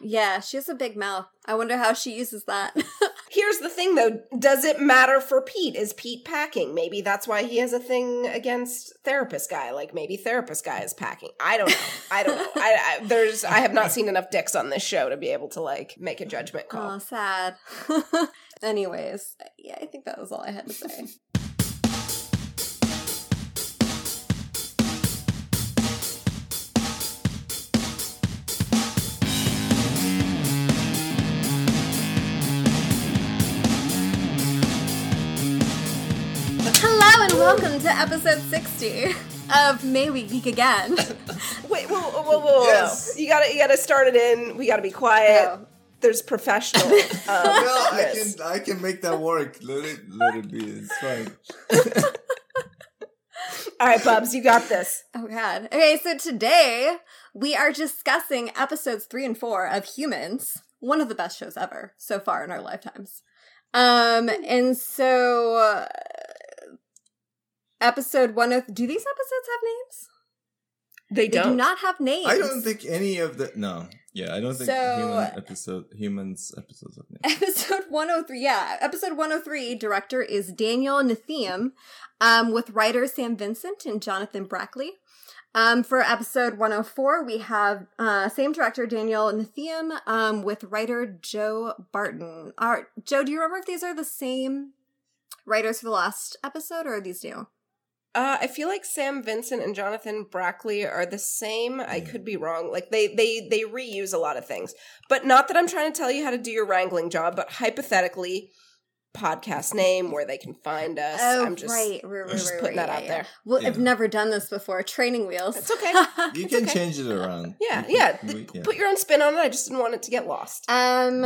Yeah, she has a big mouth. I wonder how she uses that. Here's the thing though, does it matter for Pete? Is Pete packing? Maybe that's why he has a thing against therapist guy. Like maybe therapist guy is packing. I don't know. I don't know. I, I there's I have not seen enough dicks on this show to be able to like make a judgment call. oh, sad. Anyways, yeah, I think that was all I had to say. Welcome to episode 60 of May We Geek Again. Wait, whoa, whoa, whoa, whoa. Yes. You gotta you gotta start it in. We gotta be quiet. Oh. There's professional. Um, No, I can I can make that work. Let it let it be. It's fine. All right, Bubs, you got this. Oh god. Okay, so today we are discussing episodes 3 and 4 of Humans, one of the best shows ever so far in our lifetimes. Um and so uh, episode 1 of do these episodes have names? They They don't. do not have names. I don't think any of the no. Yeah, I don't think So- human episode humans episodes of names. Episode 103, yeah. Episode 103, director is Daniel Nettheim, um, with writers Sam Vincent and Jonathan Brackley. Um, for episode 104, we have uh, same director Daniel Nettheim um, with writer Joe Barton. Are, Joe, do you remember if these are the same writers for the last episode or are these new? Uh, I feel like Sam Vincent and Jonathan Brackley are the same. I could be wrong. Like they they they reuse a lot of things, but not that I'm trying to tell you how to do your wrangling job. But hypothetically, podcast name where they can find us. I'm just Oh, right, right, right, just putting right, that yeah, out yeah. there. Well, I've never done this before. Training wheels. It's okay. You It's can okay. change it around. Yeah, You yeah. we- yeah. Put your own spin on it. I just didn't want it to get lost. Um,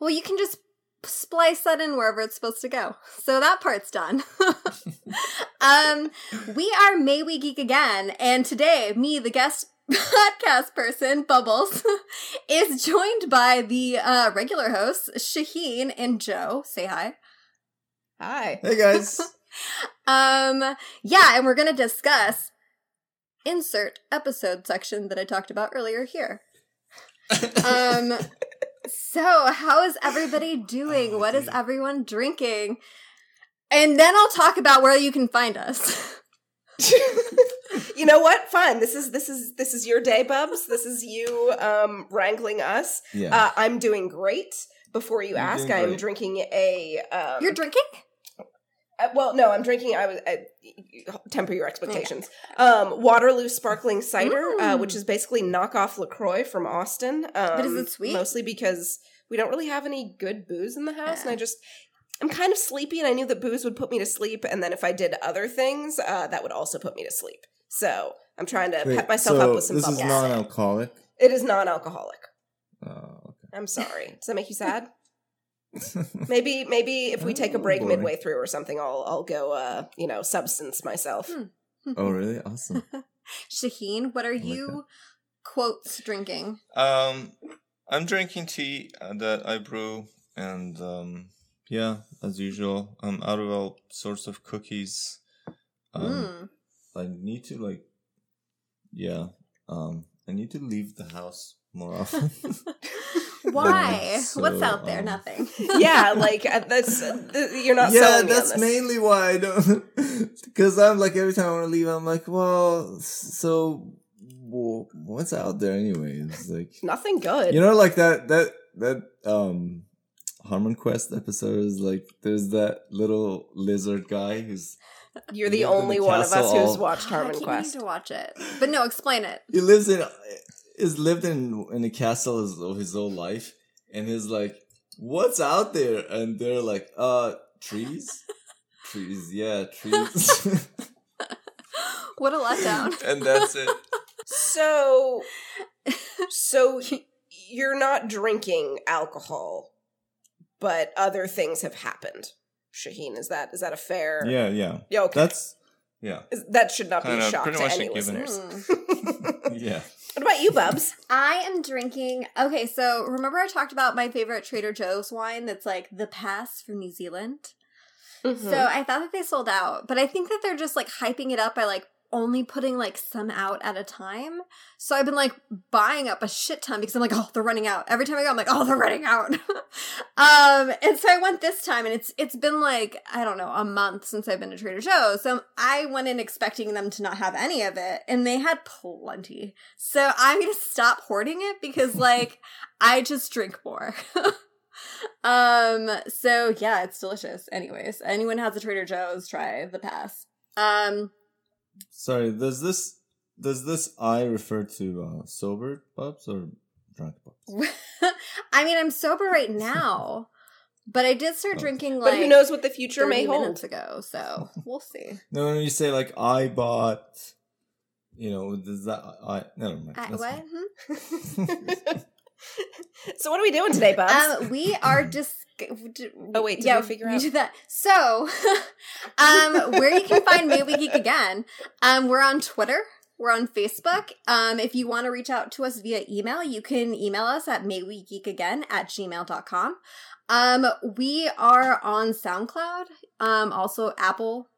well, you can just splice that in wherever it's supposed to go. So that part's done. um, we are May We Geek again, and today, me, the guest podcast person, Bubbles, is joined by the uh, regular hosts, Shahin and Joe. Say hi. Hi. Hey guys. Um, yeah, and we're gonna discuss insert episode section that I talked about earlier here. Um, so how is everybody doing? Oh, what is dear. everyone drinking? And then I'll talk about where you can find us. you know what? Fine. This is this is this is your day, Bubs. This is you um wrangling us. yeah. Uh, I'm doing great. Before you You're ask, I am drinking a. Um, You're drinking? Uh, well, no, I'm drinking. I was uh, temper your expectations. Um, Waterloo sparkling cider, uh, Mm. which is basically knockoff Lacroix from Austin. Um, is it sweet? Mostly because we don't really have any good booze in the house, and I just. I'm kind of sleepy, and I knew that booze would put me to sleep, and then if I did other things, uh, that would also put me to sleep. So I'm trying to Wait, pep myself so up with some This is non-alcoholic. it is non-alcoholic. Oh, okay. I'm sorry. Does that make you sad? Maybe maybe if we take a Oh, break boy. midway through or something, I'll I'll go uh you know substance myself. Hmm. oh, really? Awesome. Shahin, what are like you quotes drinking? Um, I'm drinking tea uh, that I brew, and um, yeah, as usual, I'm out of all sorts of cookies. Um, Mm. I need to like, yeah. Um, I need to leave the house more often. Why? so, What's out there? um, Nothing. yeah, like uh, that's uh, you're not yeah, selling me on that's this. mainly why I don't. Because I'm like every time I want to leave, I'm like, well, so well, what's out there anyway? It's like Nothing good. you know, like that that that um Harmon Quest episode is like there's that little lizard guy who's You're the only the one of us who's all- watched I Harmon keep Quest. needing to watch it, but no, explain it. he lives in is lived in in a castle his, his whole life, and he's like, what's out there? And they're like, uh, trees. Trees, yeah, trees. What a letdown. and that's it. So, so you're not drinking alcohol, but other things have happened. Shahin, is that is that a fair? yeah, yeah. Yeah, okay. That's yeah, that should not be a Kinda shock to much a any listeners. Hmm. yeah. What about you, Bubs? I am drinking. Okay, so remember I talked about my favorite Trader Joe's wine that's like the Pass from New Zealand? Mm-hmm. So I thought that they sold out, but I think that they're just like hyping it up by like only putting like some out at a time. So I've been like buying up a shit ton because I'm like, oh, they're running out. Every time I go, I'm like, oh, they're running out. um, and so I went this time and it's it's been like, I don't know, a month since I've been to Trader Joe's. So I went in expecting them to not have any of it, and they had plenty. So I'm gonna stop hoarding it because like I just drink more. um, so yeah, it's delicious. Anyways, anyone has a Trader Joe's, try the pass. Um, Sorry, does this does this I refer to uh, sober pubs or drunk pubs? I mean, I'm sober right now, but I did start Oh. drinking like but who knows what the future may hold? minutes ago, so we'll see. No, when you say like I bought, you know, does that I never mind. I, what? Hmm? so what are we doing today, Bubs? Um, we are just. Oh, wait, did yeah, we figure you out- did that. So, um, where you can find May We Geek Again, um, we're on Twitter. We're on Facebook. Um, if you want to reach out to us via email, you can email us at maywegeekagain at gmail.com. Um, we are on SoundCloud, um, also Apple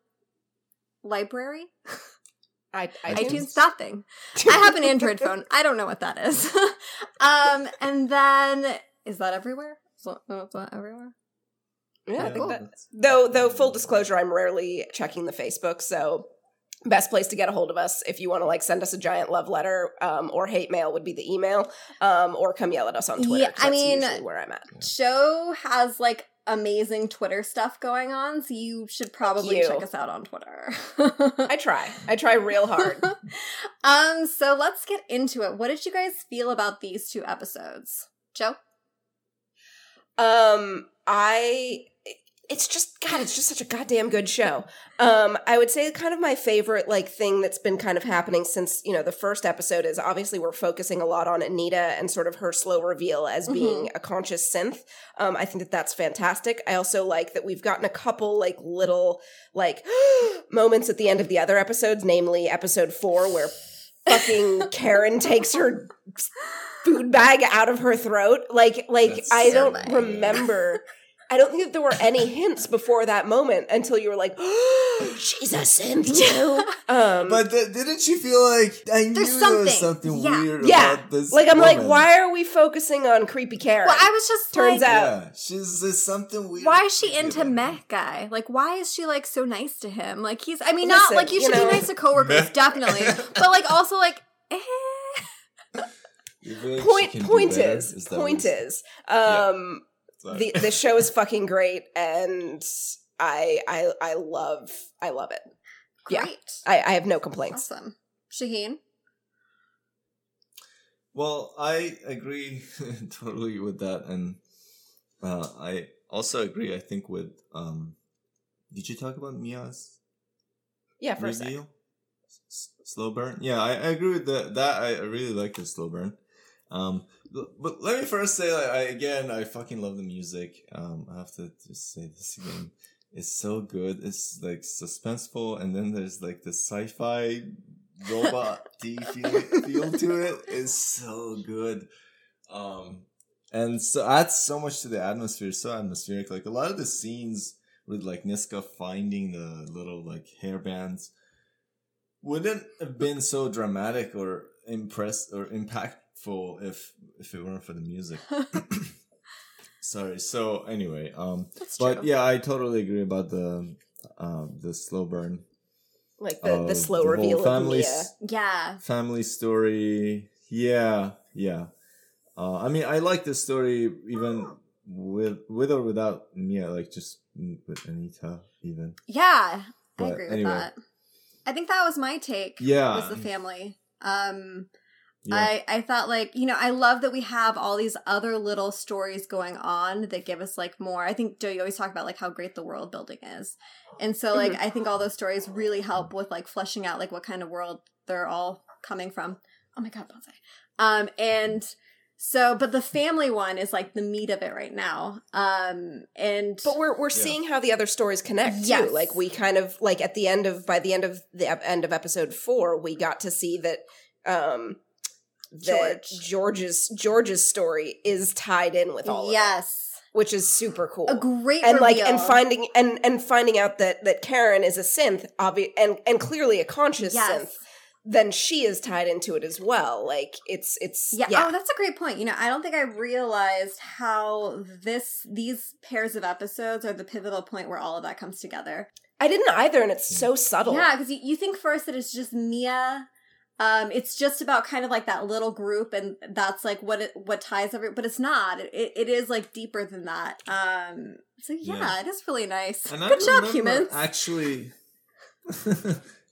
Library, I, iTunes, that thing. I have an Android phone. I don't know what that is. um, and then is that everywhere? Is that, is that everywhere? Yeah, I think Cool. that. Though, though, full disclosure, I'm rarely checking the Facebook, so best place to get a hold of us if you want to like send us a giant love letter um, or hate mail would be the email, um, or come yell at us on Twitter. Yeah, 'cause I that's mean- where I'm at. Show has like amazing Twitter stuff going on, so you should probably you. check us out on Twitter. I try. I try real hard. um, so let's get into it. What did you guys feel about these two episodes? Joe? Um, I it's just God, it's just such a goddamn good show. Um, I would say kind of my favorite like thing that's been kind of happening since you know the first episode is obviously we're focusing a lot on Anita and sort of her slow reveal as being a conscious synth. Um, I think that that's fantastic. I also like that we've gotten a couple like little like moments at the end of the other episodes, namely episode four where fucking Karen takes her food bag out of her throat. Like, like That's I so don't bad. remember. I don't think that there were any hints before that moment until you were like, "She's a synth too." Um, But th- didn't you feel like I knew There's there was something. something Yeah. weird yeah, about this? like I'm like, why are we focusing on creepy Karen? Well, I was just Turns like, out- Yeah, she's there's something weird. why is she into her. mech guy? Like, why is she like so nice to him? Like, he's, I mean, not like you you should know- be nice to coworkers, Mech. definitely, but like also like, eh. You feel like point can do point better? is, point what is, um, Sorry. the the show is fucking great, and I I I love I love it. Yeah. Great. I, I have no complaints. Awesome. Shahin? Well, I agree totally with that, and uh, I also agree. I think with um, did you talk about Mia's Yeah, for a second. reveal? S- slow burn. Yeah, I, I agree with that. That I I really like the slow burn. Um, but let me first say, like, I again, I fucking love the music. Um, I have to just say this again. It's so good. It's like suspenseful, and then there's like the sci-fi robot feel, feel to it. It's so good. Um, and so adds so much to the atmosphere. So atmospheric. Like a lot of the scenes with like Niska finding the little like hairbands wouldn't have been so dramatic or impressed or impactful if if it weren't for the music. Sorry. So anyway, um, That's but true. yeah, I totally agree about the um the slow burn Like the, the slow whole reveal of family Mia. s- Yeah. family story. Yeah, yeah. Uh, I mean, I like this story even with with or without Mia, like just with Anita, even. Yeah. I agree with anyway. that. I think that was my take. Yeah. Was the family. Um Yeah. I I thought like, you know, I love that we have all these other little stories going on that give us like more. I think Joe you always talk about like how great the world building is. And so like I think all those stories really help with like fleshing out like what kind of world they're all coming from. Oh my god, bonsai. Um and so but the family one is like the meat of it right now. Um and But we're we're Yeah. seeing how the other stories connect too. Yes. Like we kind of like at the end of by the end of the ep- end of episode four, we got to see that um that George. George's George's story is tied in with all of it. yes. which is super cool. A great and like and finding and and finding out that that Karen is a synth, obvi- and and clearly a conscious yes. synth, then she is tied into it as well. Like it's it's Yeah. yeah. Oh, that's a great point. You know, I don't think I realized how this these pairs of episodes are the pivotal point where all of that comes together. I didn't either, and it's so subtle. Yeah, because you, you think first that it's just Mia. Um, it's just about kind of like that little group, and that's like what it what ties every. But it's not. It, it is like deeper than that. Um, so yeah, Yeah. it is really nice. And Good job, humans. Actually,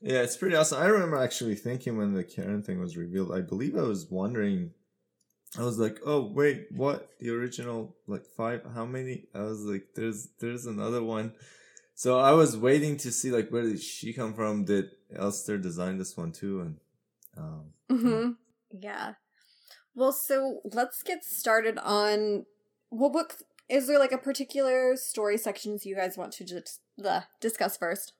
yeah, it's pretty awesome. I remember actually thinking when the Karen thing was revealed, I believe I was wondering. I was like, "Oh wait, what? The original like five? How many?" I was like, "There's there's another one." So I was waiting to see like where did she come from? Did Elster design this one too? And um, hmm Yeah. Well, so let's get started on. what book is there like a particular story sections you guys want to just the discuss first?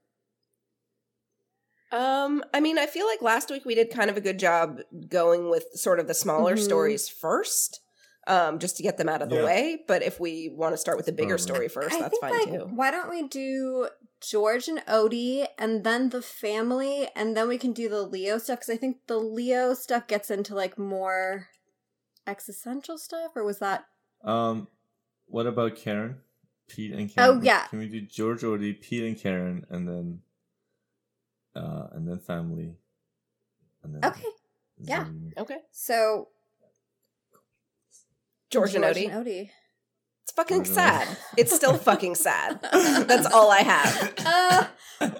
Um, I mean, I feel like last week we did kind of a good job going with sort of the smaller Mhm. stories first, um, just to get them out of the Yeah. way. But if we want to start with the bigger Probably. story first, I that's think fine like too. why don't we do George and Odi, and then the family, and then we can do the Leo stuff because I think the Leo stuff gets into like more existential stuff, or was that? um, what about Karen? Pete and Karen? Oh, yeah. Can we do George Odi, Pete and Karen, and then, uh, and then family, and then Okay, yeah. Okay, so George, and Odi. Odi. It's fucking sad. It's still fucking sad. That's all I have. Uh,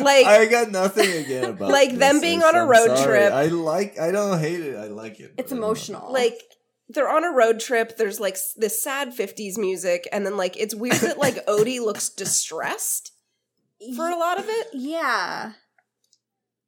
Like- I got nothing again about like them this. being on a road trip. I like. I don't hate it. I like it. It's but I don't- emotional. Like they're on a road trip. There's like this sad '50s music, and then like it's weird that like Odi looks distressed for a lot of it. yeah.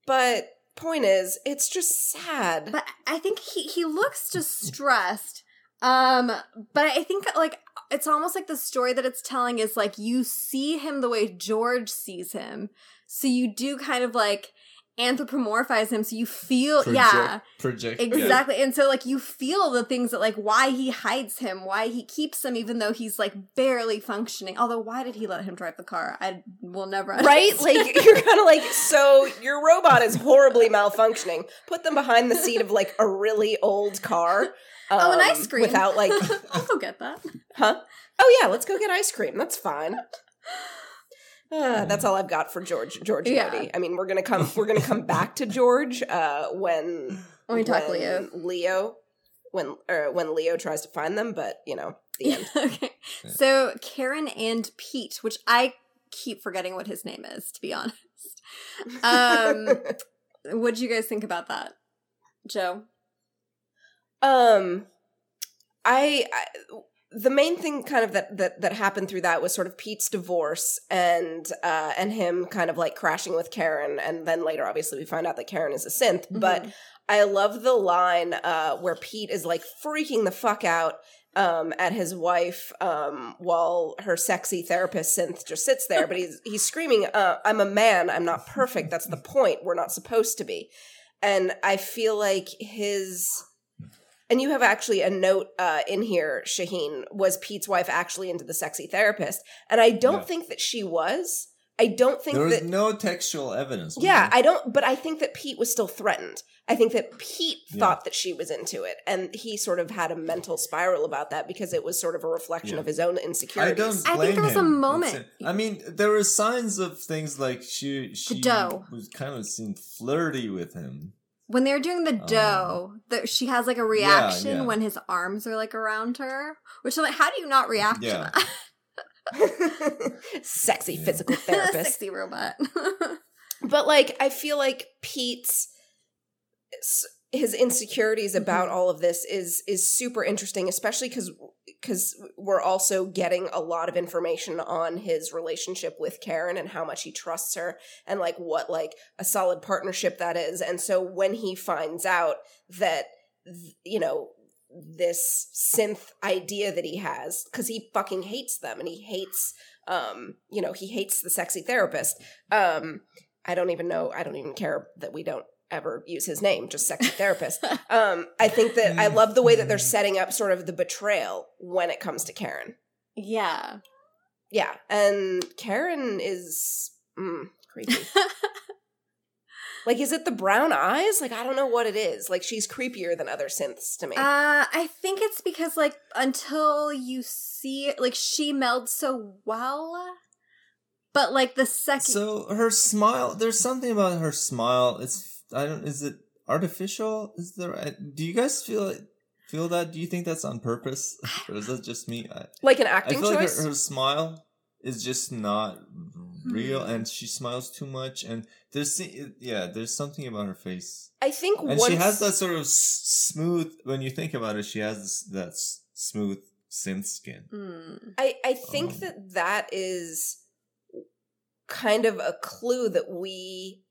But point is, it's just sad. But I think he he looks distressed. Um, but I think like it's almost like the story that it's telling is like you see him the way George sees him. So you do kind of like anthropomorphize him so you feel Project, yeah Project. exactly and so like you feel the things that like why he hides him why he keeps him even though he's like barely functioning although why did he let him drive the car i will never right? Like you're kind of like, so your robot is horribly malfunctioning. Put them behind the seat of like a really old car. Oh an um, ice cream without like, i'll go get that huh? Oh yeah, let's go get ice cream. That's fine. Uh, that's all I've got for George. George and Yeah. Odi. I mean, we're gonna come. We're gonna come back to George uh, when When we talk when Leo. Leo, when or when Leo tries to find them. But you know, the end. okay. So Karen and Pete, which I keep forgetting what his name is, to be honest. Um, what do you guys think about that, Joe? Um, I, I the main thing kind of that that that happened through that was sort of Pete's divorce and uh and him kind of like crashing with Karen and then later obviously we find out that Karen is a synth but I love the line uh where Pete is like freaking the fuck out um at his wife um while her sexy therapist synth just sits there but he's he's screaming uh I'm a man. I'm not perfect. That's the point. We're not supposed to be. And I feel like his and you have actually a note uh, in here, Shahin. Was Pete's wife actually into the sexy therapist? And I don't Yeah. think that she was. I don't think There was that. no textual evidence. yeah, there? I don't. But I think that Pete was still threatened. I think that Pete Yeah. thought that she was into it, and he sort of had a mental spiral about that because it was sort of a reflection Yeah. of his own I insecurities. don't. I think there was a moment- I mean, there were signs of things like she she was kind of seemed flirty with him. When they're doing the Um, dough, that she has like a reaction yeah. when his arms are like around her. Which I'm like, how do you not react Yeah. to that? Sexy Yeah. physical therapist. Sexy robot. But like, I feel like Pete's his insecurities about all of this is is super interesting, especially because because we're also getting a lot of information on his relationship with Karen and how much he trusts her and like what like a solid partnership that is. And so when he finds out that you know this synth idea that he has because he fucking hates them and he hates um you know he hates the sexy therapist um I don't even know. I don't even care that we don't ever use his name, just sexy therapist. Um, I think that I love the way that they're setting up sort of the betrayal when it comes to Karen. Yeah. Yeah, and Karen is mm, creepy. like, is it the brown eyes? Like, I don't know what it is. Like, she's creepier than other synths to me. Uh, I think it's because like until you see it, like she melds so well, but like the second, So her smile, there's something about her smile. It's I don't. Is it artificial? Is there? Do you guys feel feel that? Do you think that's on purpose, or is that just me? I, like an I acting feel like choice. her, her smile is just not real, Hmm. and she smiles too much. And there's yeah, there's something about her face, I think and once she has that sort of s- smooth. When you think about it, she has this, that s- smooth synth skin. Mm. I, I think Um, that that is kind of a clue that we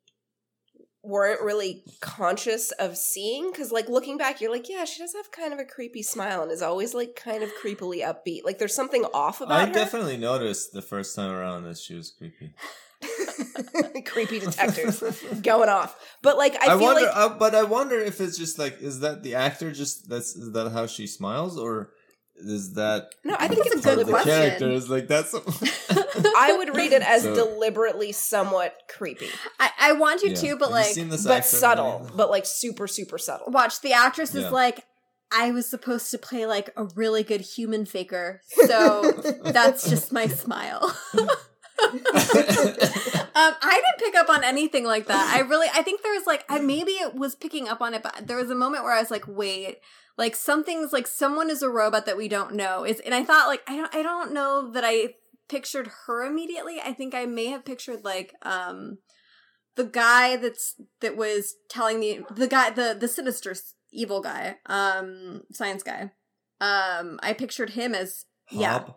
weren't really conscious of seeing because like looking back you're like yeah she does have kind of a creepy smile and is always like kind of creepily upbeat like there's something off about I her definitely noticed the first time around that she was creepy. creepy detectors going off but like i, I, feel wonder, like uh, but I wonder if it's just like, is that the actor? Just that's is that how she smiles, or is that no i think it's a good part of the deliberate. question. character? Is like that's. i would read it as So- deliberately somewhat creepy I I want you Yeah. to, but Have like but actor? subtle but like super super subtle watch the actress is like. I was supposed to play like a really good human faker, so that's just my smile. um, I didn't pick up on anything like that. I really, I think there was like, I maybe it was picking up on it, but there was a moment where I was like, wait, like something's like someone is a robot that we don't know. Is, and I thought like I don't, I don't know that I pictured her immediately. I think I may have pictured like um the guy that's that was telling the the guy the the sinister evil guy um science guy. Um I pictured him as yeah. Hobb?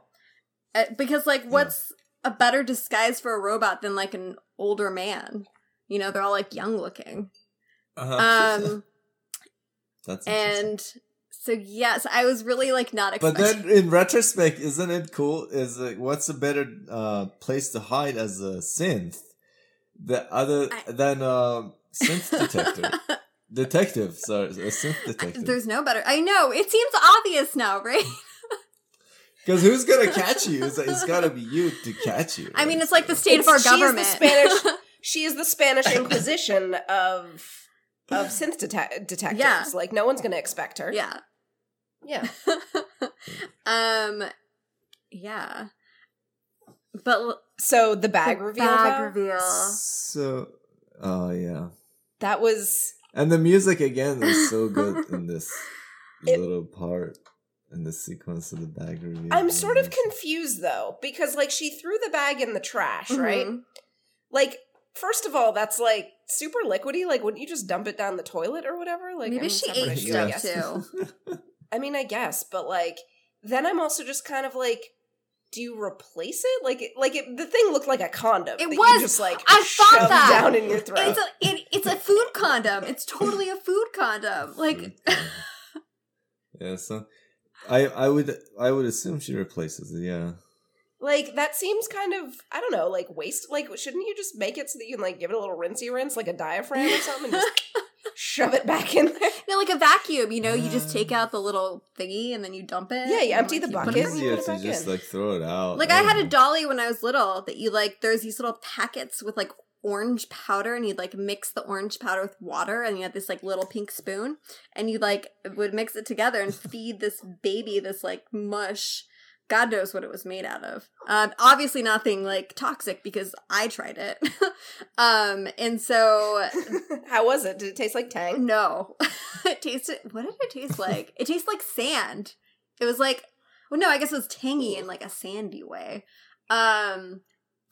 uh, because like what's a better disguise for a robot than like an older man? You know they're all like young looking. Uh-huh. um and so yes i was really like not But then, in retrospect, isn't it cool? Is like, what's a better uh, place to hide as a synth, the other I- than uh, synth detective? detective, sorry, a synth detective. there's no better i know it seems obvious now right Because who's gonna catch you? It's, it's got to be you to catch you. i mean it's like the state of our she's the government Spanish- she is the spanish inquisition of of synth dete- detectives Yeah. like no one's gonna expect her yeah yeah. Um yeah. But l- so the bag the reveal bag though, reveal. So, oh yeah, that was and the music again is so good in this It- little part in the sequence of the bag reveal. i'm sort of confused though because like she threw the bag in the trash right? Mhm. like first of all that's like super liquidy. Like wouldn't you just dump it down the toilet or whatever? Like I maybe mean, she separate ate stuff too I mean, I guess, but like, then I'm also just kind of like, do you replace it? Like, like it, the thing looked like a condom. It that you was. just like I thought that. down in your throat. it's a it, it's a food condom it's totally a food condom like yeah, so I I would I would assume she replaces it. Yeah, like that seems kind of I don't know, like waste. Like, shouldn't you just make it so that you can like give it a little rinsey rinse, like a diaphragm or something, and just shove it back in there? you know, like a vacuum you know you just take um. out the little thingy and then you dump it Yeah, you empty like, the you bucket it you easier it to just in. like throw it out. like i had a dolly when i was little that you like there's these little packets with like orange powder and you'd like mix the orange powder with water and you had this like little pink spoon and you like would mix it together and feed this baby this like mush god knows what it was made out of. Um obviously nothing like toxic because i tried it. Um and so How was it? Did it taste like Tang? no. It tasted what did it taste like? It tasted like sand. It was like well no i guess it was tangy in like a sandy way. Um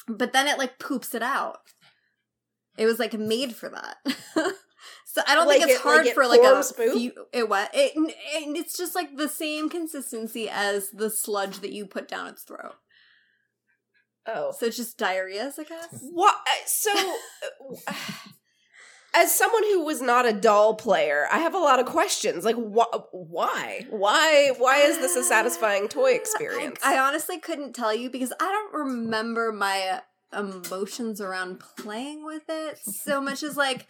but then it like poops it out. It was like made for that so i don't Like think it's it- like hard it for like a forms poop? few it what it, and it's just like the same consistency as the sludge that you put down its throat Oh, so it's just diarrhea i guess What? So, uh, as someone who was not a doll player, I have a lot of questions. Like, wh- why? Why? Why is this a satisfying toy experience? I, I honestly couldn't tell you because I don't remember my emotions around playing with it so much as like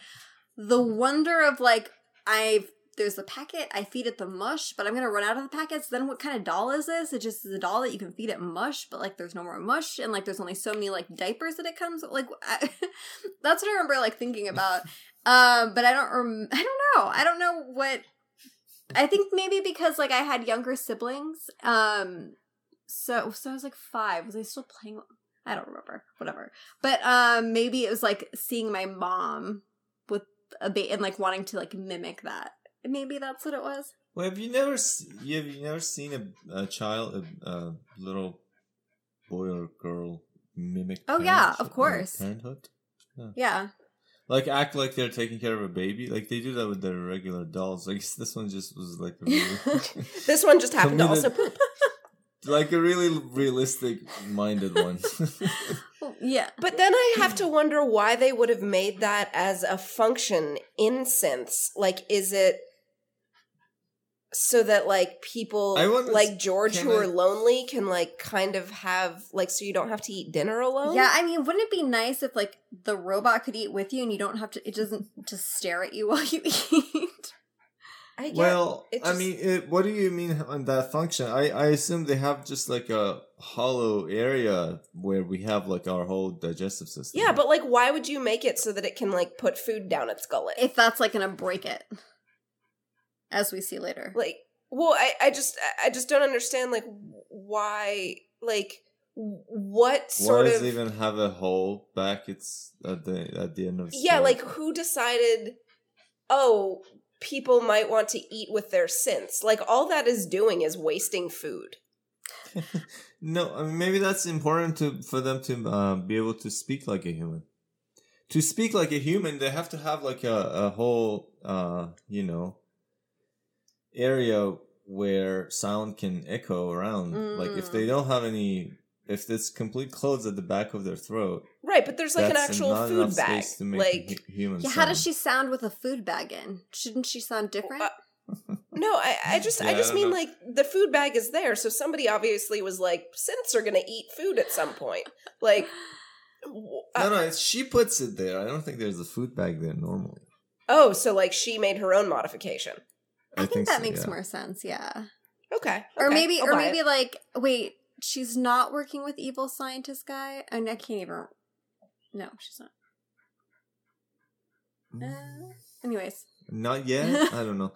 the wonder of like I've there's the packet. I feed it the mush, but I'm gonna run out of the packets. Then what kind of doll is this? It just is a doll that you can feed it mush, but like there's no more mush, and like there's only so many like diapers that it comes. Like I, that's what I remember like thinking about. Um, but I don't. Rem- I don't know. I don't know what. I think maybe because like I had younger siblings. Um, so so I was like five. Was I still playing? I don't remember. Whatever. But um, maybe it was like seeing my mom a bait and like wanting to like mimic that. Maybe that's what it was. Well, have you never s- you have you never seen a, a child, a, a little boy or girl mimic? Oh, yeah, of course. Uh, parenthood, Yeah. like act like they're taking care of a baby. Like they do that with their regular dolls. I guess this one just was like really, This one just happened to also poop. Like a really realistic minded one. Yeah. But then I have to wonder why they would have made that as a function in synths. Like, is it so that like people I wonder- like George who I- are lonely can like kind of have like so you don't have to eat dinner alone? Yeah, I mean, wouldn't it be nice if like the robot could eat with you and you don't have to? It doesn't just stare at you while you eat. I get, well, it I mean, it, what do you mean on that function? I I assume they have just like a hollow area where we have like our whole digestive system. yeah, but like, why would you make it so that it can like put food down its gullet? if that's like gonna break it, as we see later. like, well, I I just I just don't understand like why like what Why sort does of it even have a hole back? It's at the at the end of the yeah story. like who decided oh people might want to eat with their synths like all that is doing is wasting food no, I mean, maybe that's important to for them to uh, be able to speak like a human. To speak like a human, they have to have like a, a whole, uh, you know, area where sound can echo around. Like if Mm. they don't have any, if it's complete closed at the back of their throat, right but there's like an actual not food bag space to make like hu- human. Yeah, how does she sound with a food bag in? Shouldn't she sound different? Uh, no i i just Yeah, i I just don't mean know. like the food bag is there so somebody obviously was like synths are gonna eat food at some point like w- No, uh, no, she puts it there. I don't think there's a food bag there normally. oh so like she made her own modification I, think, that so, makes yeah. more sense. Yeah. okay, Or maybe, I'll or maybe it. like, wait, she's not working with evil scientist guy. And I can't even. No, she's not. Uh, anyways, Not yet. I don't know.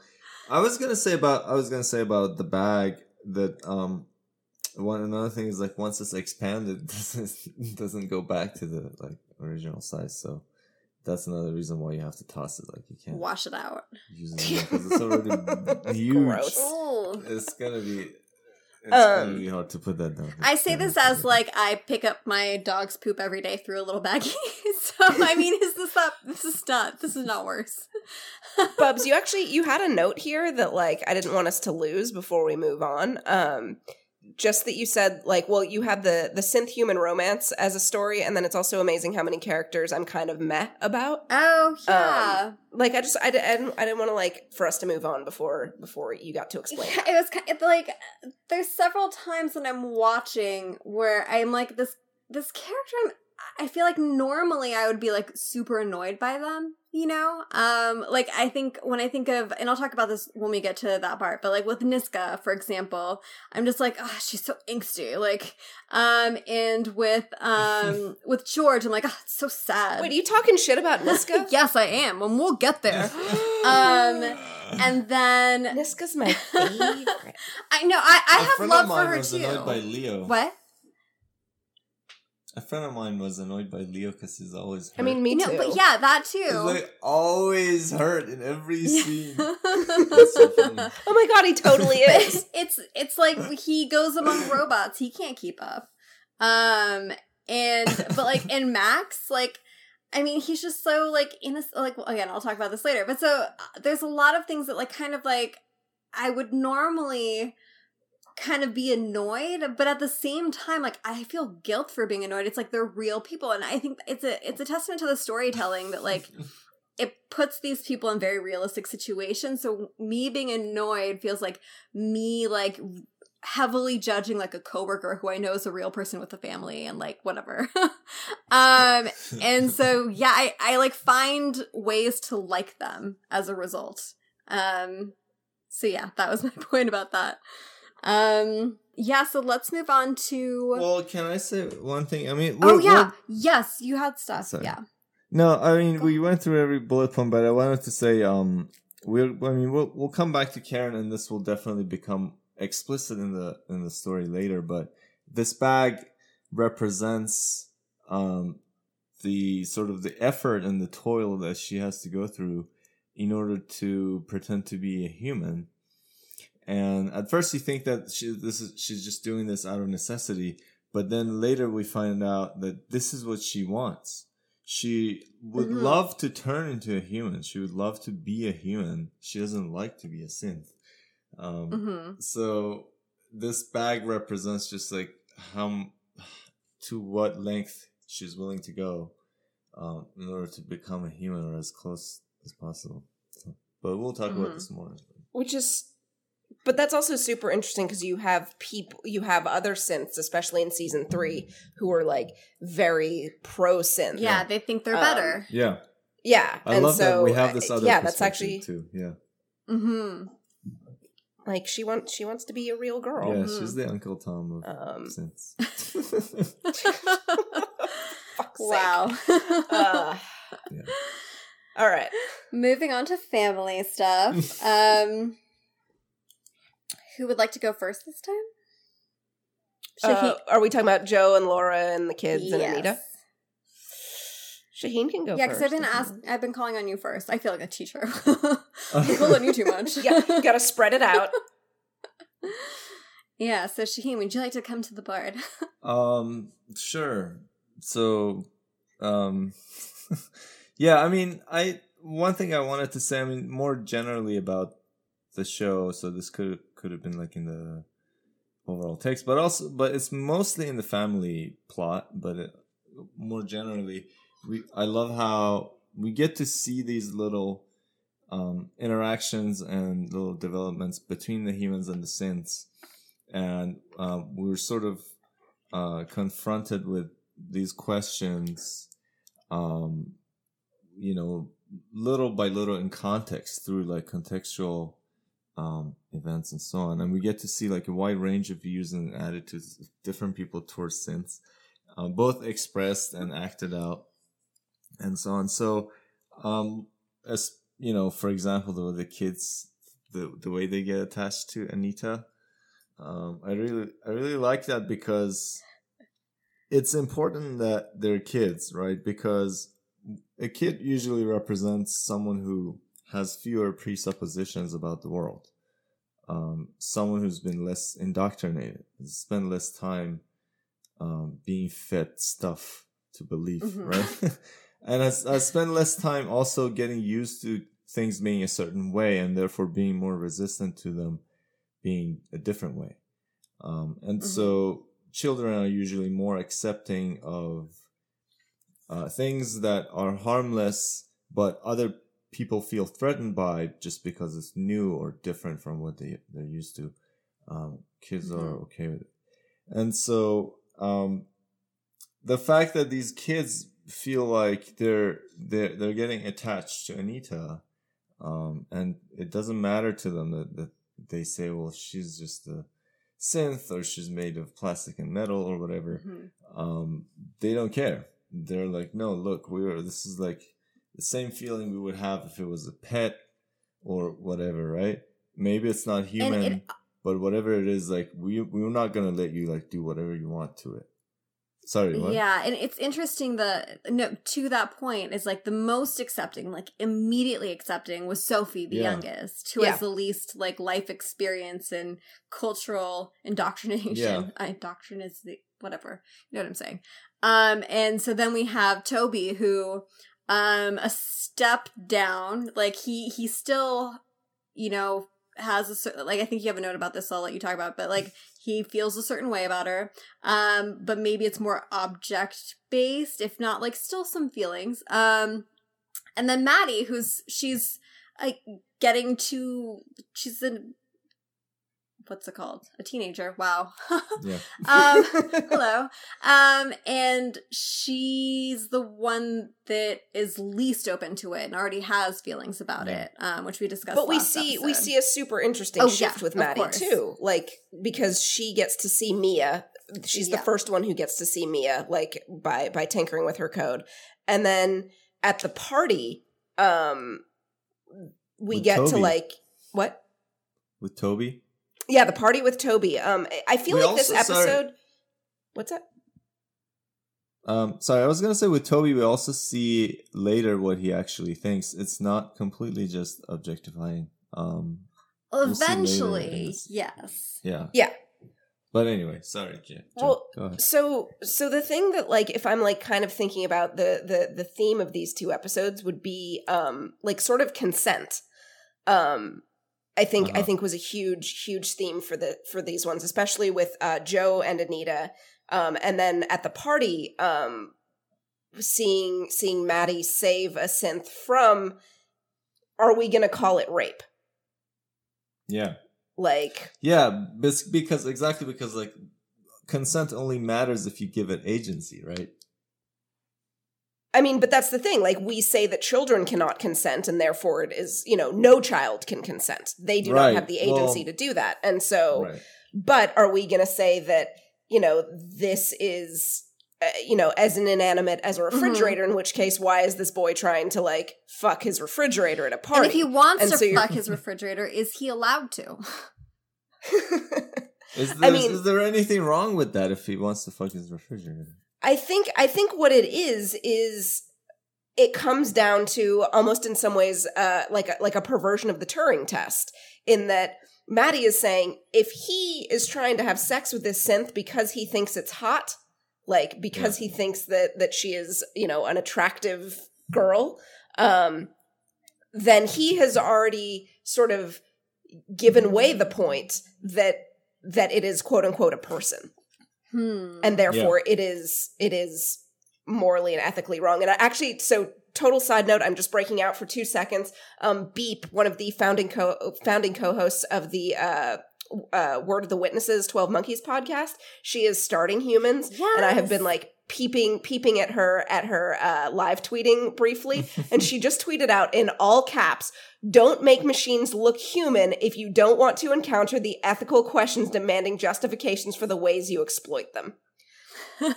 I was gonna say about I was gonna say about the bag that um one another thing is like once it's expanded it doesn't doesn't go back to the like original size so that's another reason why you have to toss it like you can't wash it out. use it because it's already huge. Gross. It's gonna be it's Um, gonna be hard to put that down. I say this as like I pick up my dog's poop every day through a little baggie. so I mean, is this not? This is not. This is not worse. Bubs, you actually you had a note here that like I didn't want us to lose before we move on. Um just that you said like well you had the the synth human romance as a story and then it's also amazing how many characters I'm kind of meh about. Oh um, yeah. Like I just I, I didn't I didn't want to like for us to move on before before you got to explain. Yeah, it was kind of like there's several times when I'm watching where I'm like this this character I'm I feel like normally I would be like super annoyed by them, you know? Um like I think when I think of and I'll talk about this when we get to that part, but like with Niska, for example, I'm just like, oh, she's so angsty. Like um and with um with George, I'm like, oh, it's so sad. Wait, are you talking shit about Niska? yes, I am, and we'll get there. um and then Niska's my favorite. I know I, I A have love for her was too. annoyed by Leo. What? A friend of mine was annoyed by Leo because he's always. Hurt. I mean, me no, too. but yeah, that he's too. like always hurt in every scene. So oh my god, he totally is. it's it's like he goes among robots. He can't keep up. Um and but like in Max, like I mean, he's just so like innocent. Like well, again, I'll talk about this later. But so uh, there's a lot of things that like kind of like I would normally kind of be annoyed, but at the same time, like I feel guilt for being annoyed. It's like they're real people, and I think it's a it's a testament to the storytelling that like it puts these people in very realistic situations. So me being annoyed feels like me like heavily judging like a coworker who I know is a real person with a family and like whatever. um and so yeah, I, I like find ways to like them as a result. Um, so yeah, that was my point about that. Um, yeah, so let's move on to. Well, can I say one thing? I mean, oh yeah, yes, you had stuff. Sorry. Yeah. No, I mean Go we went through every bullet point, but I wanted to say, um, we'll. I mean, we'll we'll come back to Karen, and this will definitely become explicit in the in the story later. But this bag represents, um, the sort of the effort and the toil that she has to go through in order to pretend to be a human. And at first, you think that she this is she's just doing this out of necessity, but then later we find out that this is what she wants. She would Mhm. love to turn into a human. She would love to be a human. She doesn't like to be a synth. Um, Mm-hmm. So this bag represents just like how to what length she's willing to go um, in order to become a human or as close as possible. So, but we'll talk about Mhm. this more. which is but that's also super interesting because you have people you have other synths especially in season three who are like very pro synth Yeah, they think they're Um, better. Yeah, yeah I and love so that we have this other. yeah that's actually too. Yeah, Mm-hmm. like she wants she wants to be a real girl yeah, Mhm. she's the Uncle Tom of um synths. fuck's wow. Uh, Yeah. all right Moving on to family stuff. um, who would like to go first this time? Uh, are we talking about joe and laura and the kids and anita shahin can go Yeah, because I've been if asked. I've been calling on you first. I feel like a teacher. I'm calling you too much. yeah you gotta spread it out yeah. So Shahin, would you like to come to the board? Um, sure. So, um, yeah, I mean, I one thing I wanted to say, I mean, more generally about the show. So this could could have been like in the overall text, but also, but it's mostly in the family plot. But it, more generally, we I love how we get to see these little um, interactions and little developments between the humans and the synths, and um, we're sort of uh, confronted with these questions, um, you know, little by little in context through like contextual um, events and so on. And we get to see like a wide range of views and attitudes of different people towards synths, uh, both expressed and acted out, and so on. So, um, as you know, for example, the the kids, the the way they get attached to Anita, um, I really I really like that because it's important that they're kids, right? Because a kid usually represents someone who has fewer presuppositions about the world. Um, someone who's been less indoctrinated, spend less time um, being fed stuff to believe, Mhm. right? and I, has spent less time also getting used to things being a certain way and therefore being more resistant to them being a different way. Um, and Mhm. so children are usually more accepting of uh, things that are harmless, but other people feel threatened by just because it's new or different from what they, they're used to. Um, kids are Mhm. okay with it. And so um, the fact that these kids feel like they're they're they're getting attached to Anita, um, and it doesn't matter to them that, that they say, well, she's just a synth or she's made of plastic and metal or whatever. Mhm. Um, they don't care. They're like, no, look, we're this is like the same feeling we would have if it was a pet or whatever, right? Maybe it's not human, it- but whatever it is, like we we're not gonna let you like do whatever you want to it. Sorry, what? Yeah, and it's interesting the no to that point is like the most accepting, like immediately accepting was Sophie, the Yeah. youngest, who Yeah. has the least like life experience and cultural indoctrination. Yeah. Uh, Indoctrin is the whatever. You know what I'm saying. Um and so then we have Toby who um a step down, like he he still, you know, has a certain like I think you have a note about this, so I'll let you talk about, it, but like he feels a certain way about her. Um but maybe it's more object based if not like still some feelings. Um and then mattie who's she's like getting to she's in what's it called? A teenager. Wow. Yeah. um, hello. Um, and she's the one that is least open to it and already has feelings about Yeah. it, um, which we discussed. but we last see we see a super interesting Oh, shift yeah, with Mattie too. Like because she gets to see Mia. She's Yeah. the first one who gets to see Mia, like by by tinkering with her code. And then at the party, um we With get to like what? With Toby. Yeah, the party with Toby. Um I- I feel We like this also saw- episode What's that? Um, sorry, I was gonna say with Toby, we also see later what he actually thinks. It's not completely just objectifying. Um, we'll see later in Eventually, yes. yeah, Yeah. But anyway, sorry, Jen. Well, go ahead. So so the thing that like if I'm like kind of thinking about the the the theme of these two episodes would be um like sort of consent. Um I think I Uh-huh. think was a huge huge theme for the for these ones especially with uh Joe and Anita um and then at the party um seeing seeing Mattie save a synth from are we going to call it rape? Yeah, Like yeah, because exactly because like consent only matters if you give it agency, right? I mean, but that's the thing. Like, we say that children cannot consent, and therefore it is, you know, no child can consent. They do Right. not have the agency Well- to do that. And so, Right. but are we going to say that, you know, this is, uh, you know, as an inanimate as a Mm-hmm. refrigerator, in which case, why is this boy trying to, like, fuck his refrigerator at a party? And if he wants And to so fuck his refrigerator, is he allowed to? Is I mean- is there anything wrong with that if he wants to fuck his refrigerator? I think I think what it is is it comes down to almost in some ways uh, like a, like a perversion of the Turing test in that Mattie is saying if he is trying to have sex with this synth because he thinks it's hot, like because he thinks that that she is you know an attractive girl, um, then he has already sort of given away the point that that it is quote unquote a person Hmm. and therefore it is it is morally and ethically wrong. And I actually, so total side note, I'm just breaking out for two seconds. Um, Beep, one of the founding co founding co-hosts of the uh, uh, Word of the Witnesses, Twelve Monkeys podcast, she is starting humans, and I have been like peeping peeping at her at her uh, live tweeting briefly, and she just tweeted out in all caps. Don't make machines look human if you don't want to encounter the ethical questions demanding justifications for the ways you exploit them. and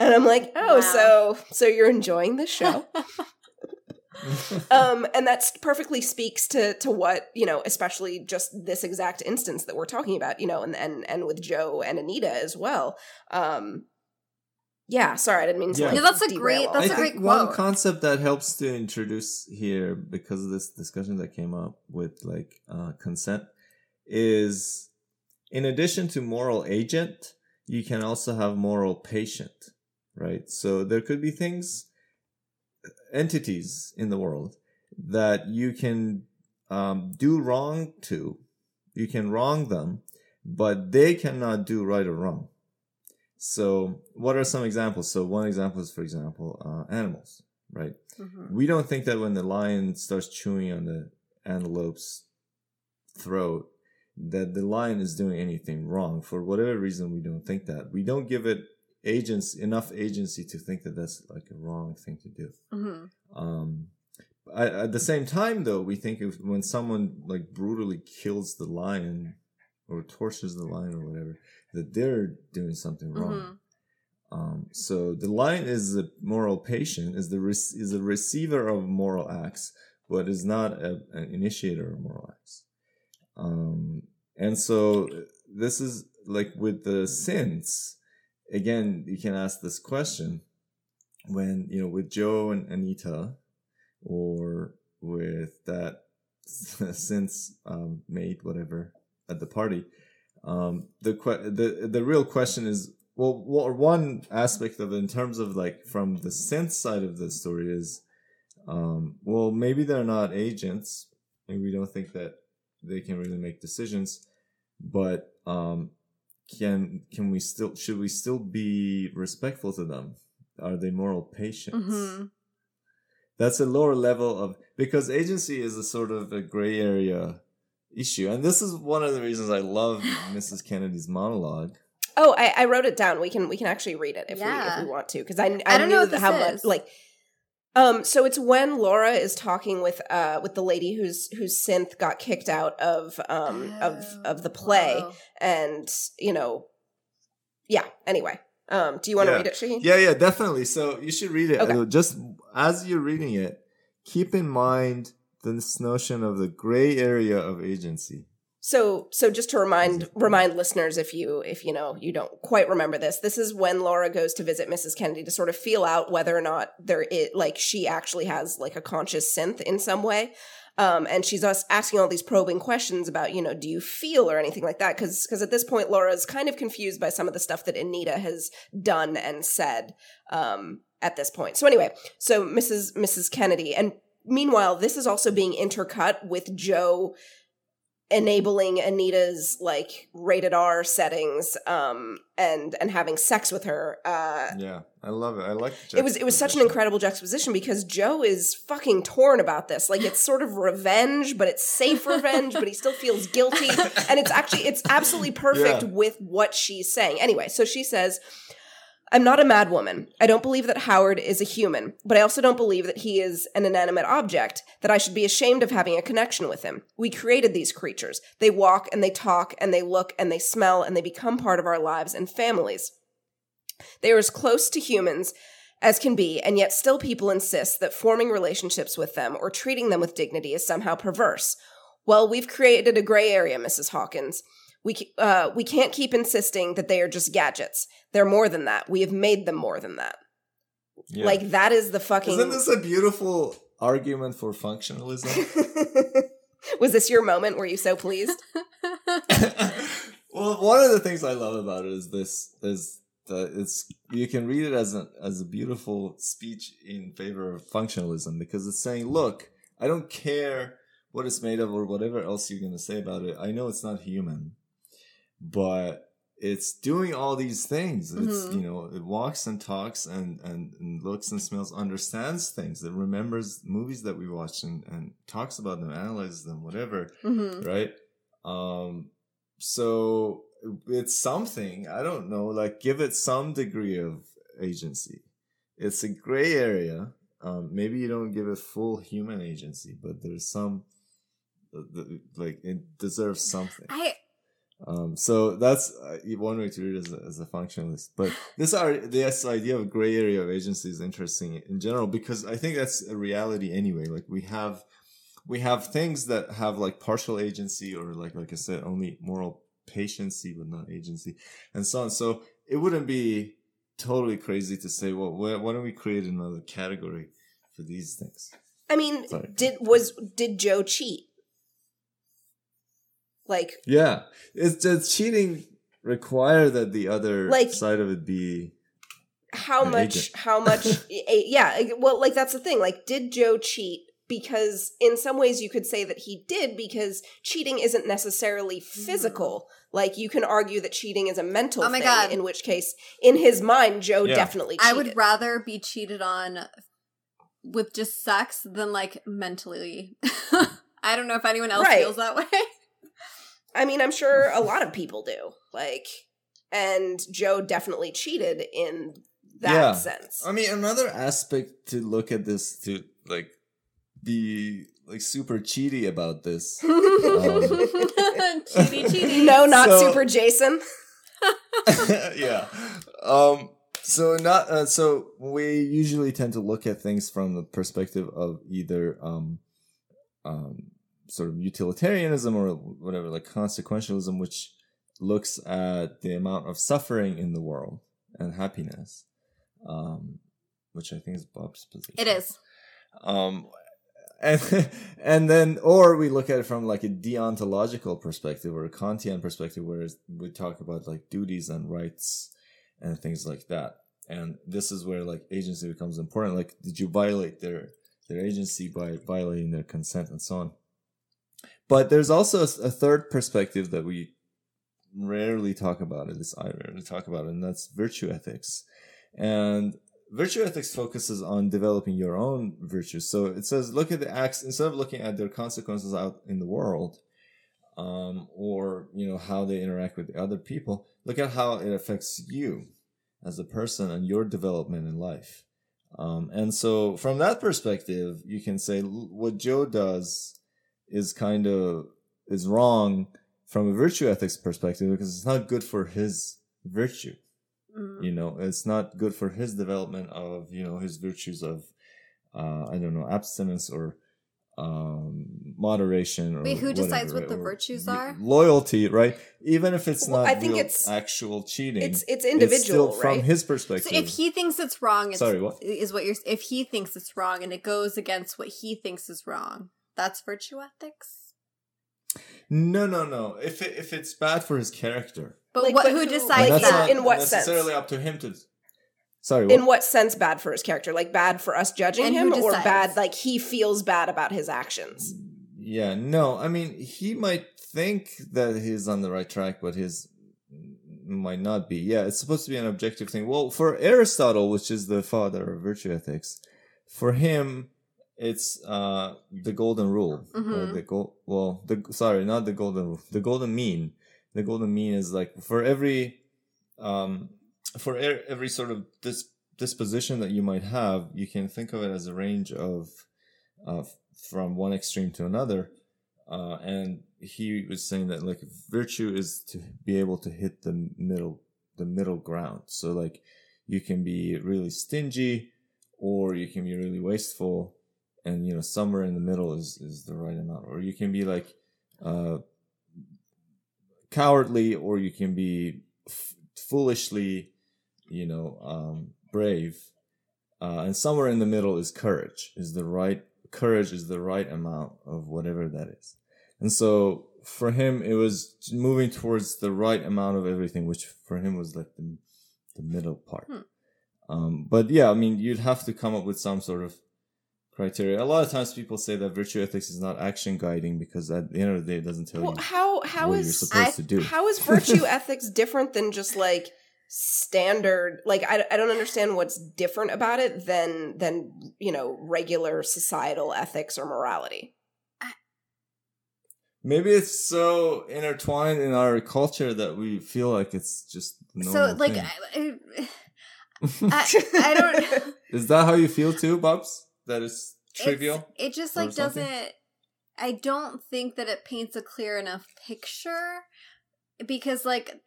I'm like, oh, Wow. so so you're enjoying this show? um, and that perfectly speaks to to what you know, especially just this exact instance that we're talking about, you know, and and and with Joe and Anita as well. Um, yeah, sorry, I didn't mean to. Yeah. like, Yeah, that's a great- that's I a great think one concept that helps to introduce here because of this discussion that came up with like uh, consent is in addition to moral agent, you can also have moral patient, right? So there could be things, entities in the world that you can um, do wrong to, you can wrong them, but they cannot do right or wrong. So, what are some examples? So, one example is, for example, uh, animals, right? Mhm. We don't think that when the lion starts chewing on the antelope's throat, that the lion is doing anything wrong. For whatever reason, we don't think that. We don't give it agents enough agency to think that that's like a wrong thing to do. Mhm. Um, at, at the same time, though, we think if when someone like brutally kills the lion or tortures the lion or whatever, that they're doing something wrong. Mhm. Um, so the lion is the moral patient, is the is a receiver of moral acts, but is not a, an initiator of moral acts. Um, and so this is like with the synths. Again, you can ask this question when you know with Joe and Anita, or with that synths um, mate whatever at the party. Um, the que- the the real question is well, wha- one aspect of it in terms of like from the synth side of the story is, um, well, maybe they're not agents. Maybe we don't think that they can really make decisions, but um, can can we still should we still be respectful to them? Are they moral patients? Mhm. That's a lower level of because agency is a sort of a gray area issue. And this is one of the reasons I love Mrs. Kennedy's monologue. Oh, I, I wrote it down. We can we can actually read it if we if we want to because I I, I don't know knew what how much like. Um, so it's when Laura is talking with uh with the lady whose whose synth got kicked out of um of of the play Whoa. and you know yeah anyway um do you want to Yeah. read it Shahin? Yeah, yeah, definitely. So you should read it. Okay. Just as you're reading it, keep in mind this notion of the gray area of agency. So so just to remind remind listeners if you if you know you don't quite remember this, this is when Laura goes to visit Mrs. Kennedy to sort of feel out whether or not there is like she actually has like a conscious synth in some way. Um, and she's us asking all these probing questions about, you know, do you feel or anything like that? Because because at this point, Laura's kind of confused by some of the stuff that Anita has done and said um, at this point. So anyway, so Mrs. Mrs. Kennedy, and meanwhile, this is also being intercut with Joe enabling Anita's like rated R settings um and and having sex with her uh Yeah, I love it. I like. it was it was such an incredible juxtaposition because Joe is fucking torn about this. Like it's sort of revenge, but it's safe revenge, but he still feels guilty. And it's actually it's absolutely perfect Yeah. with what she's saying. Anyway, so she says, I'm not a mad woman. I don't believe that Howard is a human, but I also don't believe that he is an inanimate object, that I should be ashamed of having a connection with him. We created these creatures. They walk and they talk and they look and they smell and they become part of our lives and families. They are as close to humans as can be, and yet still people insist that forming relationships with them or treating them with dignity is somehow perverse. Well, we've created a gray area, Mrs. Hawkins. We, uh, we can't keep insisting that they are just gadgets. They're more than that. We have made them more than that. Yeah. Like, that is the fucking. Isn't this a beautiful argument for functionalism? Was this your moment? Were you so pleased? well, one of the things I love about it is this is that it's you can read it as a as a beautiful speech in favor of functionalism because it's saying, look, I don't care what it's made of or whatever else you're going to say about it. I know it's not human, but it's doing all these things. It's Mhm. you know it walks and talks and, and and looks and smells, understands things. It remembers movies that we watched and and talks about them, analyzes them, whatever Mhm. right? Um, so it's something I don't know. Like, give it some degree of agency. It's a gray area. Um, maybe you don't give it full human agency, but there's some like it deserves something. I Um, so that's uh, one way to read it as a, as a functionalist. But this are this idea of gray area of agency is interesting in general because I think that's a reality anyway. Like we have we have things that have like partial agency or like like I said, only moral patiency but not agency, and so on. So it wouldn't be totally crazy to say, well, why, why don't we create another category for these things? I mean, Sorry. did was did Joe cheat? Like, Yeah, it's does cheating require that the other Like- side of it be how much agent. how much yeah well like that's the thing like did joe cheat because in some ways you could say that he did because cheating isn't necessarily mm-hmm. physical like you can argue that cheating is a mental Oh my thing God. in which case in his mind joe Yeah. definitely cheated. I would rather be cheated on with just sex than like mentally. I don't know if anyone else Right. feels that way. I mean i'm sure a lot of people do like and joe definitely cheated in that Yeah. sense I mean, another aspect to look at this to like be like super cheaty about this. cheaty, cheaty. no not So- super jason yeah. Um. So not. Uh, so we usually tend to look at things from the perspective of either um, um, sort of utilitarianism or whatever, like consequentialism, which looks at the amount of suffering in the world and happiness, um, which I think is Bob's position. It is. Um, and and then or we look at it from like a deontological perspective or a Kantian perspective, where we talk about like duties and rights and things like that. And this is where like agency becomes important. Like, did you violate their their agency by violating their consent and so on? But there's also a, third perspective that we rarely talk about. At least I rarely talk about, it, and that's virtue ethics. And virtue ethics focuses on developing your own virtues. So it says, look at the acts instead of looking at their consequences out in the world. um, or you know how they interact with the other people. Look at how it affects you as a person and your development in life. Um, and so, from that perspective, you can say what Joe does is kind of is wrong from a virtue ethics perspective because it's not good for his virtue. Mm. You know, it's not good for his development of you know his virtues of uh, I don't know abstinence or um moderation or Wait, who decides whatever, what the or virtues are? loyalty right even if it's Well, not I think it's- actual cheating It's it's it's individual, still from right? his So perspective if he thinks it's wrong, it's, Sorry, what? is what you're. If he thinks it's wrong and it goes against what he thinks is wrong, that's virtue ethics. no no no if it, if it's bad for his character But Like, what? but who who- decides like, that's that? in what sense? necessarily up to him to sorry In what? what sense bad for his character? Like bad for us judging And him, or bad like he feels bad about his actions? Yeah, no, I mean, he might think that he's on the right track, but his might not be. Yeah, it's supposed to be an objective thing. Well, for Aristotle, which is the father of virtue ethics, for him, it's uh the golden rule. or Mhm. the gold. Well, the sorry, not the golden rule. The golden mean. The golden mean is like for every um for e- every sort of dis- disposition that you might have, you can think of it as a range of uh, from one extreme to another. Uh, and he was saying that like virtue is to be able to hit the middle, the middle ground. So like you can be really stingy or you can be really wasteful and you know somewhere in the middle is is the right amount. Or you can be like uh cowardly or you can be f- foolishly you know um brave. Uh and somewhere in the middle is courage is the right courage is the right amount of whatever that is. And so for him it was moving towards the right amount of everything which for him was like the, the middle part. Hmm. um but yeah i mean you'd have to come up with some sort of criteria a lot of times people say that virtue ethics is not action guiding because at the end of the day it doesn't tell Well, you how how what you're is supposed I- to do how is virtue ethics different than just like standard like I, I don't understand what's different about it than than you know regular societal ethics or morality Maybe it's so intertwined in our culture that we feel like it's just the so normal like, thing. I, I, I don't. Is that how you feel too, Bubs? That is trivial. It's- it just like doesn't. I don't think that it paints a clear enough picture because like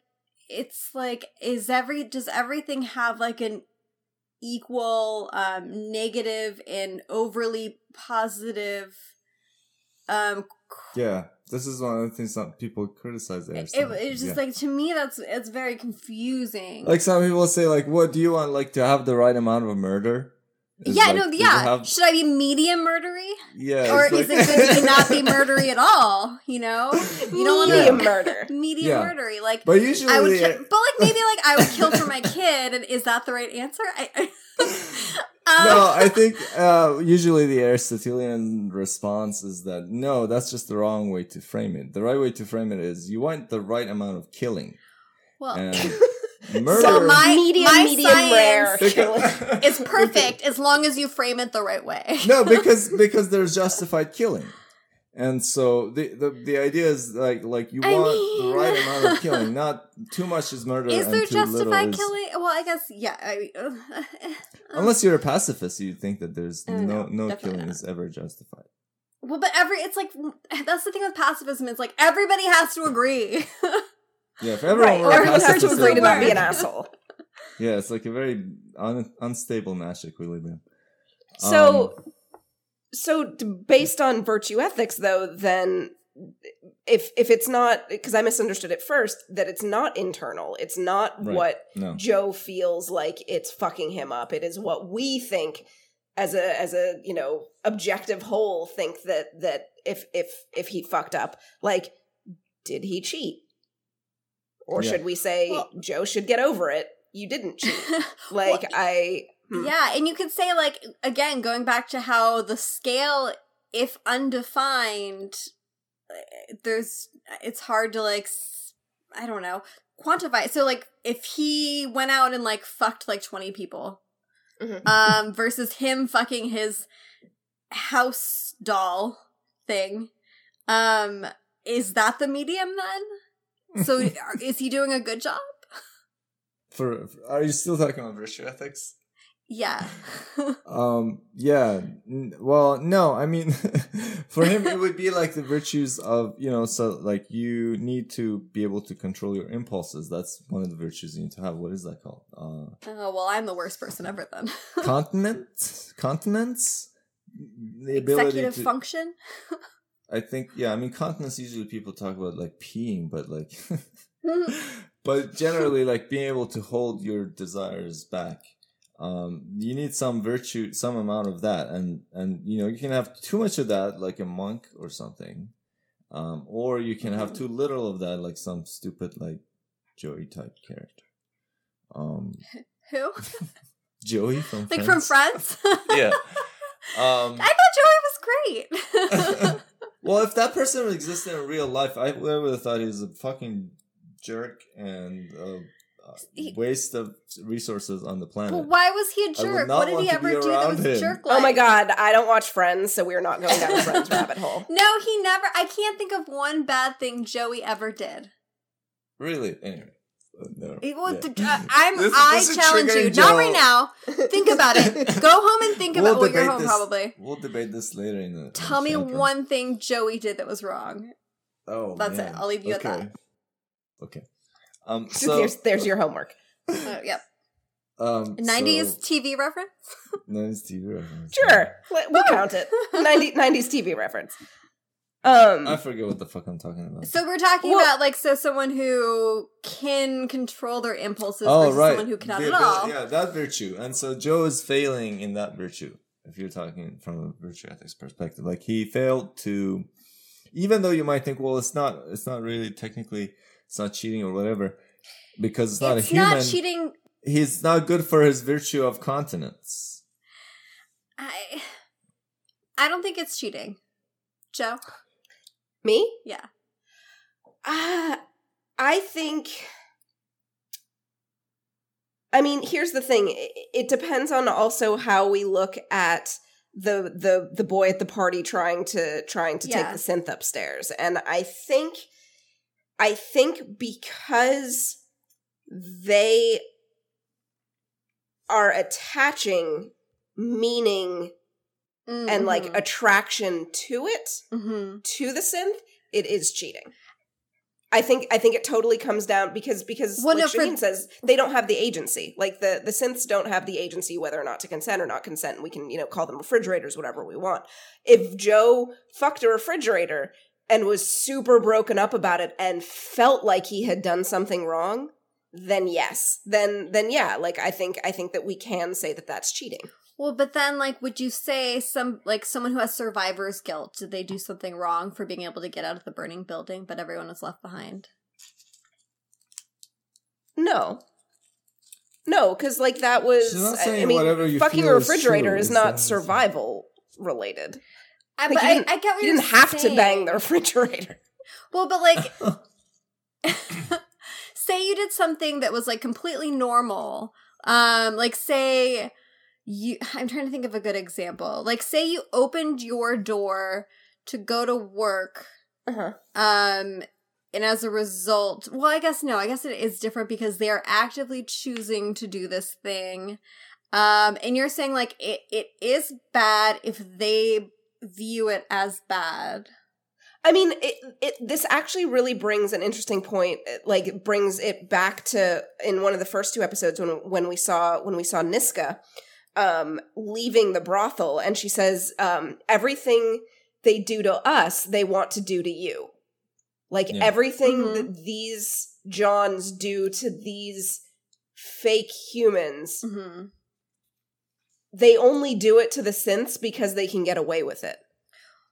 it's like is every does everything have like an equal um negative and overly positive um Yeah, this is one of the things that people criticize it, Aristotle. it's just yeah. like to me that's it's very confusing like some people say, like, what do you want? Like to have the right amount of murder? Is yeah like, no yeah have- should i be medium murdery yeah. or it's is like- it good to not be murdery at all you know you don't want medium to murder medium Yeah. murdery like But usually, I would, the- kill, but like maybe like I would kill for my kid, and is that the right answer? I, um, no, I think uh, usually the Aristotelian response is that no, that's just the wrong way to frame it. The right way to frame it is you want the right amount of killing well, and murder. so my medium my medium science rare is perfect as long as you frame it the right way. no, because because there's justified killing, and so the the, the idea is like like you I want mean- the right amount of killing. Not too much is murder. Is and there too little justified is- killing? Well, I guess yeah. I, uh, Unless you're a pacifist, you think that there's no no, no killing not. is ever justified. well, but every it's like that's the thing with pacifism. It's like everybody has to agree. Yeah, if everyone right were everyone has to pacifist, agree to not be an asshole Yeah, it's like a very un- unstable magic we live in. So, Um, so based on virtue ethics, though, then if if it's not because I misunderstood at first that it's not internal, it's not Right. what no. Joe feels like it's fucking him up. It is what we think as a as a you know objective whole think that that if if if he fucked up, like did he cheat, or Yeah. should we say Well- Joe should get over it? You didn't cheat. Like I. hmm. Yeah, and you could say like again, going back to how the scale, if undefined, eh, there's it's hard to like I don't know quantify. So like if he went out and like fucked like twenty people, Mhm. um, versus him fucking his house doll thing, um, is that the medium then? So is he doing a good job? For, for- are you still talking about virtue ethics? Yeah. Um. Yeah. N- well, no. I mean, for him, it would be like the virtues of you know. So like you need to be able to control your impulses. That's one of the virtues you need to have. What is that called? Uh, oh well, I'm the worst person ever then. continent. Continence. The ability Executive to. function. I think. Yeah. I mean, continence. Usually, people talk about like peeing, but like. but generally like being able to hold your desires back um you need some virtue some amount of that and and you know you can have too much of that like a monk or something um or you can have too little of that like some stupid like joey type character um Who? joey from like Friends. from Friends? yeah um I thought Joey was great. Well if that person existed in real life i would have thought he was a fucking jerk and uh, uh, waste of resources on the planet Well, why was he a jerk? What did he ever do that was him. jerk like? Oh my god, I don't watch Friends, so we're not going down the Friends rabbit hole. No, he never. I can't think of one bad thing Joey ever did. Really? Anyway. No. It Yeah. the- uh, I'm. This- this is challenge you. triggering Not right now. Think about it. Go home and think We'll about. Well, you're home this- probably. We'll debate this later in the. in Tell me chat one thing Joey did that was wrong. Oh, That's it. I'll leave you at okay. that. Okay. Um. So So. there's there's your homework. Uh, yep. um. 90s so- TV reference. 90s TV reference. Sure, we'll count it. 90, 90s TV reference. Um, I forget what the fuck I'm talking about. So we're talking Well- about like so someone who can control their impulses oh versus right. someone who cannot The at abil- all. Yeah, that virtue. And so Joe is failing in that virtue. If you're talking from a virtue ethics perspective, like he failed to, even though you might think, well, it's not, it's not really technically, it's not cheating or whatever, because it's not it's a human. not cheating. He's not good for his virtue of continence. I I don't think it's cheating. Joe? Me? Yeah. Uh, I think. I mean, here's the thing. It, depends on also how we look at the the the boy at the party trying to trying to Yeah. take the synth upstairs, and I think, I think because they are attaching meaning and like Mm-hmm. attraction to it hmm to the synth, it is cheating. I think I think it totally comes down because because Well, like no, for- says they don't have the agency. Like the the synths don't have the agency whether or not to consent or not consent. And we can you know call them refrigerators, whatever we want. If Joe fucked a refrigerator and was super broken up about it and felt like he had done something wrong, then yes, then then yeah, like I think I think that we can say that that's cheating. Well, but then, like, would you say some like someone who has survivor's guilt? Did they do something wrong for being able to get out of the burning building, but everyone was left behind? No. No, because like that was. I- I mean, fucking a feel is refrigerator true, is not not- survival related. I, Like, but you I, didn't- I get what You you're didn't have to bang the refrigerator. Well, but like, say you did something that was like completely normal. Um, like say you. I'm trying to think of a good example. Like, say you opened your door to go to work. Uh-huh. Um, and as a result, well, I guess no. I guess it is different because they are actively choosing to do this thing. Um, and you're saying like it, it is bad if they view it as bad. I mean, it, it this actually really brings an interesting point. It, like, it brings it back to in one of the first two episodes when when we saw when we saw Niska um, leaving the brothel, and she says, um, "Everything they do to us, they want to do to you. Like Yeah. everything Mhm. that these Johns do to these fake humans, Mm-hmm. they only do it to the synths because they can get away with it."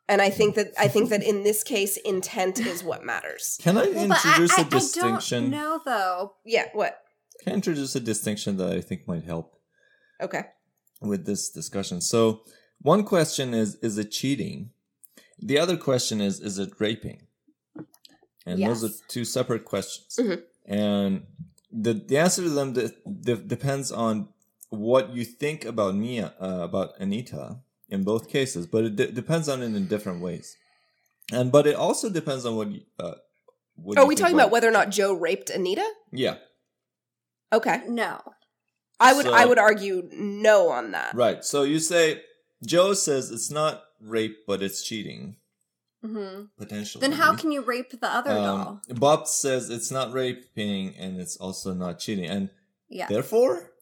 And I think that I think that in this case, intent is what matters. Can I Well, introduce I, a distinction? I don't know though. Yeah. What? Can I introduce a distinction that I think might help Okay. With this discussion? So, one question is is it cheating? The other question is is it raping? And those are two separate questions. Mhm. And the the answer to them de- de- depends on what you think about Mia uh, about Anita in both cases, but it de- depends on it in different ways. and but it also depends on what. You, uh, what Are you we think talking about whether or not Joe raped Anita? Yeah, Okay. No. I would So- I would argue no on that. right. So you say Joe says it's not rape, but it's cheating hmm potentially. Then how can you rape the other doll? um, Bob says it's not raping and it's also not cheating, and Yeah. therefore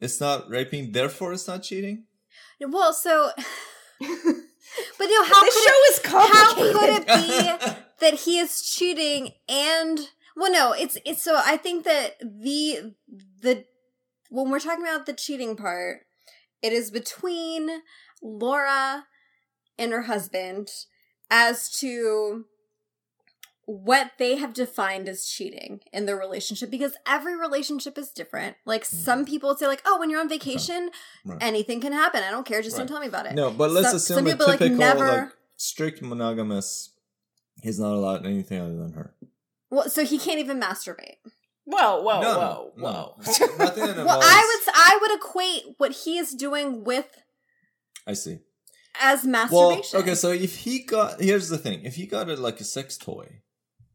it's not raping. Therefore, it's not cheating. Well, so, but you know, how this could show it, is how could it be that he is cheating and well, no, it's it's so I think that the the when we're talking about the cheating part, it is between Laura and her husband as to what they have defined as cheating in their relationship because every relationship is different. Like mm-hmm. some people say like, "Oh, when you're on vacation, Right. anything can happen. I don't care, just don't tell me about it." No, but let's Some- assume some a people, like, typical like, never- strict monogamous. He's not allowed anything other than her. Well, so he can't even masturbate. Whoa, whoa, No, whoa, no, whoa. no. Nothing that Well, I would I would equate what he is doing with I see. as masturbation. Well, okay, so if he got here's the thing: if he got it like a sex toy,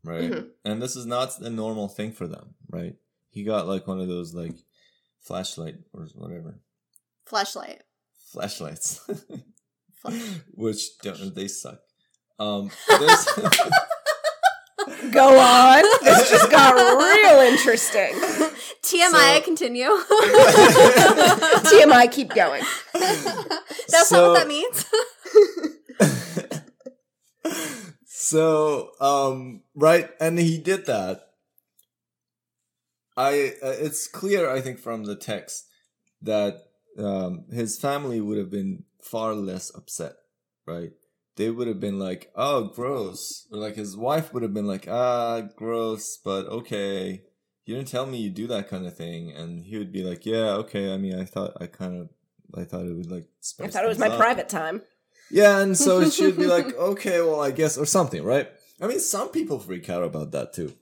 right, Mhm. and this is not a normal thing for them, right? He got like one of those like flashlight or whatever flashlight. flashlights, Flash. which don't they suck. Um, there's- Go on. This just got real interesting. TMI, So- continue. TMI, keep going. That's not what that means. so um right and he did that i uh, it's clear i think from the text that um his family would have been far less upset right they would have been like oh gross or like his wife would have been like ah gross but okay you didn't tell me you do that kind of thing and he would be like yeah okay i mean i thought i kind of i thought it would like I thought it was my up. private time. Yeah, and so she'd be like, okay, well, I guess, or something, right? I mean, some people freak out about that too.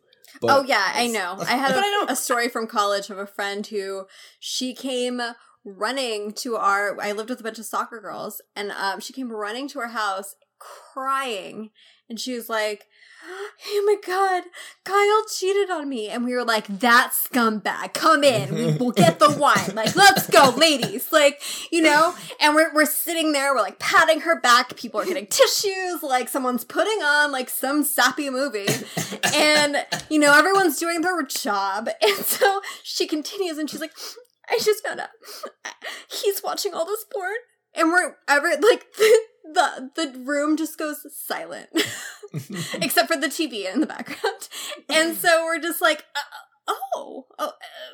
But oh yeah, I know. I had But I a, don't- a story from college of a friend who she came running to our. I lived with a bunch of soccer girls, and um, she came running to our house crying, and she was like. Oh my god, Kyle cheated on me. And we were like, that scumbag, come in. We will get the wine. Like, let's go, ladies. Like, you know? And we're, we're sitting there, we're like patting her back. People are getting tissues. Like, someone's putting on like some sappy movie and you know everyone's doing their job and so she continues and she's like i just found out he's watching all this porn and we're ever like the the, the room just goes silent except for the tv in the background and so we're just like uh, oh oh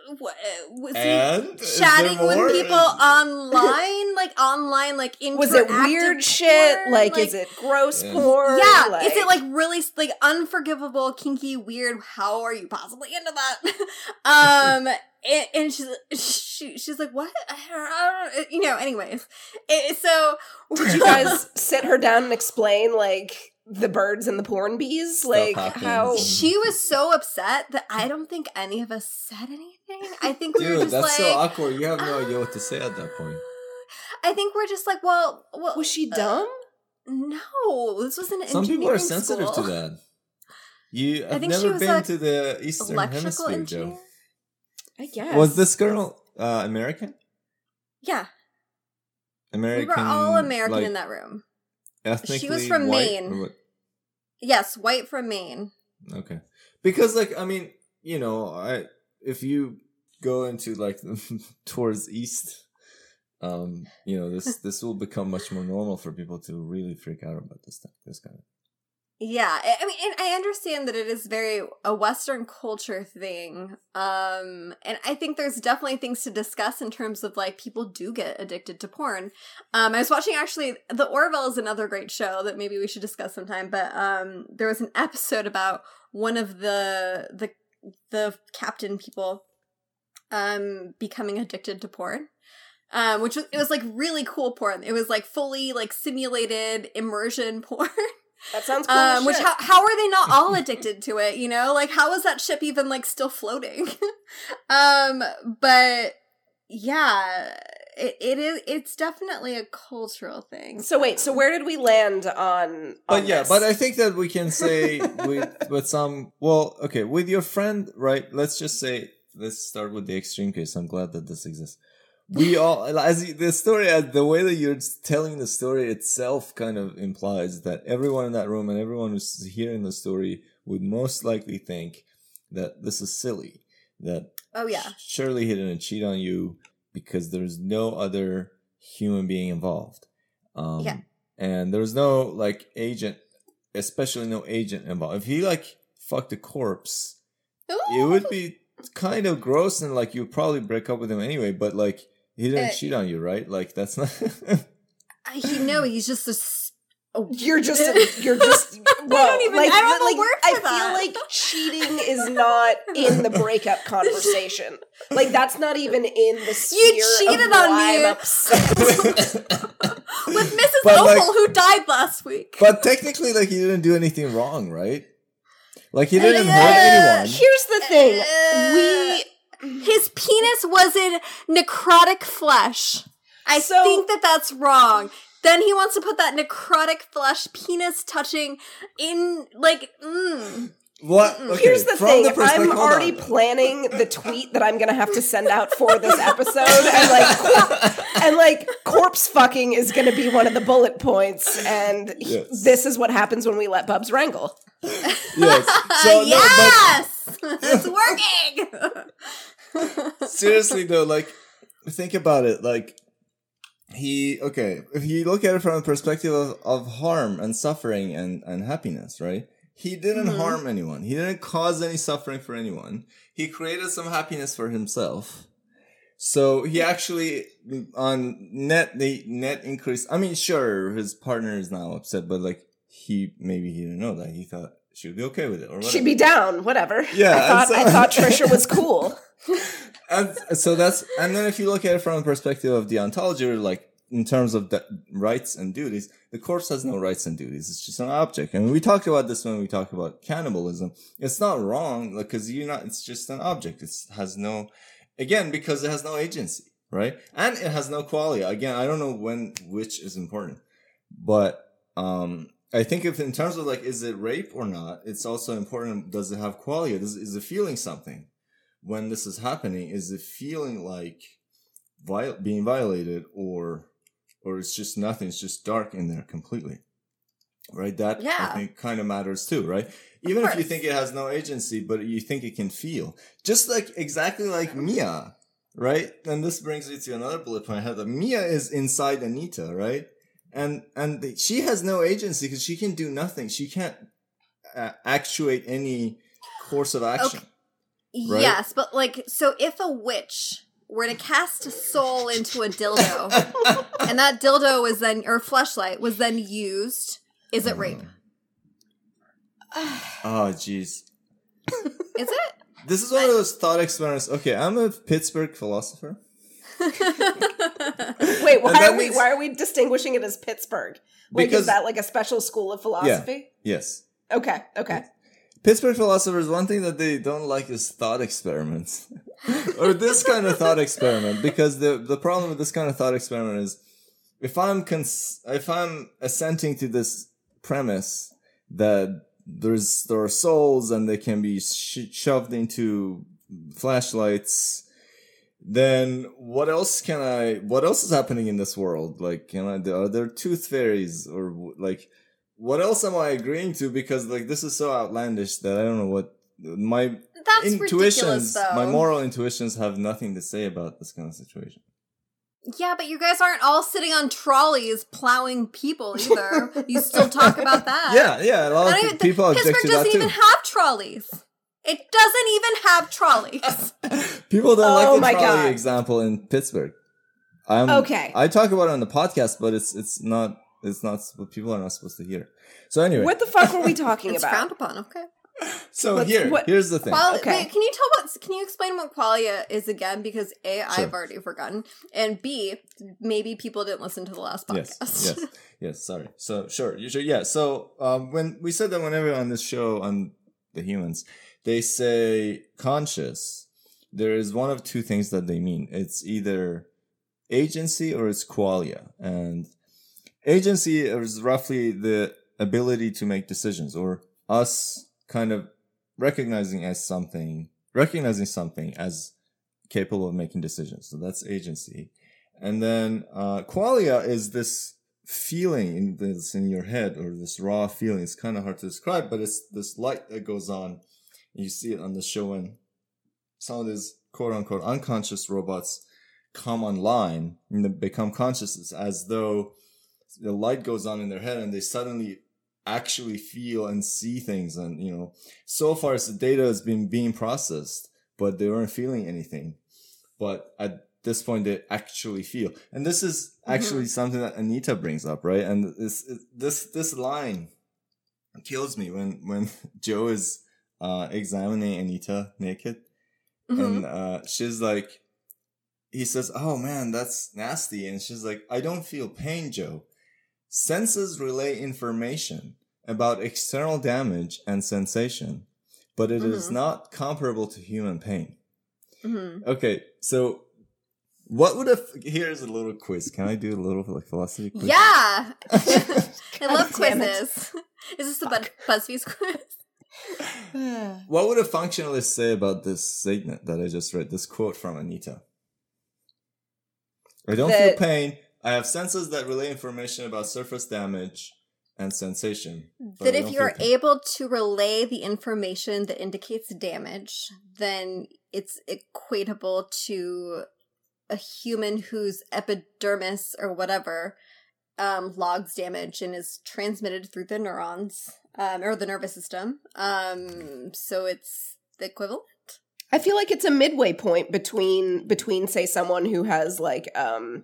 uh, what uh, was and Is chatting with people online like online like in Was it interactive weird shit? porn, Like, is it gross Yeah. porn? yeah, is it like really like unforgivable, kinky, weird? How are you possibly into that? um, and, and she's she, she's like, what? I don't, you know. Anyways, it, so Did you guys sit her down and explain like the birds and the porn bees? Like how she was so upset that I don't think any of us said anything. I think we were just that's like, so awkward. You have no idea what to say at that point. I think we're just like, well, well, was she uh, dumb? no, this was an Some people are sensitive school. to that. You, I I've think she never was been a to the Eastern Electrical Hemisphere, engineer. Joe. I guess. Was this girl uh, American? Yeah, American. we were all American like, in that room. Ethnically she was from white, Maine. Yes, white from Maine. Okay. Because like I mean, you know, I if you go into like towards east, um, you know, this this will become much more normal for people to really freak out about this stuff. This kind of Yeah, I mean, and I understand that it is very a Western culture thing, um, and I think there's definitely things to discuss in terms of like people do get addicted to porn. Um, I was watching actually the Orville is another great show that maybe we should discuss sometime, but um, there was an episode about one of the the the captain people um becoming addicted to porn. Um, which was it was like really cool porn. It was like fully like simulated immersion porn. That sounds cool. Um, which how how are they not all addicted to it? You know, like how is that ship even like still floating? um, but yeah, it, it is. It's definitely a cultural thing. So wait, so where did we land on? But on yeah, this? but I think that we can say with with some well, okay, with your friend, right? Let's just say let's start with the extreme case. I'm glad that this exists. We all, as you- the story, the way that you're telling the story itself, kind of implies that everyone in that room and everyone who's hearing the story would most likely think that this is silly. That Oh yeah. surely he didn't cheat on you because there's no other human being involved. Um, Yeah. And there's no like agent, especially no agent involved. If he like fucked a corpse, it would be kind of gross and like you'd probably break up with him anyway. But like he didn't Uh, cheat on you, right? Like that's not. He no, he's just a. s- a- You're just a, you're just well, even- like, I don't have a like, word I for that. feel like cheating is not in the breakup conversation. Like that's not even in the sphere cheated of on why me. With Mrs. But, Opal like- who died last week. but technically, like he didn't do anything wrong, right? Like he didn't Uh, hurt anyone. Here's the thing: Uh, we His penis was in necrotic flesh. I So- think that that's wrong. Then he wants to put that necrotic flesh penis touching in like mm. What? Okay, Here's the from thing: perspective- I'm hold on. already planning the tweet that I'm gonna have to send out for this episode, and like, and like, corpse fucking is gonna be one of the bullet points, and he- Yes. this is what happens when we let Bubs wrangle. Yes. So, no, but yes, it's working. Seriously though, like think about it. Like he okay, if you look at it from a perspective of, of harm and suffering and, and happiness, right? He didn't Mhm. harm anyone. He didn't cause any suffering for anyone. He created some happiness for himself. So he actually on net the net increase. I mean, sure, his partner is now upset, but like he maybe he didn't know that. He thought she would be okay with it or whatever. She'd be down, whatever. Yeah, I thought so- I thought Trisha was cool. and so that's and then if you look at it from the perspective of deontology or like in terms of the rights and duties the corpse has no rights and duties. It's just an object. And we talked about this when we talked about cannibalism. It's not wrong because you're not it's just an object. It has no again because it has no agency right? And it has no qualia. Again i don't know when which is important. But um I think if in terms of like, is it rape or not? It's also important. Does it have qualia? Does, is it feeling something? when this is happening is it feeling like viol- being violated or or it's just nothing it's just dark in there completely right that Yeah. i think kind of matters too right even if you think it has no agency but you think it can feel just like exactly like mia right and this brings me to another bullet point i had that mia is inside anita right and and she has no agency because she can do nothing she can't uh, actuate any course of action Right? Yes, but like, so if a witch were to cast a soul into a dildo, and that dildo was then, or fleshlight was then used, is it rape? Oh, jeez. Is it? This is one of those thought experiments. Okay, I'm a Pittsburgh philosopher. Wait, why are we means- why are we distinguishing it as Pittsburgh? Like Because- is that like a special school of philosophy? Yes. Okay, okay. Pittsburgh philosophers, one thing that they don't like is thought experiments. or this kind of thought experiment. Because the, the problem with this kind of thought experiment is if I'm cons- if I'm assenting to this premise that there's there are souls and they can be sh- shoved into flashlights then what else can i what else is happening in this world like can i are there tooth fairies or like what else am i agreeing to because like this is so outlandish that i don't know what my That's intuitions my moral intuitions have nothing to say about this kind of situation Yeah, but you guys aren't all sitting on trolleys plowing people either. you still talk about that. yeah yeah a lot of people object Pittsburgh to that doesn't too even have trolleys. It doesn't even have trolleys. people don't Oh like the my trolley God. example in pittsburgh i'm Okay. i talk about it on the podcast but it's it's not it's not what people are not supposed to hear so anyway What the fuck were we talking it's about? frowned upon. Okay. so What's- here what- here's the thing Quali- Okay. Wait, can you tell what? Can you explain what qualia is again? Because a, Sure. I've already forgotten, and b, maybe people didn't listen to the last podcast. yes yes sorry so sure you sure yeah so um when we said that whenever on this show on the humans they say conscious there is one of two things that they mean it's either agency or it's qualia. And agency is roughly the ability to make decisions or us kind of recognizing as something, recognizing something as capable of making decisions. So that's agency. And then, uh, qualia is this feeling that's in your head or this raw feeling. It's kind of hard to describe, but it's this light that goes on. You see it on the show when some of these quote unquote unconscious robots come online and become conscious. As though the light goes on in their head and they suddenly actually feel and see things. And, you know, so far as the data has been being processed, but they weren't feeling anything. But at this point, they actually feel. And this is mm-hmm. actually something that Anita brings up, right? And this, this, this line kills me when, when Joe is, uh, examining Anita naked. Mhm. And, uh, she's like, he says, Oh man, that's nasty. And she's like, I don't feel pain, Joe. Senses relay information about external damage and sensation, but it is Mhm. not comparable to human pain. Mhm. Okay, so what would have here's a little quiz. Can I do a little like philosophy quiz? Yeah. I love quizzes. Is this the Bud- BuzzFeed quiz? What would a functionalist say about this statement that I just read? This quote from Anita. I don't feel pain. I have senses that relay information about surface damage and sensation. that if you're able to relay the information that indicates damage, then it's equatable to a human whose epidermis or whatever um, logs damage and is transmitted through the neurons um, or the nervous system. Um, so it's the equivalent. I feel like it's a midway point between between say someone who has like um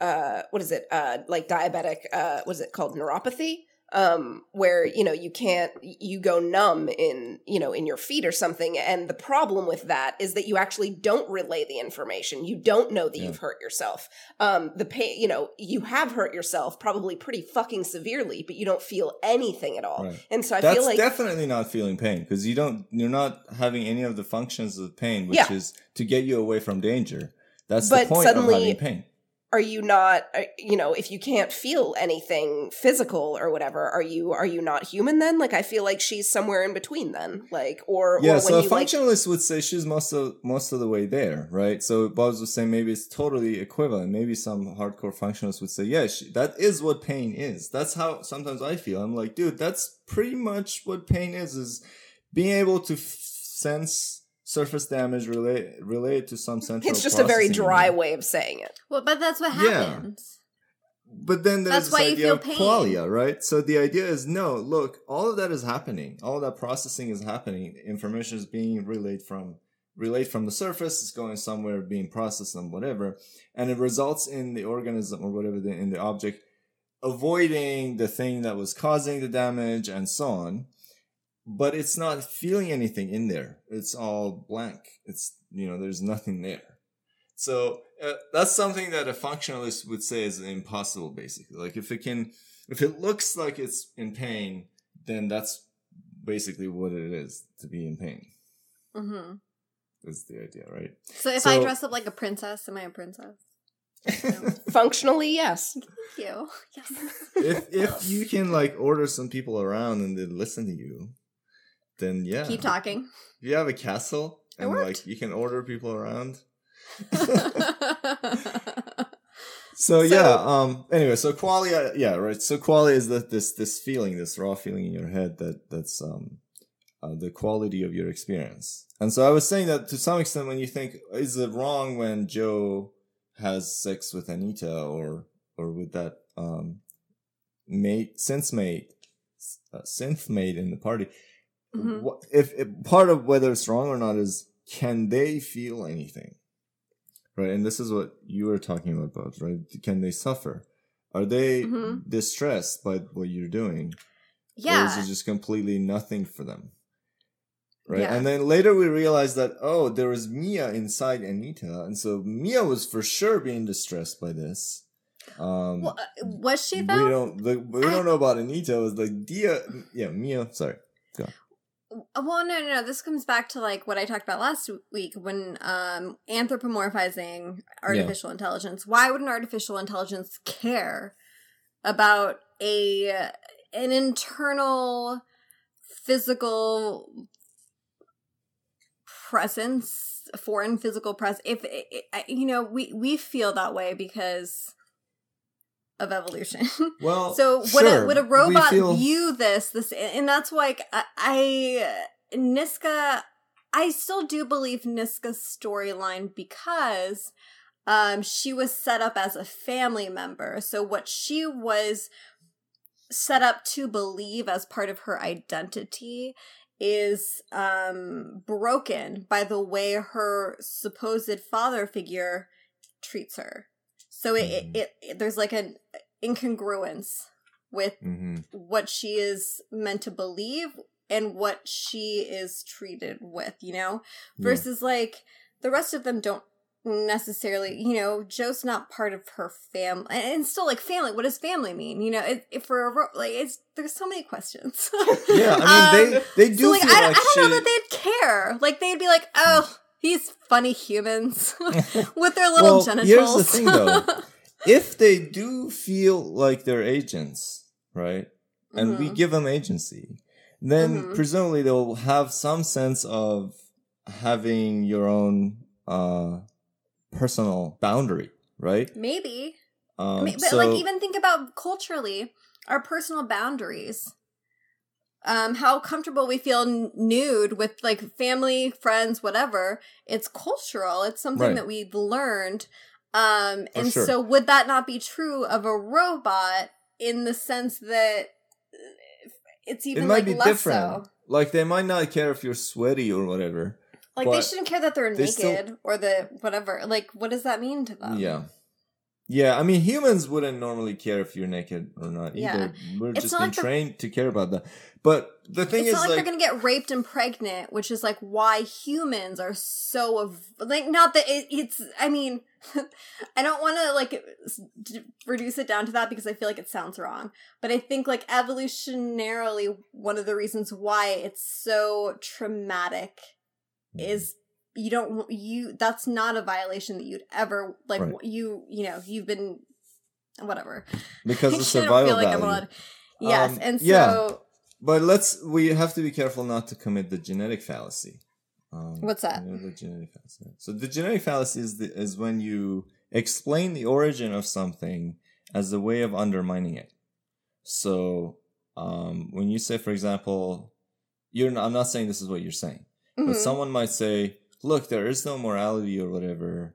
uh what is it uh like diabetic uh what is it called neuropathy um where you know you can't you go numb in you know in your feet or something and the problem with that is that you actually don't relay the information you don't know that Yeah. you've hurt yourself um the pain you know you have hurt yourself probably pretty fucking severely but you don't feel anything at all Right. and so i That's feel like definitely not feeling pain because you don't. You're not having any of the functions of pain, which Yeah. is to get you away from danger. That's But the point suddenly- of having pain. Are you not uh, you know if you can't feel anything physical or whatever are you are you not human then like i feel like she's somewhere in between then like or Yeah, or so a when you like functionalist would say she's most of most of the way there, right? So Bob's was saying maybe it's totally equivalent. Maybe some hardcore functionalists would say, yeah, she, that is what pain is. That's how sometimes I feel. I'm like, dude, that's pretty much what pain is: is being able to f- sense surface damage relate related to some central. it's just a very dry unit. way of saying it Well, but that's what happens. Yeah. But then there's That's this why you idea feel of pain. qualia, right? So the idea is no, look, all of that is happening. All of that processing is happening. Information is being relayed from relayed from the surface, it's going somewhere, being processed and whatever, and it results in the organism or whatever the, in the object avoiding the thing that was causing the damage and so on. But it's not feeling anything in there. It's all blank. It's you know, there's nothing there. So uh, that's something that a functionalist would say is impossible, basically. Like if it can, if it looks like it's in pain, then that's basically what it is to be in pain. Mm-hmm. Is the idea, right? So if I dress up like a princess, am I a princess? functionally yes Thank you. Yes. if if you can like order some people around and they listen to you, then yeah. Keep talking. If you have a castle It and worked. like you can order people around. So, yeah, um anyway, so qualia yeah, right. So qualia is that this this feeling, this raw feeling in your head that that's um uh, the quality of your experience. And so I was saying that to some extent when you think is it wrong when Joe has sex with Anita or or with that um mate synth mate uh, synth mate in the party Mhm. what if, if part of whether it's wrong or not is can they feel anything? Right and this is what you were talking about right? Can they suffer? Are they Mhm. distressed by what you're doing? Or is it just completely nothing for them? Right Yeah. and then later we realized that oh there was mia inside anita and so mia was for sure being distressed by this. Um Well, uh, was she we don't the, we I- don't know about anita it was like dia yeah mia sorry well, no, no, no. This comes back to like what I talked about last week when um anthropomorphizing artificial intelligence. Why would an artificial intelligence care about a an internal physical presence, foreign physical presence? If it, it, you know, we we feel that way because of evolution. Well, So would sure, a would a robot feel- view this this and that's why I, I Niska I still do believe Niska's storyline because um she was set up as a family member. So what she was set up to believe as part of her identity is um broken by the way her supposed father figure treats her. So it, Mhm. it, it there's like an incongruence with Mhm. what she is meant to believe and what she is treated with, you know? Yeah. Versus like the rest of them don't necessarily, you know, Joe's not part of her family. And still like family, what does family mean? You know, it, if for a like it's there's so many questions. Yeah, I mean Um, they they do so like I, like I don't know that they'd care. Like they'd be like, "Oh, these funny humans with their little Well, genitals." here's the thing, though. if they do feel like they're agents, right? And we Mhm. give them agency, then Mhm. presumably they'll have some sense of having your own uh personal boundary, right? Maybe. Um, I mean, but so, like even think about culturally our personal boundaries um how comfortable we feel n- nude with like family friends whatever it's cultural it's something Right. that we've learned um For and sure. so would that not be true of a robot in the sense that uh, it's even it might like be less different. so Like they might not care if you're sweaty or whatever. like they shouldn't care that they're they naked still- or the whatever like what does that mean to them yeah. Yeah, I mean humans wouldn't normally care if you're naked or not Yeah. either. We're It's just been like trained to care about that. But the thing it's is not like, like they're gonna get raped and pregnant, which is like why humans are so av- like not that it, it's. I mean, I don't want to like reduce it down to that because I feel like it sounds wrong. But I think like evolutionarily, one of the reasons why it's so traumatic is you don't you that's not a violation that you'd ever like Right. you you know you've been whatever because don't survival feel like value. Yes, Um, and so yeah. But let's we have to be careful not to commit the genetic fallacy. Um, What's that? you know, the genetic fallacy. So the genetic fallacy is the, is when you explain the origin of something as a way of undermining it. So um, when you say, for example, you're not, I'm not saying this is what you're saying, but Mhm. someone might say, "Look, there is no morality or whatever."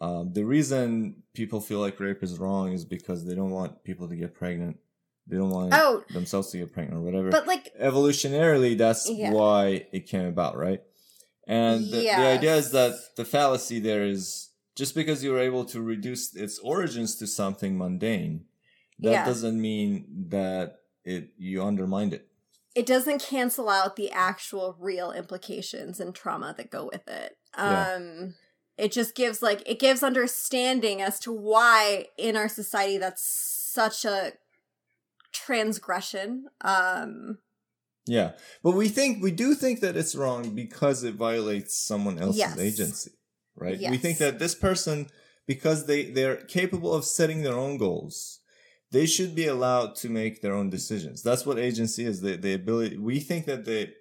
Um, the reason people feel like rape is wrong is because they don't want people to get pregnant. They don't want oh, themselves to get pregnant or whatever. but like Evolutionarily, that's Yeah. why it came about, right? And the, the idea is that the fallacy there is just because you were able to reduce its origins to something mundane, that Yeah. doesn't mean that it you undermined it. It doesn't cancel out the actual real implications and trauma that go with it. Yeah. Um it just gives like it gives understanding as to why in our society that's such a transgression. Um Yeah, but we think we do think that it's wrong because it violates someone else's Yes. agency, right? We think that this person, because they they're capable of setting their own goals, they should be allowed to make their own decisions. That's what agency is. The the ability. We think that they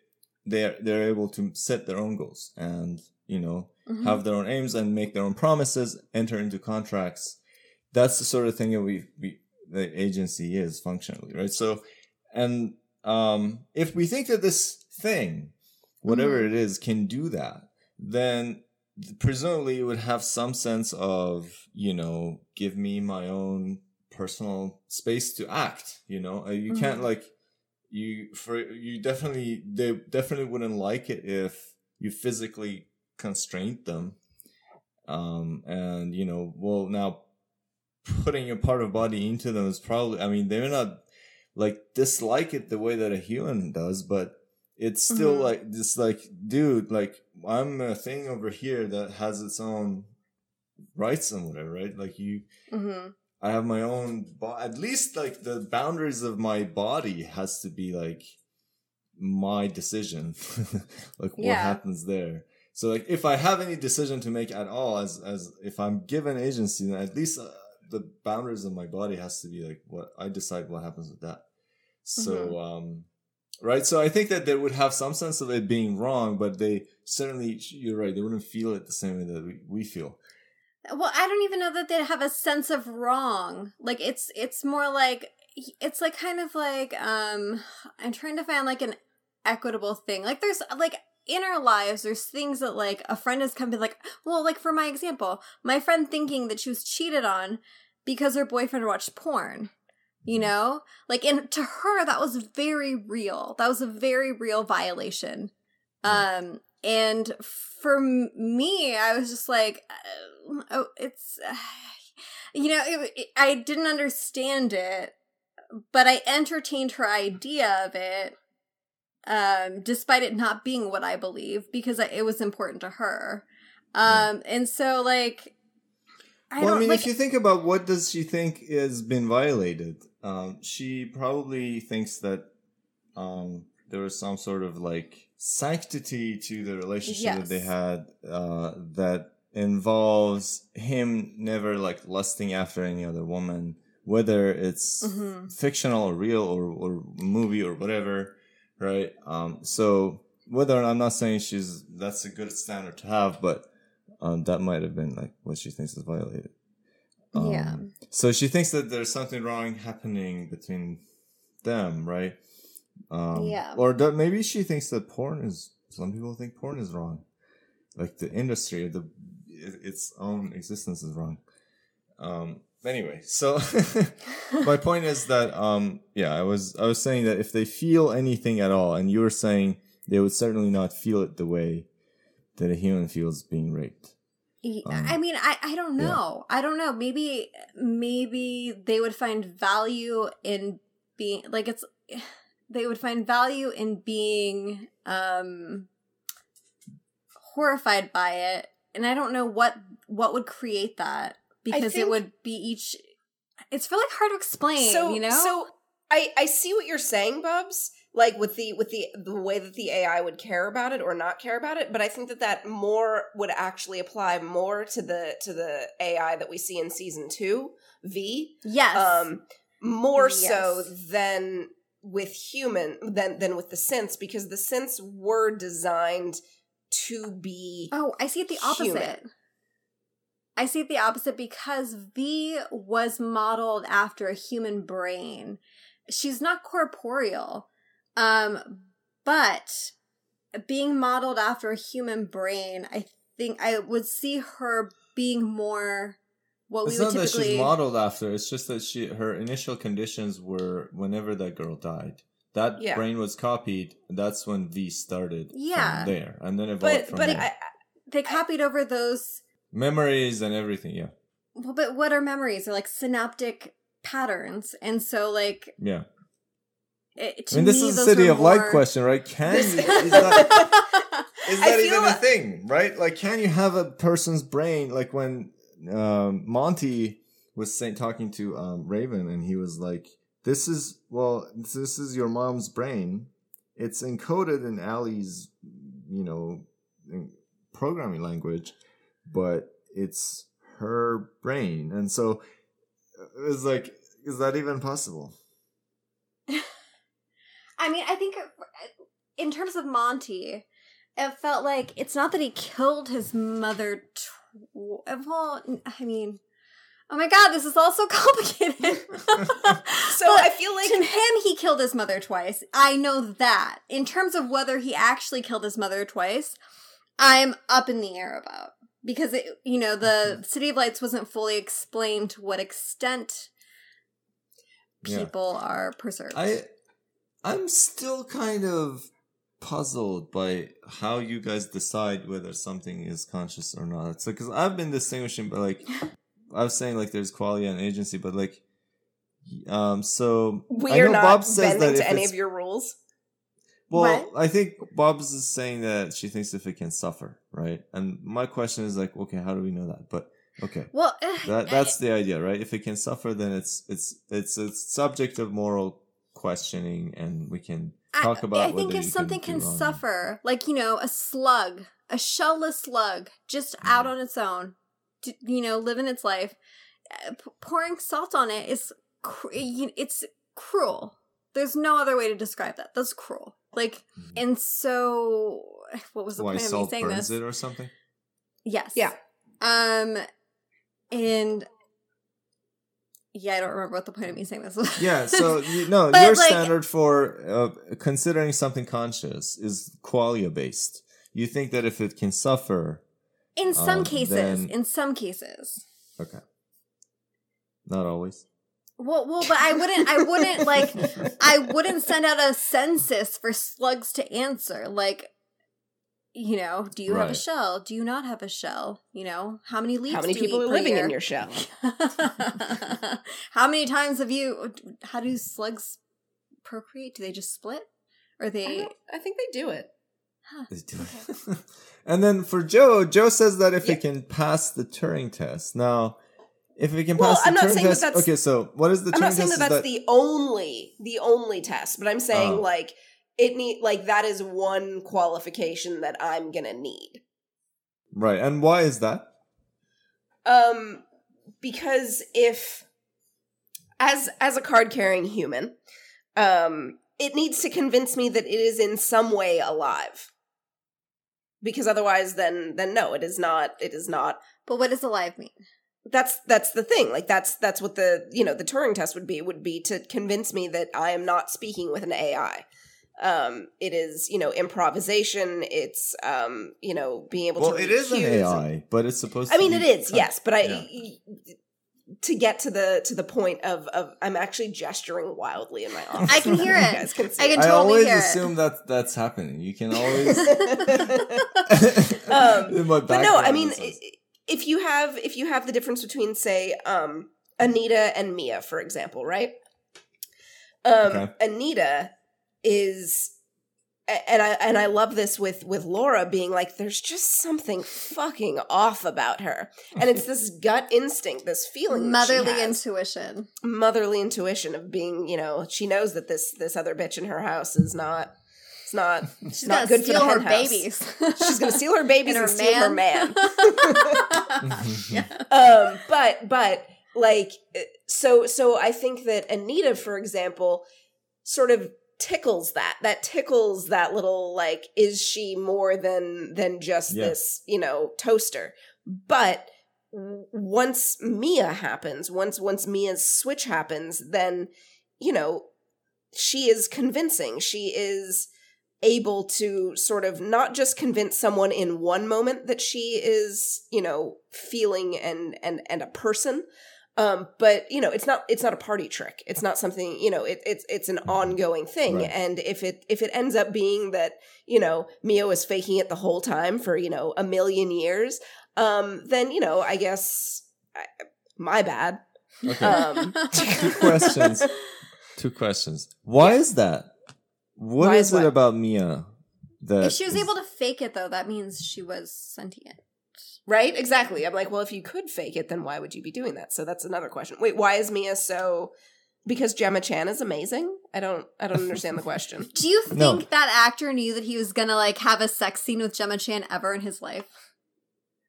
they're they're able to set their own goals and you know mhm. have their own aims and make their own promises, enter into contracts. That's the sort of thing that we, we the agency is functionally, right? So, and um, if we think that this thing, whatever Mm-hmm. it is, can do that, then presumably it would have some sense of, you know, give me my own personal space to act. You know, Uh, you can't Mhm. like you for you definitely they definitely wouldn't like it if you physically constrained them um and you know well now putting a part of body into them is probably i mean they're not like dislike it the way that a human does but it's still Mhm. like this like dude like i'm a thing over here that has its own rights and whatever right like you Mhm. I have my own, bo- at least like the boundaries of my body has to be like, my decision, like what Yeah. happens there. So like if I have any decision to make at all, as as if I'm given agency, then at least uh, the boundaries of my body has to be like what I decide what happens with that. So Mm-hmm. um, right. So I think that they would have some sense of it being wrong, but they certainly you're right. They wouldn't feel it the same way that we, we feel. Well, I don't even know that they'd have a sense of wrong. Like it's it's more like it's like kind of like um I'm trying to find like an equitable thing. Like there's like in our lives there's things that like a friend has come to like well like for my example, my friend thinking that she was cheated on because her boyfriend watched porn. You know? Like and to her that was very real. That was a very real violation. Um and for me i was just like uh, oh it's uh, you know it, it- i didn't understand it but i entertained her idea of it um despite it not being what i believe because I, it was important to her. Um and so like i well, I mean, like if you think about what does she think has been violated, um, she probably thinks that um, there was some sort of like sanctity to the relationship that they had uh, that involves him never like lusting after any other woman, whether it's Mhm. fictional or real or, or movie or whatever, right? Um, so whether I'm not saying she's that's a good standard to have, but um, that might have been like what she thinks is violated. Um, Yeah. So she thinks that there's something wrong happening between them, right? Um, Yeah. Or that maybe she thinks that porn is. Some people think porn is wrong, like the industry, the its own existence is wrong. Um. Anyway, so my point is that um yeah i was i was saying that if they feel anything at all and you were saying they would certainly not feel it the way that a human feels being raped Um, I mean, I, I don't yeah. know. I don't know. Maybe maybe they would find value in being like it's they would find value in being um horrified by it. And I don't know what what would create that because think- it would be each it's really hard to explain, so you know? so i i see what you're saying bubs like with the with the the way that the ai would care about it or not care about it but i think that that more would actually apply more to the to the ai that we see in season two v yes. um more so than with human than than with the synths because the synths were designed to be Oh, I see it the opposite. human. I see it the opposite because V was modeled after a human brain. She's not corporeal. Um, but being modeled after a human brain, I think I would see her being more what it's we would not that typically she's modeled after it's just that she her initial conditions were whenever that girl died that Yeah. brain was copied that's when v started Yeah. from there and then evolved but from but there I, they copied over those memories and everything yeah well, but what are memories? They're like synaptic patterns. And so like yeah it, i mean this me, is a city are of light question right can This- you, is that is that feel even a thing right like can you have a person's brain like when um monty was saying talking to um raven and he was like this is well this is your mom's brain it's encoded in Allie's you know programming language but it's her brain and so uh, it's like is that even possible I mean, I think in terms of Monty, it felt like it's not that he killed his mother. Well, I mean, oh my god, this is all so complicated. so i feel like to him, he killed his mother twice. I know that. In terms of whether he actually killed his mother twice, I'm up in the air about because it, you know the mm-hmm. City of Lights wasn't fully explained to what extent Yeah. people are preserved. I I'm still kind of puzzled by how you guys decide whether something is conscious or not. So because I've been distinguishing, but like I was saying, like there's qualia and agency, but like um so we I are not Bob says bending to any of your rules well, I think Bob's is saying that she thinks if it can suffer, right? And my question is like, okay, how do we know that? But okay. well, eh, That that's the idea, right? If it can suffer, then it's it's it's a subject of moral questioning, and we can talk I, about. I think if you something do can suffer, like you know, a slug, a shellless slug, just Mm-hmm. out on its own, to, you know, living its life, uh, p- pouring salt on it is, cr- it's cruel. There's no other way to describe that. That's cruel. Like, Mhm. and so, what was the Why point of me salt saying burns this? it or something? Yes. Yeah. Um, and yeah, I don't remember what the point of me saying this was. Yeah, so you, no, your like- standard for uh, considering something conscious is qualia based. You think that if it can suffer, in some um, cases, then- in some cases. okay, not always. Well, well, but I wouldn't. I wouldn't like. I wouldn't send out a census for slugs to answer. Like, you know, do you have a shell? Do you not have a shell? You know, how many leaves? How many do people eat are living year? in your shell? how many times have you? How do slugs procreate? Do they just split, or I, they? don't- I think they do it. Let's do it. and then for Joe, Joe says that if Yeah. it can pass the Turing test. Now, if it can Well, pass the I'm not Turing saying that test, that's- okay. So what is the I'm Turing not saying test? that Is that's the only the only test, but I'm saying Oh. like it need like that is one qualification that I'm gonna need. right, and why is that? Um, because if as as a card carrying human, um, it needs to convince me that it is in some way alive. Because otherwise, then then no, it is not. It is not. But what does alive mean? That's that's the thing. Like that's that's what the you know the Turing test would be would be to convince me that I am not speaking with an AI. Um, it is you know improvisation. It's um you know being able Well, to. it read is an cues and- AI, but it's supposed. I to mean, be it is, kind- yes, but I yeah. to get to the to the point of of I'm actually gesturing wildly in my office. I can hear it. guys can see I can it. I totally always hear it. assume that that's happening. You can always. Um, but no, I mean, it says- i- if you have if you have the difference between say um Anita and Mia, for example, right? Um, Okay. Anita is. And I and I love this with with Laura being like, there's just something fucking off about her, and it's this gut instinct, this feeling, that she Motherly has. intuition. motherly intuition of being, you know, she knows that this this other bitch in her house is not it's not She's not gonna good for the her hen babies. She's gonna steal her babies And and, her steal her man. yeah. um but but like so so I think that Anita, for example, sort of tickles that that tickles that little like is she more than than just Yeah. this you know toaster but once mia happens once once mia's switch happens then you know she is convincing she is able to sort of not just convince someone in one moment that she is you know feeling and and and a person um but you know it's not it's not a party trick it's not something you know it, it's it's an ongoing thing Right. and if it if it ends up being that you know mia was faking it the whole time for you know a million years um then you know i guess I, my bad Okay. um Two questions. Two questions. Why is that? What Why is is it about Mia that if she was is- able to fake it, though, that means she was sentient. Right? Exactly. I'm like well if you could fake it then why would you be doing that? So that's another question. Wait why is mia so because gemma chan is amazing? I don't i don't understand the question. Do you think No. that actor knew that he was gonna like have a sex scene with Gemma Chan ever in his life?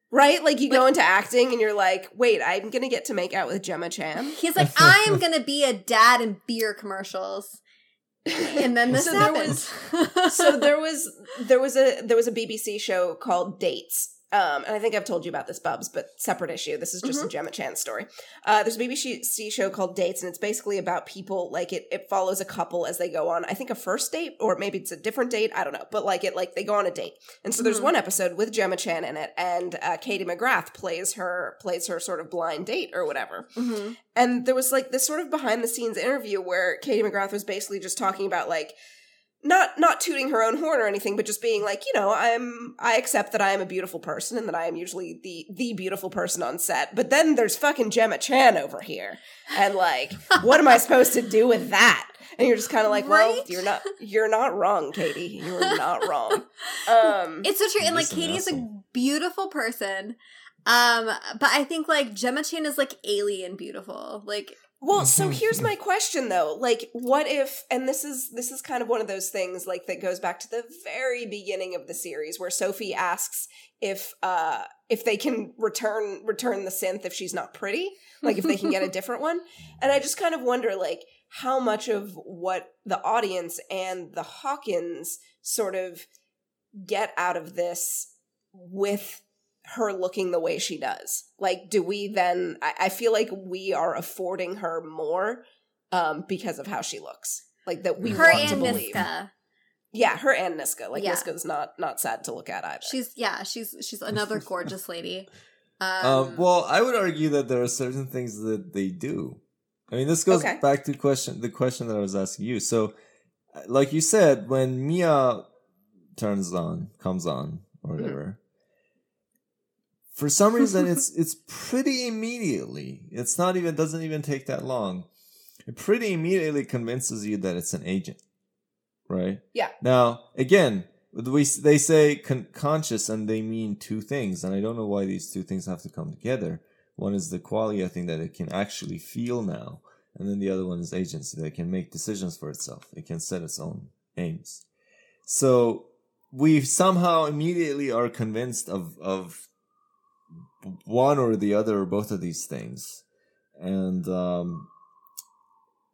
right? Like you go into acting and you're like wait i'm gonna get to make out with gemma chan? He's like, I am gonna be a dad in beer commercials, and then this So there happens. so there was there was a there was a BBC show called Dates. Um, and I think I've told you about this, Bubs, but separate issue. This is just a Gemma Chan story. Uh, there's a BBC show called Dates, and it's basically about people like it. It follows a couple as they go on. I think a first date, or maybe it's a different date. I don't know, but like it, like they go on a date. And so there's Mhm. one episode with Gemma Chan in it, and uh, Katie McGrath plays her plays her sort of blind date or whatever. Mhm. And there was like this sort of behind the scenes interview where Katie McGrath was basically just talking about like not not tooting her own horn or anything, but just being like, you know, I'm I accept that I am a beautiful person and that I am usually the the beautiful person on set. But then there's fucking Gemma Chan over here. And like, what am I supposed to do with that? And you're just kind of like, well, Right? you're not you're not wrong, Katie. You're not wrong. Um It's so true, and like Just an Katie's a beautiful person, um, but I think like Gemma Chan is like alien beautiful. Like Well, so here's my question though. Like what if and this is this is kind of one of those things like that goes back to the very beginning of the series where Sophie asks if uh if they can return return the synth if she's not pretty, like if they can get a different one. And I just kind of wonder like how much of what the audience and the Hawkins sort of get out of this with her looking the way she does? Like, do we then? I, I feel like we are affording her more um, because of how she looks. Like that we Her want to believe. Niska. Yeah, her and Niska. Like Yeah. Niska's not not sad to look at either. She's yeah, she's she's another gorgeous lady. Um, Um, well, I would argue that there are certain things that they do. I mean, this goes Okay. back to question the question that I was asking you. So, uh, like you said, when Mia turns on, comes on, or Mm-hmm. whatever, for some reason, it's it's pretty immediately. It's not even doesn't even take that long. It pretty immediately convinces you that it's an agent, right? Yeah. Now, again, we they say con- conscious and they mean two things, and I don't know why these two things have to come together. One is the qualia thing that it can actually feel now, and then the other one is agency that it can make decisions for itself. It can set its own aims. So we somehow immediately are convinced of of one or the other or both of these things, and um,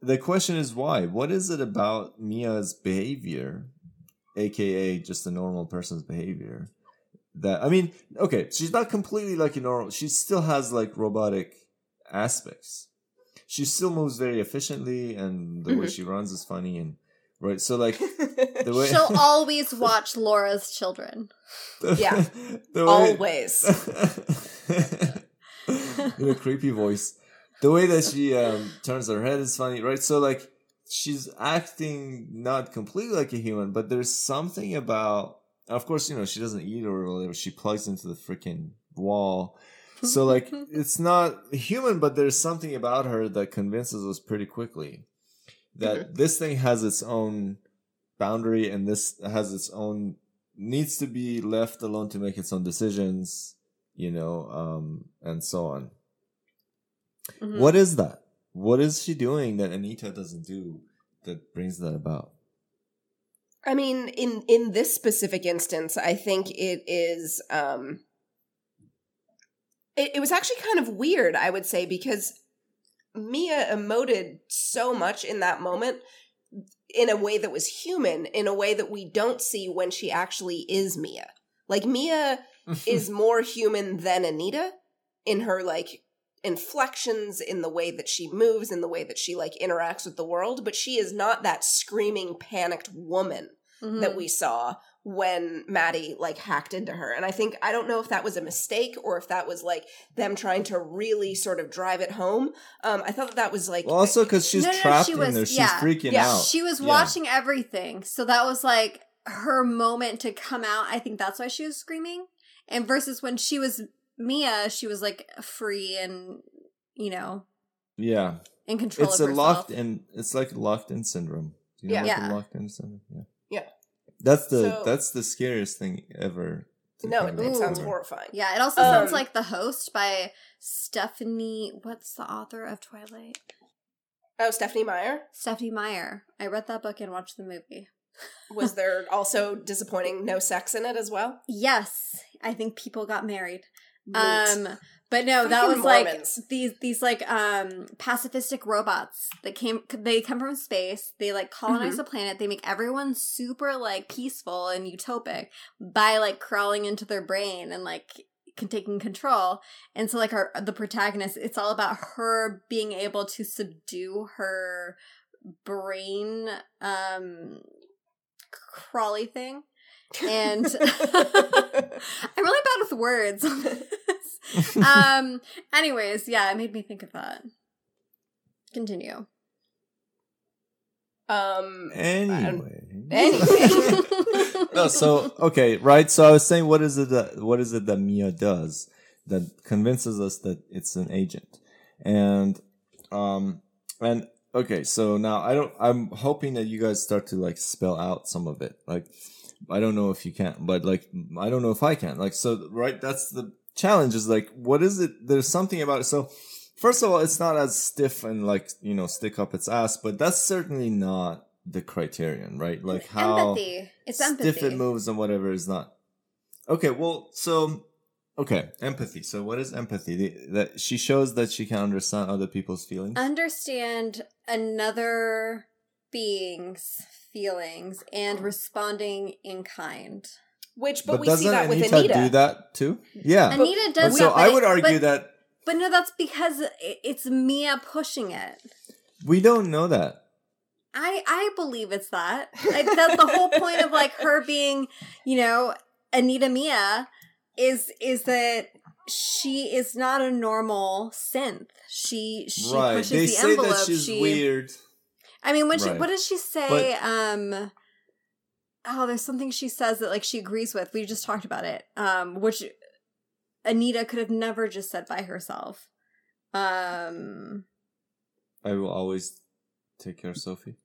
the question is why? What is it about Mia's behavior, aka just a normal person's behavior? That I mean, okay, she's not completely like a normal. She still has like robotic aspects. She still moves very efficiently, and the way Mhm. she runs is funny and right. So like the way she'll always watch Laura's children. Yeah. the way- Always. in a creepy voice. The way that she um, turns her head is funny, right? So like she's acting not completely like a human, but there's something about. Of course, you know she doesn't eat or whatever. She plugs into the freaking wall. So like it's not human, but there's something about her that convinces us pretty quickly that this thing has its own boundary and this has its own needs to be left alone to make its own decisions, you know, um, and so on. Mhm. What is that? What is she doing that Anita doesn't do that brings that about? I mean, in in this specific instance, I think it is. um it, it was actually kind of weird, I would say, because Mia emoted so much in that moment in a way that was human, in a way that we don't see when she actually is Mia. Like Mia is more human than Anita in her like inflections in the way that she moves in the way that she like interacts with the world but she is not that screaming panicked woman Mhm. that we saw when Mattie like hacked into her and i think i don't know if that was a mistake or if that was like them trying to really sort of drive it home um i thought that that was like Well, also because she's No, no, no, trapped she in was- there, she's yeah. freaking Yeah. out. She was Yeah. watching everything. So that was like her moment to come out. I think that's why she was screaming. And versus when she was Mia, she was like free and, you know, yeah, in control it's of a herself. locked in. It's like locked in syndrome. Do you know Yeah. what Yeah. locked in syndrome? Yeah, Yeah. That's the So- that's the scariest thing ever. no it, it sounds horrifying Yeah, it also Um, sounds like The Host by Stephanie. What's the author of Twilight? oh stephanie meyer Stephanie Meyer. I read that book and watched the movie. was there also disappointing no sex in it as well Yes, I think people got married. Neat. Um, but no, that was like these these like um pacifistic robots that came. They come from space. They like colonize Mm-hmm. the planet. They make everyone super like peaceful and utopic by like crawling into their brain and like con- taking control. And so like our the protagonist, it's all about her being able to subdue her brain um crawly thing and I'm really bad with words. on this. um. Anyways, yeah, it made me think of that. Continue. um Anyway. Anyway. no, so okay, right. So I was saying, what is it that what is it that Mia does that convinces us that it's an agent, and um and okay, so now I don't. I'm hoping that you guys start to like spell out some of it. Like I don't know if you can, but like I don't know if I can. Like so, right? That's the challenge. Is like what is it? There's something about it. So first of all, it's not as stiff and like you know stick up its ass, but that's certainly not the criterion, right? Like how empathy. It's empathy. stiff it moves and whatever is not. Okay, well, so okay, empathy. So what is empathy? The, that she shows that she can understand other people's feelings. Understand another being's feelings and responding in kind. Which, but, but we see doesn't that with Anita, Anita. do that too? Yeah. Anita But does so that, I would argue but- that But no, that's because it's Mia pushing it. we don't know that. I I believe it's that. Like that's the whole point of like her being, you know, Anita Mia is is that she is not a normal synth. She she right. pushes They the say envelope. that she's she weird. I mean, when she, what does she say? um, oh, there's something she says that like she agrees with. We just talked about it. Um, which Anita could have never just said by herself. Um, I will always take care of Sophie.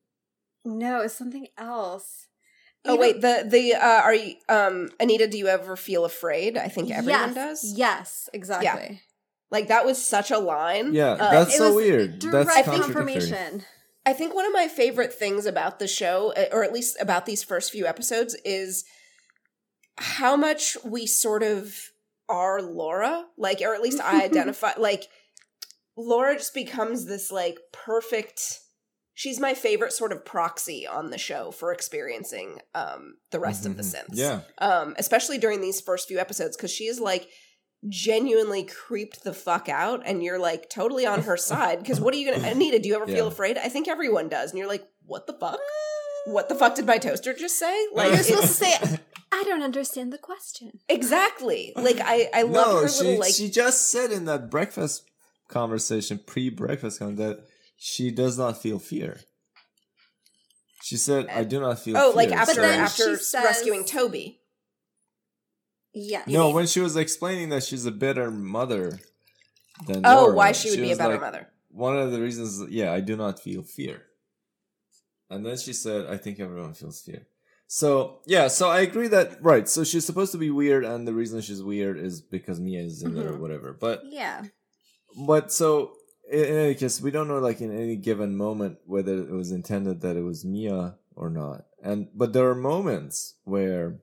no, it's something else. Oh Either- wait, the the uh, are you um Anita? Do you ever feel afraid? I think everyone yes, does. Yes, exactly. Like that was such a line. Yeah, Uh, that's It so was weird. Direct That's contradictory. confirmation. I think one of my favorite things about the show, uh, or at least about these first few episodes, is how much we sort of are Laura. Like, or at least I identify, like, Laura just becomes this, like, perfect. She's my favorite sort of proxy on the show for experiencing um, the rest of the Mhm. synths. Yeah. Um, especially during these first few episodes, because she is like genuinely creeped the fuck out and you're like totally on her side because what are you gonna anita do you ever feel afraid i think everyone does and you're like what the fuck what the fuck did my toaster just say like You're supposed to say, "I don't understand the question." exactly like i i love no, her she little like she just said in that breakfast conversation, pre-breakfast con that she does not feel fear. She said, "I do not feel." oh like after But after she says- rescuing toby Yes. no, when she was explaining that she's a better mother than oh Laura, why she would be a better like, mother One of the reasons, yeah, I do not feel fear. And then she said, "I think everyone feels fear." So yeah, so I agree that right. So she's supposed to be weird, and the reason she's weird is because Mia is in there or Mhm. whatever. But Yeah. But so in, in any case, we don't know like in any given moment whether it was intended that it was Mia or not. And but there are moments where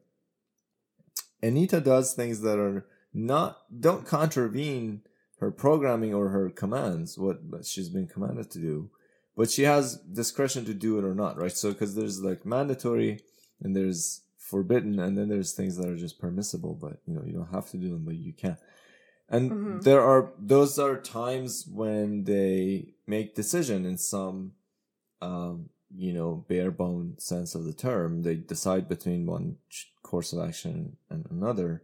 Anita does things that are not don't contravene her programming or her commands, what she's been commanded to do. But she has discretion to do it or not, right? So because there's like mandatory and there's forbidden, and then there's things that are just permissible, but you know you don't have to do them, but you can. And Mhm. there are those are times when they make decision in some um you know bare bone sense of the term they decide between one course of action and another.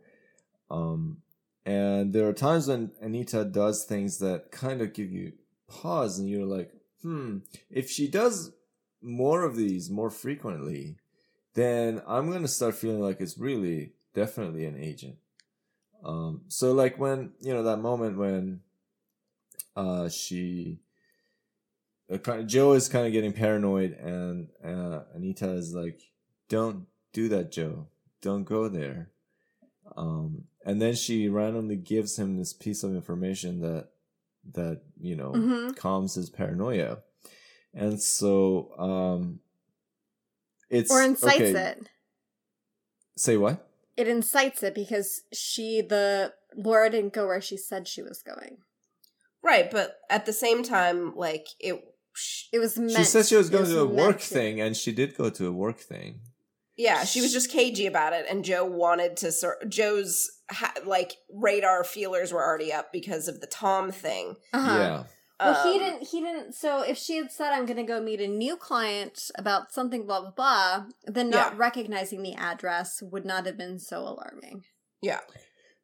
Um and there are times when anita does things that kind of give you pause and you're like hmm if she does more of these more frequently then i'm going to start feeling like it's really definitely an agent. Um so like when you know that moment when uh she Joe is kind of getting paranoid, and uh, Anita is like, "Don't do that, Joe. Don't go there." Um, and then she randomly gives him this piece of information that that you know Mhm. calms his paranoia, and so um, it's Or incites okay, it. Say what? It incites it because she, the Laura, didn't go where she said she was going. right but at the same time like it sh- It was meant. she said she was it going to a work to. thing, and she did go to a work thing. Yeah, she was just cagey about it, and Joe wanted to. Sort Joe's ha- like radar feelers were already up because of the Tom thing. Uh-huh. Yeah. Well, he Um, didn't. He didn't. So, if she had said, "I'm going to go meet a new client about something," blah blah blah, then not Yeah. recognizing the address would not have been so alarming. Yeah,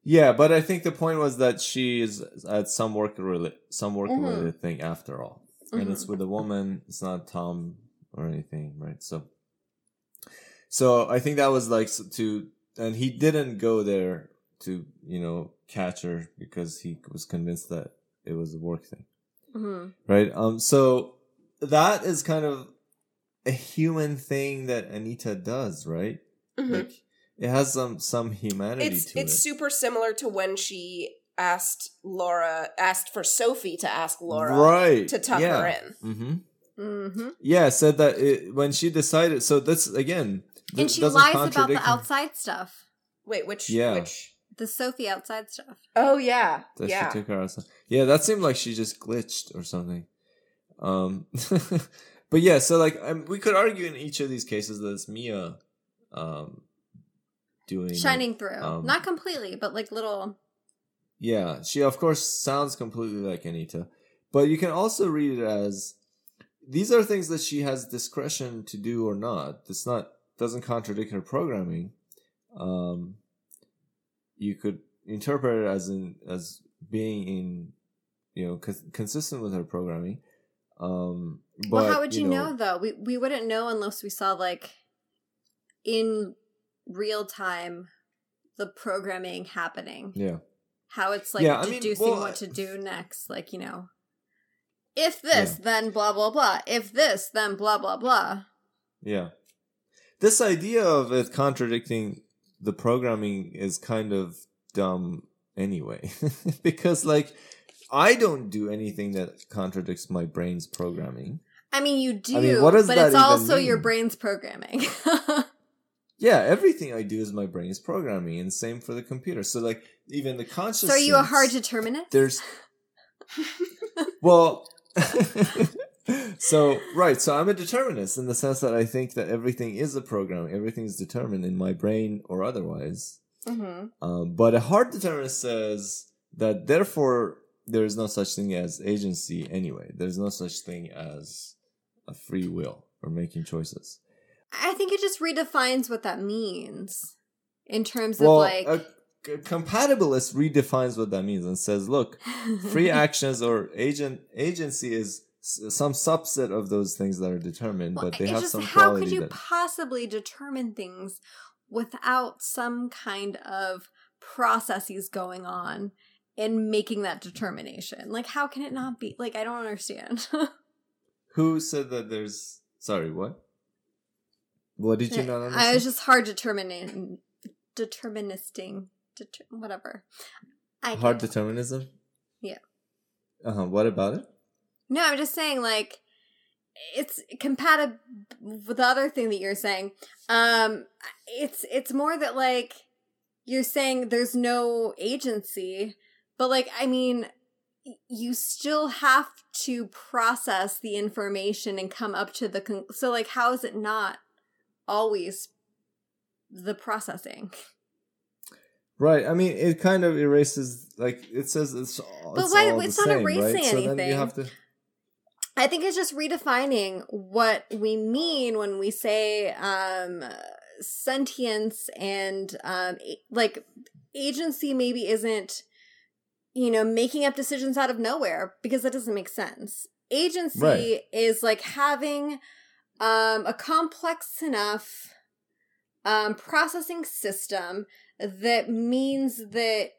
Yeah, but I think the point was that she is at some work related some work Mhm. related thing after all, and it's with a woman. It's not Tom or anything, right? So, so I think that was like to, and he didn't go there to you know catch her because he was convinced that it was a work thing, hmm right? Um, so that is kind of a human thing that Anita does, right? Mhm. Like it has some some humanity it's it's it. super similar to when she asked Laura asked for Sophie to ask Laura right to tuck yeah. her in. Mm-hmm. Mm-hmm. Yeah, said that it, when she decided. So that's again, th- And she lies about the outside stuff. Wait, which Yeah. which The Sophie outside stuff. Oh yeah. That yeah. she took her outside. Yeah, that seemed like she just glitched or something. Um, but yeah, so like um, we could argue in each of these cases that it's Mia, um, doing. Shining through. um, Not completely, but like little. Yeah, she of course sounds completely like Anita, but you can also read it as these are things that she has discretion to do or not. It's not doesn't contradict her programming. Um, you could interpret it as in as being in you know cons- consistent with her programming. Um, but well, how would you, know, though? We we wouldn't know unless we saw like in real time the programming happening. Yeah, How it's like Yeah, I mean, deducing well, what to do uh, next. Like you know, if this, then blah blah blah. If this, then blah blah blah. Yeah. This idea of it contradicting the programming is kind of dumb anyway. because, like, I don't do anything that contradicts my brain's programming. I mean, you do, I mean, what does but that it's also your brain's programming. Yeah, everything I do is my brain's programming, and same for the computer. So, like, even the conscious. so, are you a hard determinist? There's. well. so right so i'm a determinist in the sense that i think that everything is a program everything is determined in my brain or otherwise Mm-hmm. um, but a hard determinist says that therefore there is no such thing as agency anyway there's no such thing as a free will or making choices I think it just redefines what that means in terms well of like a, a compatibilist redefines what that means and says look free actions or agent agency is some subset of those things that are determined, Well, but they have just some how quality could you that possibly determine things without some kind of processes going on in making that determination? Like, how can it not be? Like, I don't understand. who said that there's sorry what what did you not understand I was just hard determining, deterministing, deter, whatever. I hard can't- determinism Yeah. uh-huh what about it No, I'm just saying, like, it's compatible with the other thing that you're saying. Um, it's it's more that like you're saying there's no agency, but like I mean, you still have to process the information and come up to the con- so like how is it not always the processing? right i mean it kind of erases like it says it's, all- But it's why- all it's not same, erasing right? so then you anything. have to I think it's just redefining what we mean when we say um sentience and um like agency maybe isn't you know making up decisions out of nowhere because that doesn't make sense. Agency Right. is like having um a complex enough um processing system that means that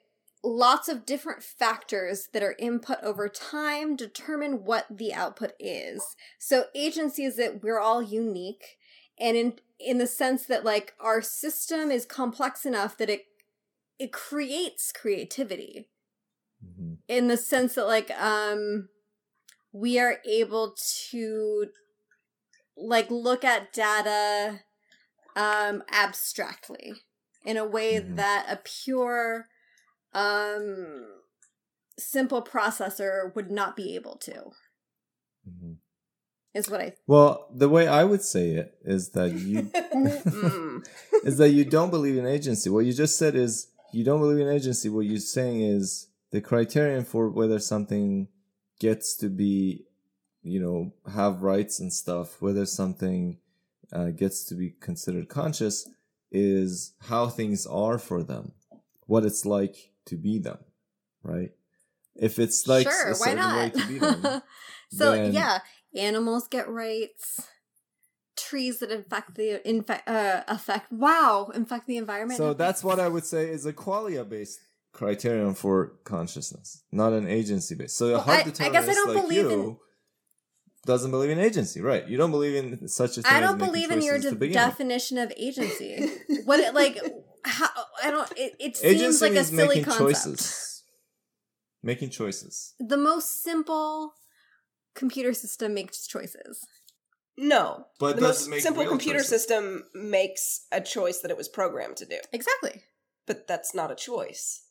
lots of different factors that are input over time determine what the output is. So agency is that we're all unique and in in the sense that like our system is complex enough that it it creates creativity Mhm. in the sense that like um we are able to like look at data um abstractly in a way Mhm. that a pure um simple processor would not be able to Mhm. is what i well the way i would say it is that you is that you don't believe in agency. What you just said is you don't believe in agency. What you're saying is the criterion for whether something gets to be, you know, have rights and stuff, whether something uh, gets to be considered conscious is how things are for them, what it's like to be them, right? If it's like sure a certain way to be them, so then- yeah animals get rights trees that infect the infect uh affect wow infect the environment So that's what. I would say is a qualia based criterion for consciousness, not an agency based. So Well, hard I- I guess I don't like believe you in- doesn't believe in agency, right? You don't believe in such a thing. I as don't making believe in your de- begin with. definition of agency. what it like? How I don't. It, it seems Agency like a means silly making concept. choices. making choices. The most simple computer system makes choices. No. But the most simple computer choices? system makes a choice that it was programmed to do. Exactly. But that's not a choice.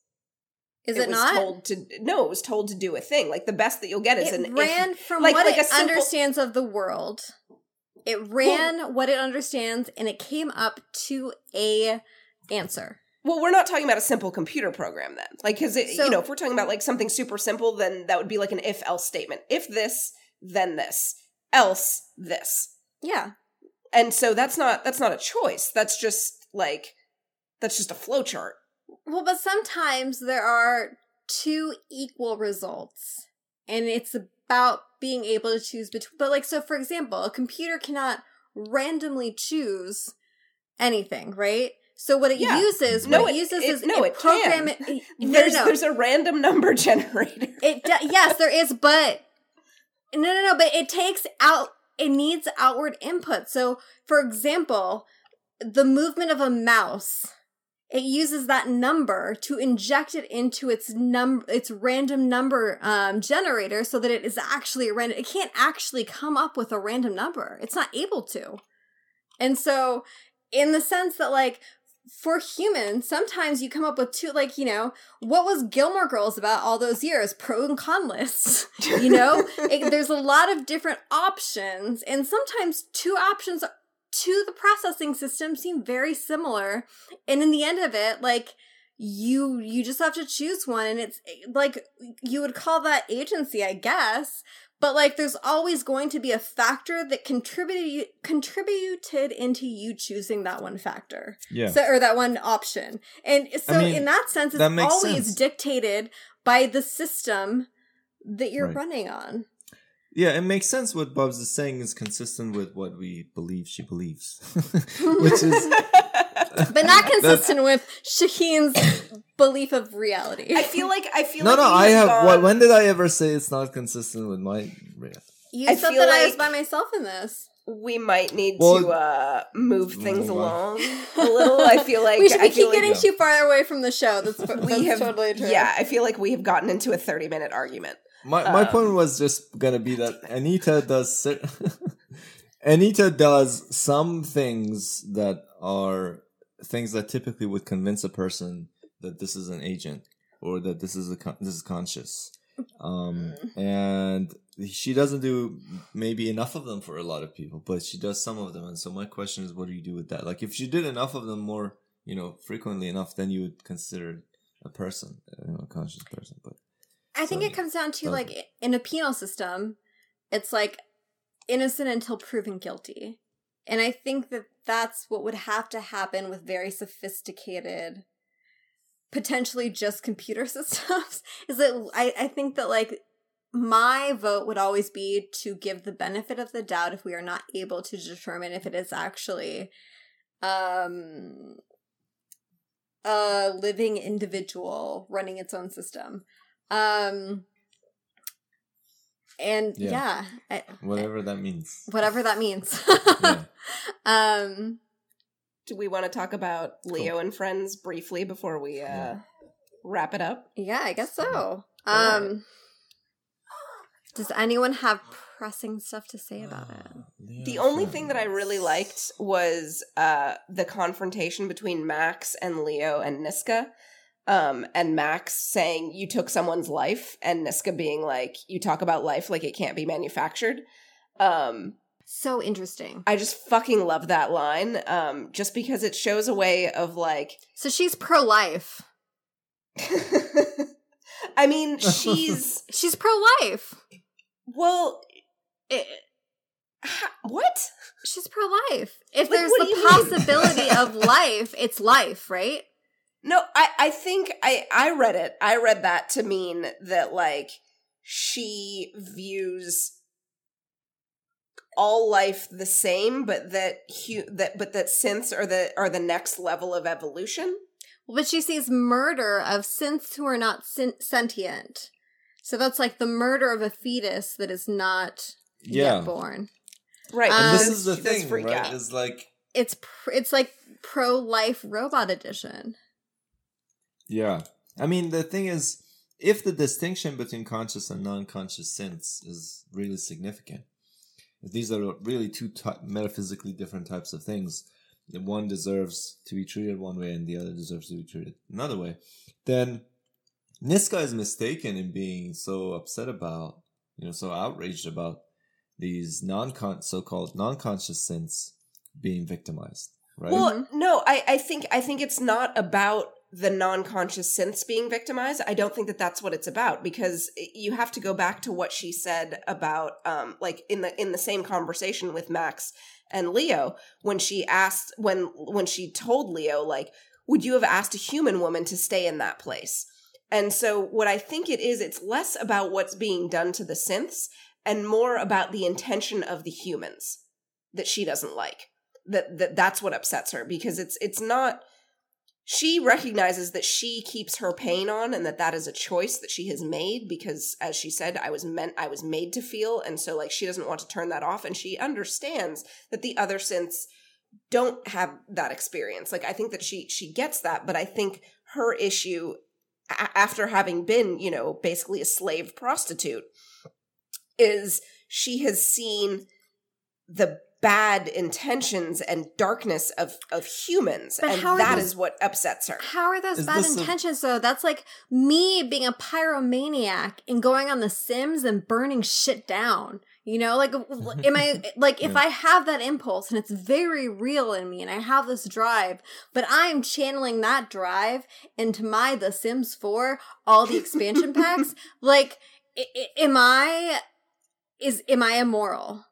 Is it, was not? told to no, it was told to do a thing. Like the best that you'll get is it an if- ran from like- what like it simple- understands of the world. It ran what it understands, and it came up to a answer. Well, we're not talking about a simple computer program then. Like, because, So- you know, if we're talking about like something super simple, then that would be like an if else statement. If this, then this. Else, this. Yeah. And so that's not that's not a choice. That's just like that's just a flow chart. Well, but sometimes there are two equal results, and it's about being able to choose between. But, like, so for example, a computer cannot randomly choose anything, right? So what it Yeah. uses, No, what it, it- uses it- is no, it it program can. it. No, There's no, no. there's a random number generator. It do- yes, there is, but no, no, no. But it takes out. It needs outward input. So, for example, the movement of a mouse, it uses that number to inject it into its num its random number um, generator, so that it is actually a random. It can't actually come up with a random number. It's not able to. And so, in the sense that, like, for humans, sometimes you come up with two, like, you know, what was Gilmore Girls about all those years? Pro and con lists. You know, It- there's a lot of different options, and sometimes two options to the processing system seem very similar. And in the end of it, like, you you just have to choose one and it's like you would call that agency i guess but like there's always going to be a factor that contributed contributed into you choosing that one factor Yeah. so or that one option and so I mean, in that sense it's that always sense. dictated by the system that you're Right. running on Yeah, it makes sense what Bubs is saying is consistent with what we believe she believes. Which is but not consistent with shahin's belief of reality I feel like I feel No, like no, I have gone- what when did I ever say it's not consistent with my you I said feel that i was by myself in this we might need Well- to uh move things Move along a little. I feel like we should I be feel keep getting like too far away from the show that's, that's we have totally true yeah. I feel like we have gotten into a thirty minute argument. My my Um, point was just gonna be that Anita does cer- Anita does some things that are things that typically would convince a person that this is an agent or that this is a con- this is conscious. Um, and she doesn't do maybe enough of them for a lot of people, but she does some of them. And so my question is, what do you do with that? Like, if she did enough of them more, you know, frequently enough, then you would consider a person, you know, a conscious person. But I think So, it comes down to like in a penal system, it's like innocent until proven guilty. And I think that that's what would have to happen with very sophisticated, potentially just computer systems. Is that I, I think that like my vote would always be to give the benefit of the doubt if we are not able to determine if it is actually um a living individual running its own system. Um and Yeah. yeah, I- whatever that means. whatever that means. Yeah. um Do we want to talk about Leo and Friends briefly before we uh Yeah. wrap it up? yeah, I guess so. Alright. Um does anyone have pressing stuff to say about it? The only thing that I really liked was uh the confrontation between Max and Leo and Niska. Um, and Max saying you took someone's life, and Niska being like, "You talk about life like it can't be manufactured." Um, So interesting. I just fucking love that line. Um, just because it shows a way of like, So she's pro life. I mean, she's She's pro life. well, it, ha- what? She's pro life. If Like, there's the do you mean? possibility of life, it's life, right? No, I I think I I read it. I read that to mean that like she views all life the same, but that hu- that but that synths are the are the next level of evolution. But she sees murder of synths who are not sen- sentient. So that's like the murder of a fetus that is not Yeah. yet born. Right. Um, And this is the does- she does thing, right? out. Is like, It's pr- it's like pro life robot edition. Yeah. I mean, the thing is, if the distinction between conscious and non-conscious synths is really significant, if these are really two ty- metaphysically different types of things, and one deserves to be treated one way and the other deserves to be treated another way, then Niska is mistaken in being so upset about, you know, so outraged about these non so-called non-conscious synths being victimized, right? Well, no, I, I think I think it's not about the non-conscious synths being victimized. I don't think that that's what it's about because you have to go back to what she said about um like in the in the same conversation with Max and Leo when she asked when when she told Leo like would you have asked a human woman to stay in that place? And so what I think it is it's less about what's being done to the synths and more about the intention of the humans that she doesn't like that, that that's what upsets her because it's it's not she recognizes that she keeps her pain on and that that is a choice that she has made because as she said i was meant i was made to feel. And so like she doesn't want to turn that off. And she understands that the other synths don't have that experience. Like i think that she she gets that. But i think her issue a- after having been you know basically a slave prostitute is she has seen the bad intentions and darkness of of humans But and how that those- is what upsets her How are those Is bad this a- intentions though? That's like me being a pyromaniac and going on the Sims and burning shit down. You know, like am I like if Yeah. I have that impulse and it's very real in me and I have this drive, but I'm channeling that drive into my The Sims 4 all the expansion packs, like i- i- am I is am I immoral?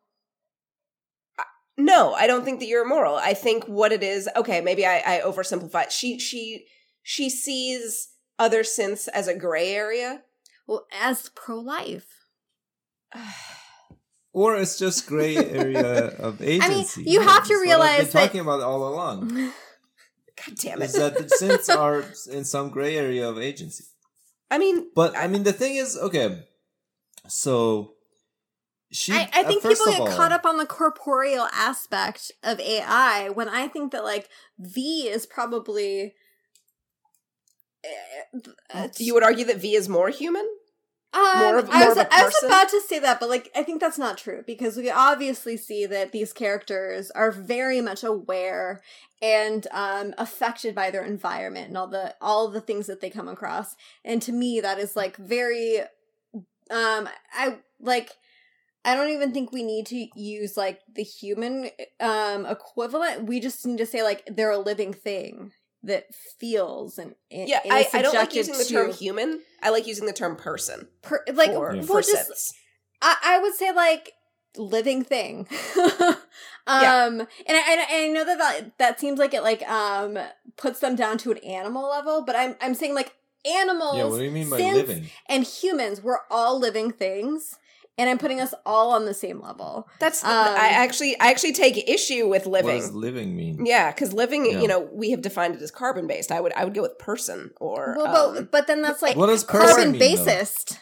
No i don't think that you're immoral i think what it is okay maybe i, I oversimplify she she she sees other synths as a gray area Well, as pro-life. or it's just gray area of agency. you have to That's what I've realize been that- talking about all along. god damn it is that the synths are in some gray area of agency. i mean But I mean, the thing is, okay, so she. I, I uh, think first people get all- caught up on the corporeal aspect of AI when I think that like V is probably. it's- you would argue that v is more human um, more of- I more was, of a I was about to say that, but like I think that's not true because we obviously see that these characters are very much aware and um, affected by their environment and all the all the things that they come across. And to me, that is like very, um, I like. I don't even think we need to use like the human um equivalent. We just need to say like they're a living thing that feels and, and yeah and I, is I don't like using the term human i like using the term person per, like for, Yeah. well, for just synths I, I would say like living thing. um Yeah. and, I, and I know that, that that seems like it like um puts them down to an animal level, but I'm I'm saying like animals Yeah, what do you mean by living? and humans, we're all living things. And I'm putting us all on the same level. that's Um, i actually i actually take issue with What living does living mean? Yeah, because living, Yeah. you know, we have defined it as carbon based. I would, I would go with person or. Well, um, but, but then that's like What does person carbon mean, though? basist.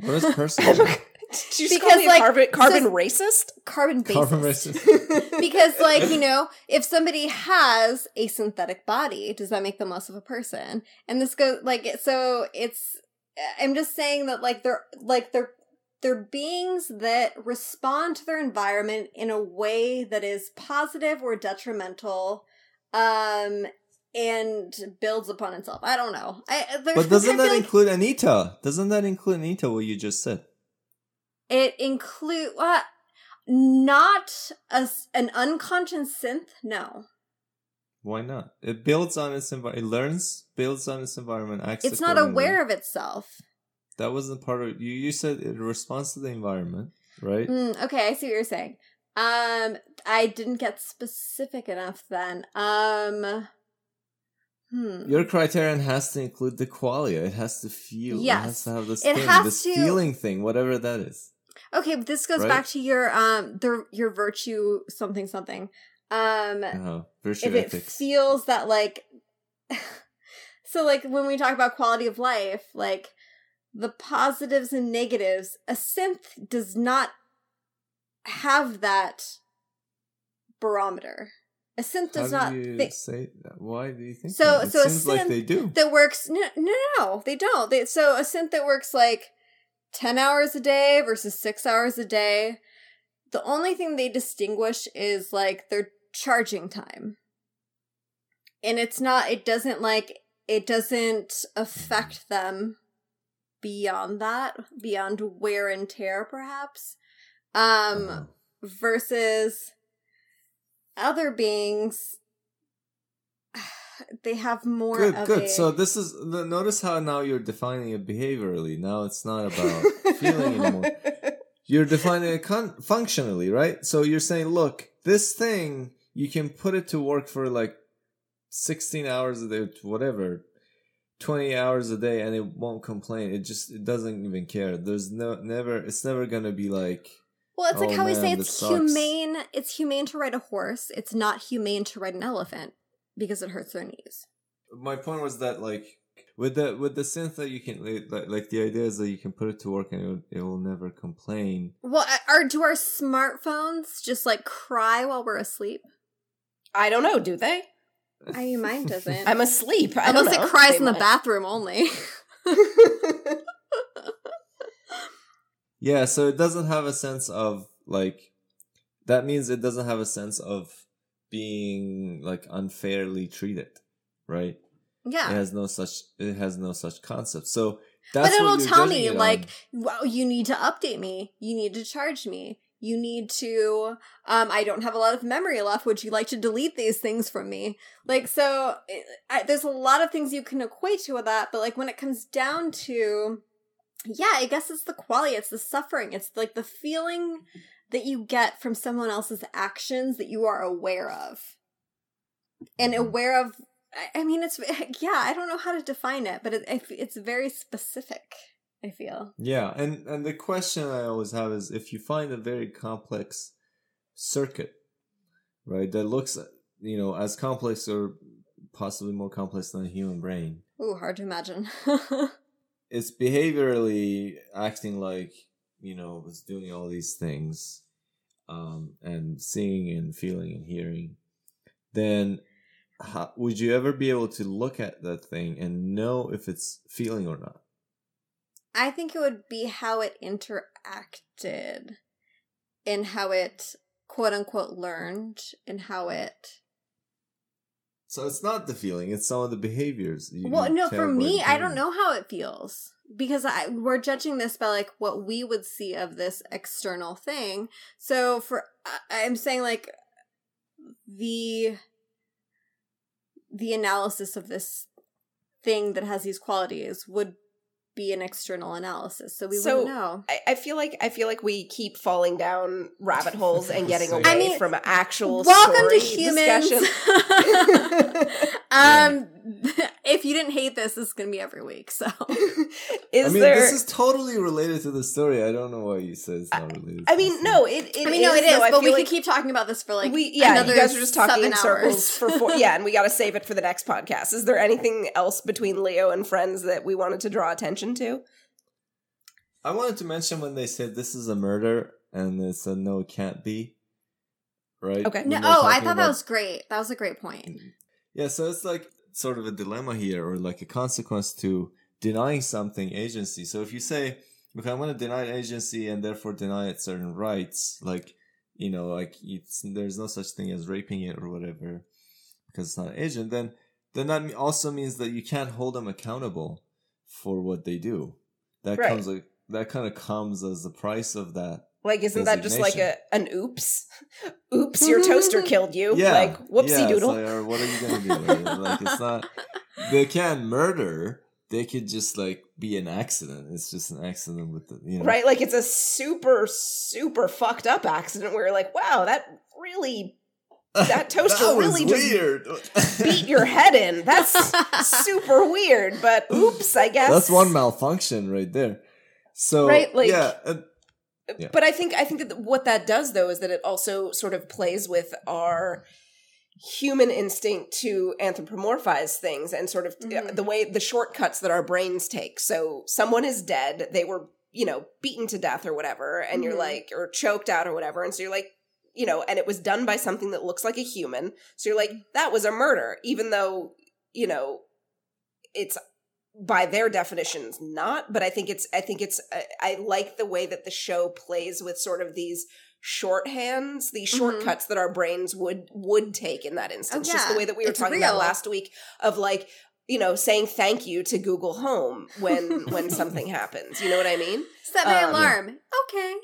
What does person? Did you just Because, call me like, carbon, carbon so- racist? Carbon basist. Carbon racist. because like you know if somebody has a synthetic body does that make them less of a person and this goes like so it's i'm just saying that like they're like they're they're beings that respond to their environment in a way that is positive or detrimental um and builds upon itself i don't know i there's- But doesn't that like include Anita? Doesn't that include Anita? What you just said? it include what not as an unconscious synth no Why not? It builds on its environment. It learns, builds on its environment. Acts. it's not aware of itself That wasn't part of you. You said it responds to the environment, right? Mm, okay, I see what you're saying. Um, I didn't get specific enough then. Um, hmm. Your criterion has to include the qualia. It has to feel. Yes. It has to have this It thing, has this to- feeling thing, whatever that is. Okay, but this goes Right? back to your um, the your virtue something something. Um, Uh-huh. Virtue if it feels that like, so like when we talk about quality of life, like the positives and negatives, a synth does not have that barometer. A synth does How not do thi- say that? Why do you think So- that? It so a seems like synth they do. that works. No, no, no, they don't. They, so a synth that works like ten hours a day versus six hours a day. The only thing they distinguish is like their charging time, and it's not. It doesn't like it doesn't affect them beyond that, beyond wear and tear, perhaps. Um, Uh, versus other beings they have more good, good. a- So this is the- notice how now you're defining it behaviorally. Now it's not about feeling anymore. You're defining it con- functionally, right? So you're saying, look, this thing you can put it to work for like 16 hours a day, whatever, 20 hours a day, and it won't complain. It just it doesn't even care. There's no never. It's never gonna be like. well it's like Oh, how we say it's this sucks. humane it's humane to ride a horse it's not humane to ride an elephant because it hurts their knees My point was that like with the with the synth that you can like, like the idea is that you can put it to work and it will, it will never complain. well are do our smartphones just like cry while we're asleep I don't know. Do they? I mean mine doesn't I'm asleep. I don't unless know. it cries They in the might. bathroom only Yeah, so it doesn't have a sense of like that means it doesn't have a sense of being like unfairly treated, right? yeah It has no such it has no such concept. So that's but it'll what you're tell me it like on. well you need to update me you need to charge me you need to um i don't have a lot of memory left would you like to delete these things from me like so I, there's a lot of things you can equate to with that but like when it comes down to yeah i guess it's the quality it's the suffering it's like the feeling that you get from someone else's actions that you are aware of and Mm-hmm. aware of I- mean, it's yeah. I don't know how to define it, but it, it's very specific. I feel. Yeah, and and the question I always have is if you find a very complex circuit, right, that looks you know as complex or possibly more complex than a human brain, Ooh, hard to imagine. it's behaviorally acting like you know it's doing all these things, um, and seeing and feeling and hearing, then. How, would you ever be able to look at that thing and know if it's feeling or not? I think it would be how it interacted, and how it quote unquote learned, and how it. So it's not the feeling; it's some of the behaviors. You- Well, no, for me, I don't know how it feels because I we're judging this by like what we would see of this external thing. So for I'm saying like the the analysis of this thing that has these qualities would be an external analysis. So we So, wouldn't know. I, I feel like I feel like we keep falling down rabbit holes and getting I away mean, from actual Welcome to story humans. discussion. um, if you didn't hate this, this is gonna be every week. So Is I mean, there? this is totally related to the story. I don't know why you said it's not related. I to the mean, story. no, it. it I mean, no, it though. but we feel could keep talking about this for like we yeah. another You guys are just talking seven in circles hours. for four. Yeah, and we got to save it for the next podcast. Is there anything else between Leo and friends that we wanted to draw attention to? I wanted to mention when they said this is a murder, and they said no, it can't be. Right? Okay. No, oh, I talking thought that was great. That was a great point. Yeah, so it's like sort of a dilemma here, or like a consequence to denying something agency. So if you say, "Okay, I'm going to deny agency and therefore deny it certain rights," like you know, like it's there's no such thing as raping it or whatever because it's not an agent, then then that also means that you can't hold them accountable for what they do. That Right. comes like that kind of comes as the price of that. Like, isn't that just like a an oops? Oops, your toaster killed you. Yeah, Like, whoopsie yeah, doodle. like, or what are you gonna do? Like it's not. They can't murder. They could just like be an accident. It's just an accident with the you know. Right? Like, it's a super, super fucked up accident where you're like, wow, that really that toaster was really just weird. beat your head in. That's super weird, but oops, I guess. That's one malfunction right there. So Right, like- yeah, uh, Yeah. But I think I think that what that does though is that it also sort of plays with our human instinct to anthropomorphize things and sort of uh, Mhm. the way the shortcuts that our brains take. So someone is dead, they were, you know, beaten to death or whatever, and you're Mhm. like or choked out or whatever, and so you're like you know, and it was done by something that looks like a human. So you're like, that was a murder, even though, you know, it's by their definitions not but i think it's i think it's I, I like the way that the show plays with sort of these shorthands these Mhm. shortcuts that our brains would would take in that instance just the way that we were It's talking real. about last week of like you know saying thank you to google home when when something happens you know what i mean Set my Um, alarm. Okay.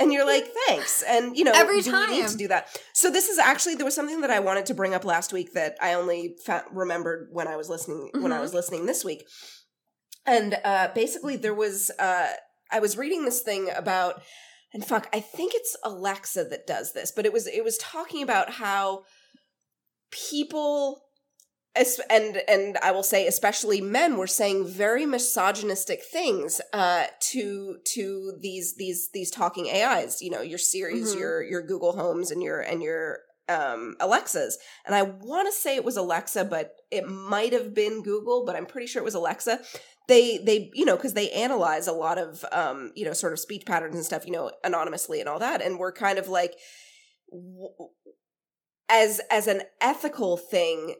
and you're like thanks and you know Every do we need to do that so this is actually there was something that i wanted to bring up last week that i only fa- remembered when i was listening when i Mhm. was listening this week and uh basically there was uh i was reading this thing about and fuck i think it's alexa that does this but it was it was talking about how people and and I will say especially men were saying very misogynistic things uh to to these these these talking AIs you know your Siris Mhm. your your Google Homes and your and your um Alexas. And I want to say it was Alexa but it might have been Google but I'm pretty sure it was Alexa. They they you know because they analyze a lot of um you know sort of speech patterns and stuff you know anonymously and all that and we're kind of like w- as as an ethical thing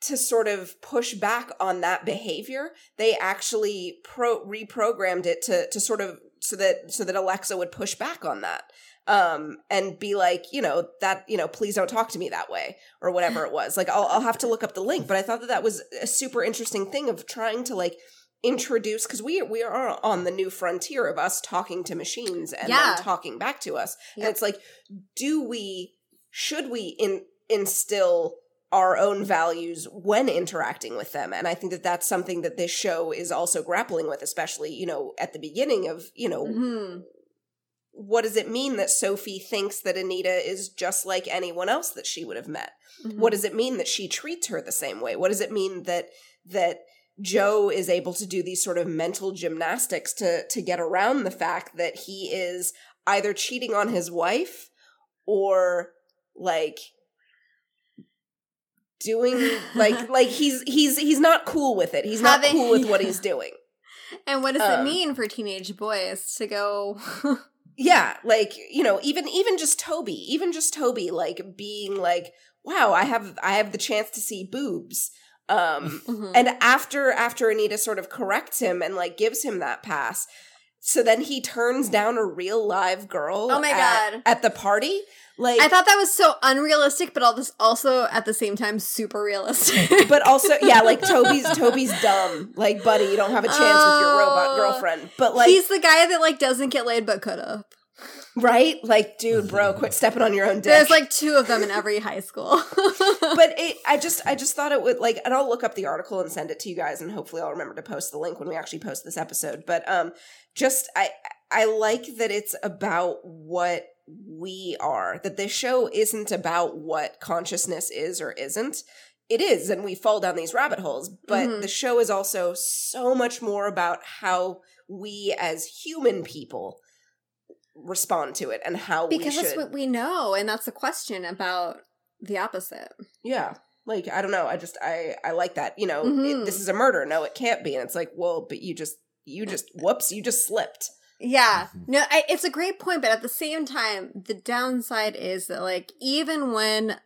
to sort of push back on that behavior they actually pro reprogrammed it to to sort of so that so that alexa would push back on that um and be like you know that you know please don't talk to me that way or whatever it was like i'll, I'll have to look up the link but i thought that that was a super interesting thing of trying to like introduce because we we are on the new frontier of us talking to machines and Yeah. them talking back to us Yep. and it's like do we should we in instill our own values when interacting with them and i think that that's something that this show is also grappling with especially you know at the beginning of you know hmm what does it mean that sophie thinks that anita is just like anyone else that she would have met Mm-hmm. what does it mean that she treats her the same way what does it mean that that joe is able to do these sort of mental gymnastics to to get around the fact that he is either cheating on his wife or like doing like like he's he's he's not cool with it he's not Having- cool with what he's doing And what does it Um, mean for teenage boys to go? Yeah like you know even even just toby even just toby like being like wow i have i have the chance to see boobs um Mhm. and after after anita sort of corrects him and like gives him that pass so then he turns down a real live girl Oh my at, God. at the party like I thought that was so unrealistic, but all this also at the same time super realistic. but also yeah like toby's toby's dumb like buddy you don't have a chance with your robot Oh. girlfriend but like he's the guy that like doesn't get laid but could have. right like dude bro quit stepping on your own dick There's like two of them in every high school. but it, I just I just thought it would like and I'll look up the article and send it to you guys and hopefully I'll remember to post the link when we actually post this episode. But um just I I like that it's about what we are. That this show isn't about what consciousness is or isn't. It is and we fall down these rabbit holes, but Mhm. the show is also so much more about how we as human people respond to it and how because we should that's what we know, and that's the question about the opposite. Yeah. Like I don't know. I just I I like that. You know, Mhm. it, this is a murder. No, it can't be. And it's like, well, but you just you just whoops, you just slipped. Yeah, Mhm. no, I, it's a great point, but at the same time, the downside is that like even when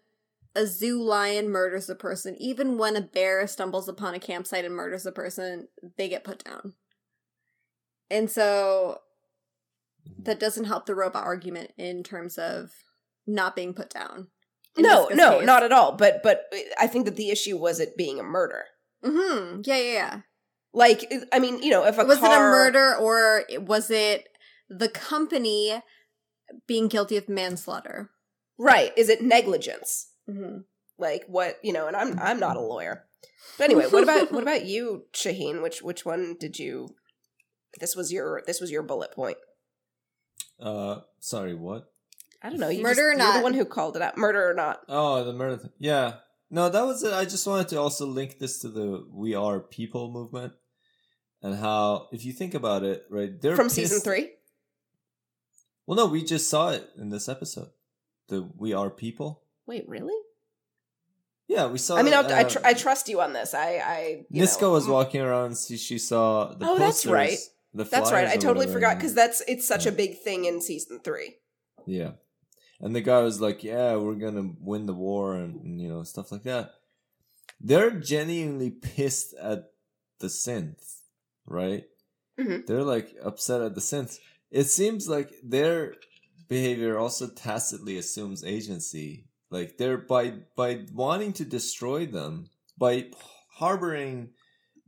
a zoo lion murders a person, even when a bear stumbles upon a campsite and murders a person, they get put down. And so that doesn't help the robot argument in terms of not being put down. no, no, case. not at all. But but I think that the issue was it being a murder. Mhm. Yeah, yeah, yeah. Like I mean, you know, if a was it a murder or was it the company being guilty of manslaughter? right? Is it negligence? Mm-hmm. Like what you know? And I'm I'm not a lawyer. But anyway, what about what about you, Shahin? Which which one did you? This was your this was your bullet point. Uh, sorry, what? I don't know. You Murder just, or You're not? the one who called it out. Murder or not? Oh, the murder. Th- yeah. No, that was it. I just wanted to also link this to the "We Are People" movement, and how, if you think about it, right, they're From season three. Well, no, we just saw it in this episode. The "We Are People." Wait, really? Yeah, we saw. I mean, I, tr- I trust you on this. I, I you Niska know, was mm, walking around. She, she saw the Oh, that's right. The That's right. I totally whatever, forgot because that's it's such a big thing in season three. Yeah. and the guy was like, "Yeah, we're gonna win the war," and, and you know stuff like that. They're genuinely pissed at the synth, right? Mhm. They're like upset at the synth. It seems like their behavior also tacitly assumes agency. Like they're by by wanting to destroy them, by harboring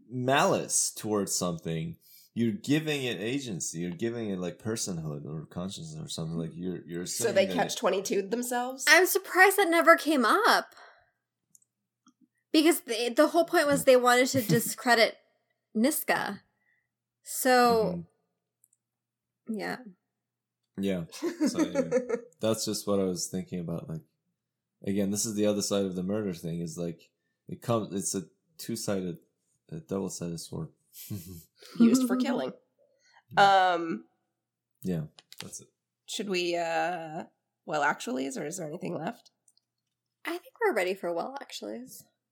malice towards something, you're giving it agency. You're giving it like personhood or consciousness or something. Like you're you're So they catch twenty two themselves. I'm surprised that never came up. Because the, the whole point was they wanted to discredit Niska. So, Mhm. yeah. yeah. So anyway, that's just what I was thinking about. Like again, this is the other side of the murder thing. Is like it comes. It's a two sided, a double sided sword. Used for killing. Um, yeah, that's it. should we? uh Well, actually, is or is there anything left? I think we're ready for well, actually.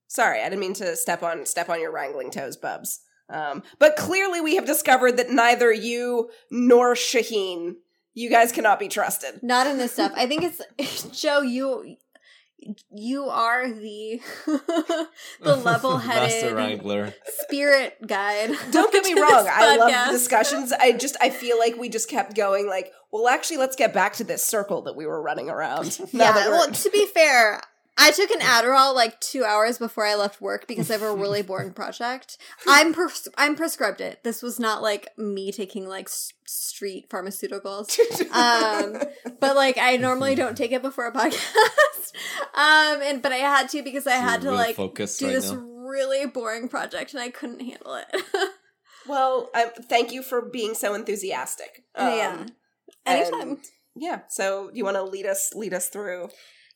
Sorry, I didn't mean to step on step on your wrangling toes, Bubs. Um, but clearly, we have discovered that neither you nor Shahin, you guys cannot be trusted. Not in this stuff. I think it's Joe. You you are the the level Master headed spirit guide. Don't get me wrong, I love the discussions. I just I feel like we just kept going. Like, well, actually, let's get back to this circle that we were running around. Now Yeah, that well, to be fair, I took an Adderall like two hours before I left work because I have a really boring project. I'm pres- I'm prescribed it. This was not like me taking like s- street pharmaceuticals. um, but like I normally don't take it before a podcast. um, and but I had to because I had to like focused do right this now. really boring project and I couldn't handle it. well, I, thank you for being so enthusiastic. Um, yeah, anytime. yeah. So, do you want to lead us lead us through?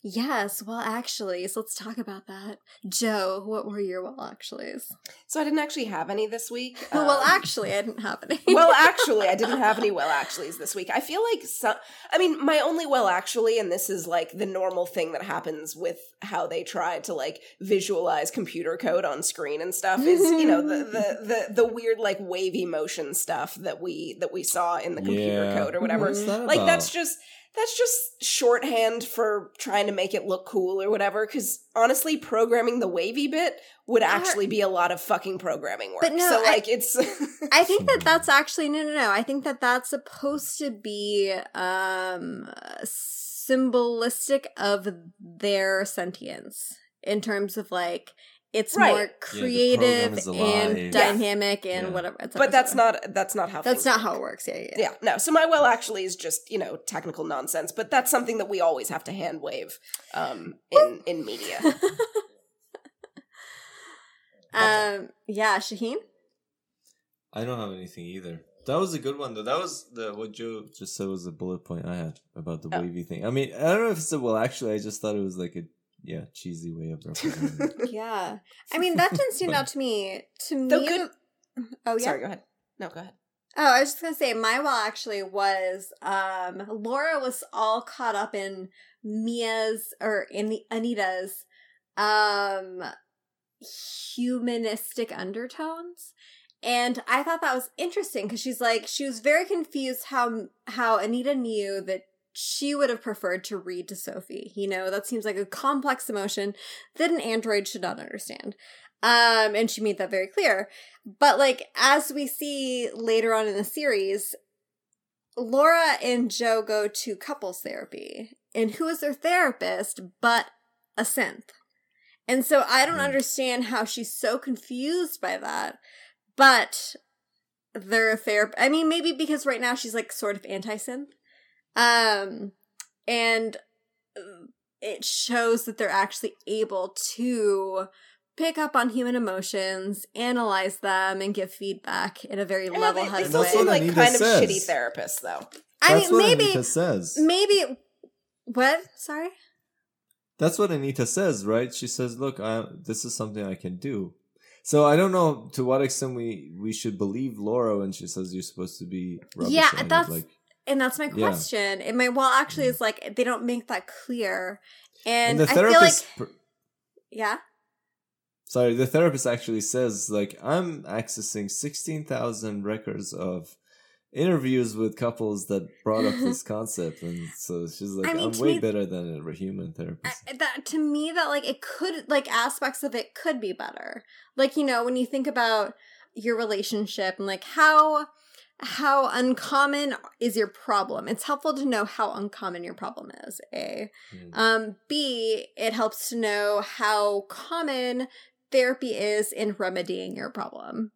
Yes, well, actually, so let's talk about that. Joe, what were your well actuallys? So, I didn't actually have any this week. well, Um, actually, I didn't have any. well, actually, I didn't have any well actuallys this week. I feel like some. I mean, my only well actually, and this is like the normal thing that happens with how they try to like visualize computer code on screen and stuff is you know the the the, the weird like wavy motion stuff that we that we saw in the computer Yeah. code or whatever. What's that Like about? that's just. That's just shorthand for trying to make it look cool or whatever. Because honestly, programming the wavy bit would actually be a lot of fucking programming work. But no, so I- like it's. I think that that's actually no, no, no. I think that that's supposed to be um symbolistic of their sentience in terms of like it's Right. more creative program is and alive. Yeah. dynamic and Yeah. whatever. et cetera, but that's cetera. not that's not how that's not work. how it works. Yeah, yeah. yeah. yeah no so my well actually is just you know technical nonsense but that's something that we always have to hand wave um in in media Um, yeah, Shahin. I don't have anything either. That was a good one though. That was the what Joe just said was a bullet point I had about the Oh. wavy thing. I mean, I don't know if it's a well. Actually, I just thought it was like a yeah cheesy way of representing. it. Yeah, I mean that didn't stand out to me. To me, good- oh yeah. sorry go ahead no go ahead Oh, I was just gonna say my well actually was um Laura was all caught up in Mia's or in the Anita's um humanistic undertones. And I thought that was interesting because she's like she was very confused how how Anita knew that she would have preferred to read to Sophie. You know, that seems like a complex emotion that an android should not understand. Um, and she made that very clear. But like as we see later on in the series, Laura and Joe go to couples therapy. And who is their therapist but a synth? And so I don't Hmm. understand how she's so confused by that. But their therapist I mean maybe because right now she's like sort of anti-synth. Um and uh, it shows that they're actually able to pick up on human emotions, analyze them, and give feedback in a very Yeah, level-headed they still way. That's what like Anita kind of shitty therapists though I That's mean, what maybe, Anita says. maybe. What? Sorry. That's what Anita says, right? She says, "Look, I, this is something I can do." So I don't know to what extent we we should believe Laura when she says you're supposed to be. Yeah, that's- like And that's my Yeah. question. And my well, actually, is like they don't make that clear, and, and the I feel like pr- yeah, sorry, the therapist actually says like I'm accessing sixteen thousand records of interviews with couples that brought up this concept, and so she's like, I mean, am way me- better than a human therapist. I- that to me that like it could like aspects of it could be better like you know when you think about your relationship and like how how uncommon is your problem it's helpful to know how uncommon your problem is a Mm. um b it helps to know how common therapy is in remedying your problem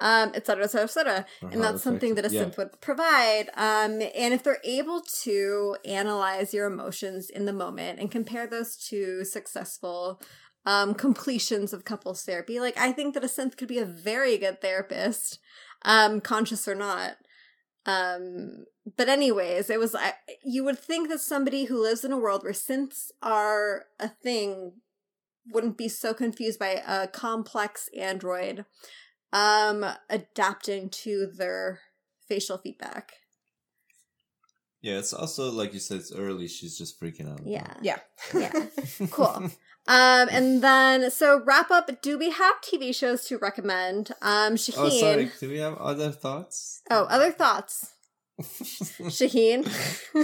um et cetera et cetera et cetera Or and that's something that a effective- synth would provide. Um, and if they're able to analyze your emotions in the moment and compare those to successful um, completions of couples therapy, like I think that a synth could be a very good therapist, um, conscious or not. Um, but anyways, it was I, you would think that somebody who lives in a world where synths are a thing wouldn't be so confused by a complex android um adapting to their facial feedback Yeah, it's also like you said, it's early. She's just freaking out. yeah Yeah. yeah cool um and then so wrap up do we have tv shows to recommend um shahin Oh, sorry. Do we have other thoughts? Oh, other thoughts shahin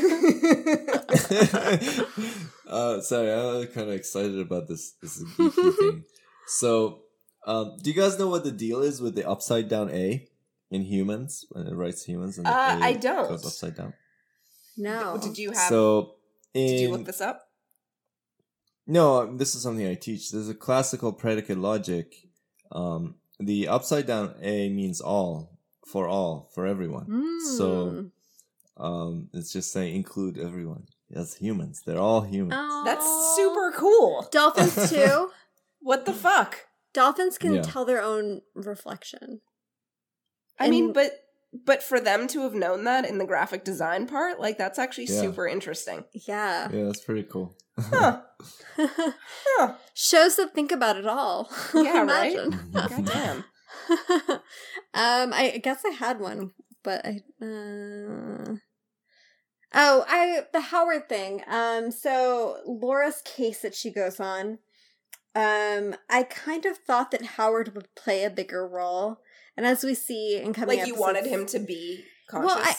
uh, sorry, I'm kind of excited about this this geeky thing. So, um, do you guys know what the deal is with the upside down A in humans when it writes humans and Uh, A I don't. goes upside down? no Did you have? So, in, did you look this up? No, this is something I teach. There's a classical predicate logic. Um, the upside down A means all, for all, for everyone. So, Mm. um, it's just saying include everyone. That's humans. They're all humans. That's super cool. dolphins too What the fuck? dolphins can Yeah. tell their own reflection I mean, but but for them to have known that in the graphic design part, like that's actually Yeah. super interesting. yeah Yeah, that's pretty cool. Huh. Huh. shows that think about it all Yeah, right? Imagine. God damn. um, I guess I had one, but I. Uh... Oh, I the Howard thing. Um, so Laura's case that she goes on. Um, I kind of thought that Howard would play a bigger role, and as we see in coming, up Like you wanted him to be conscious. Well, I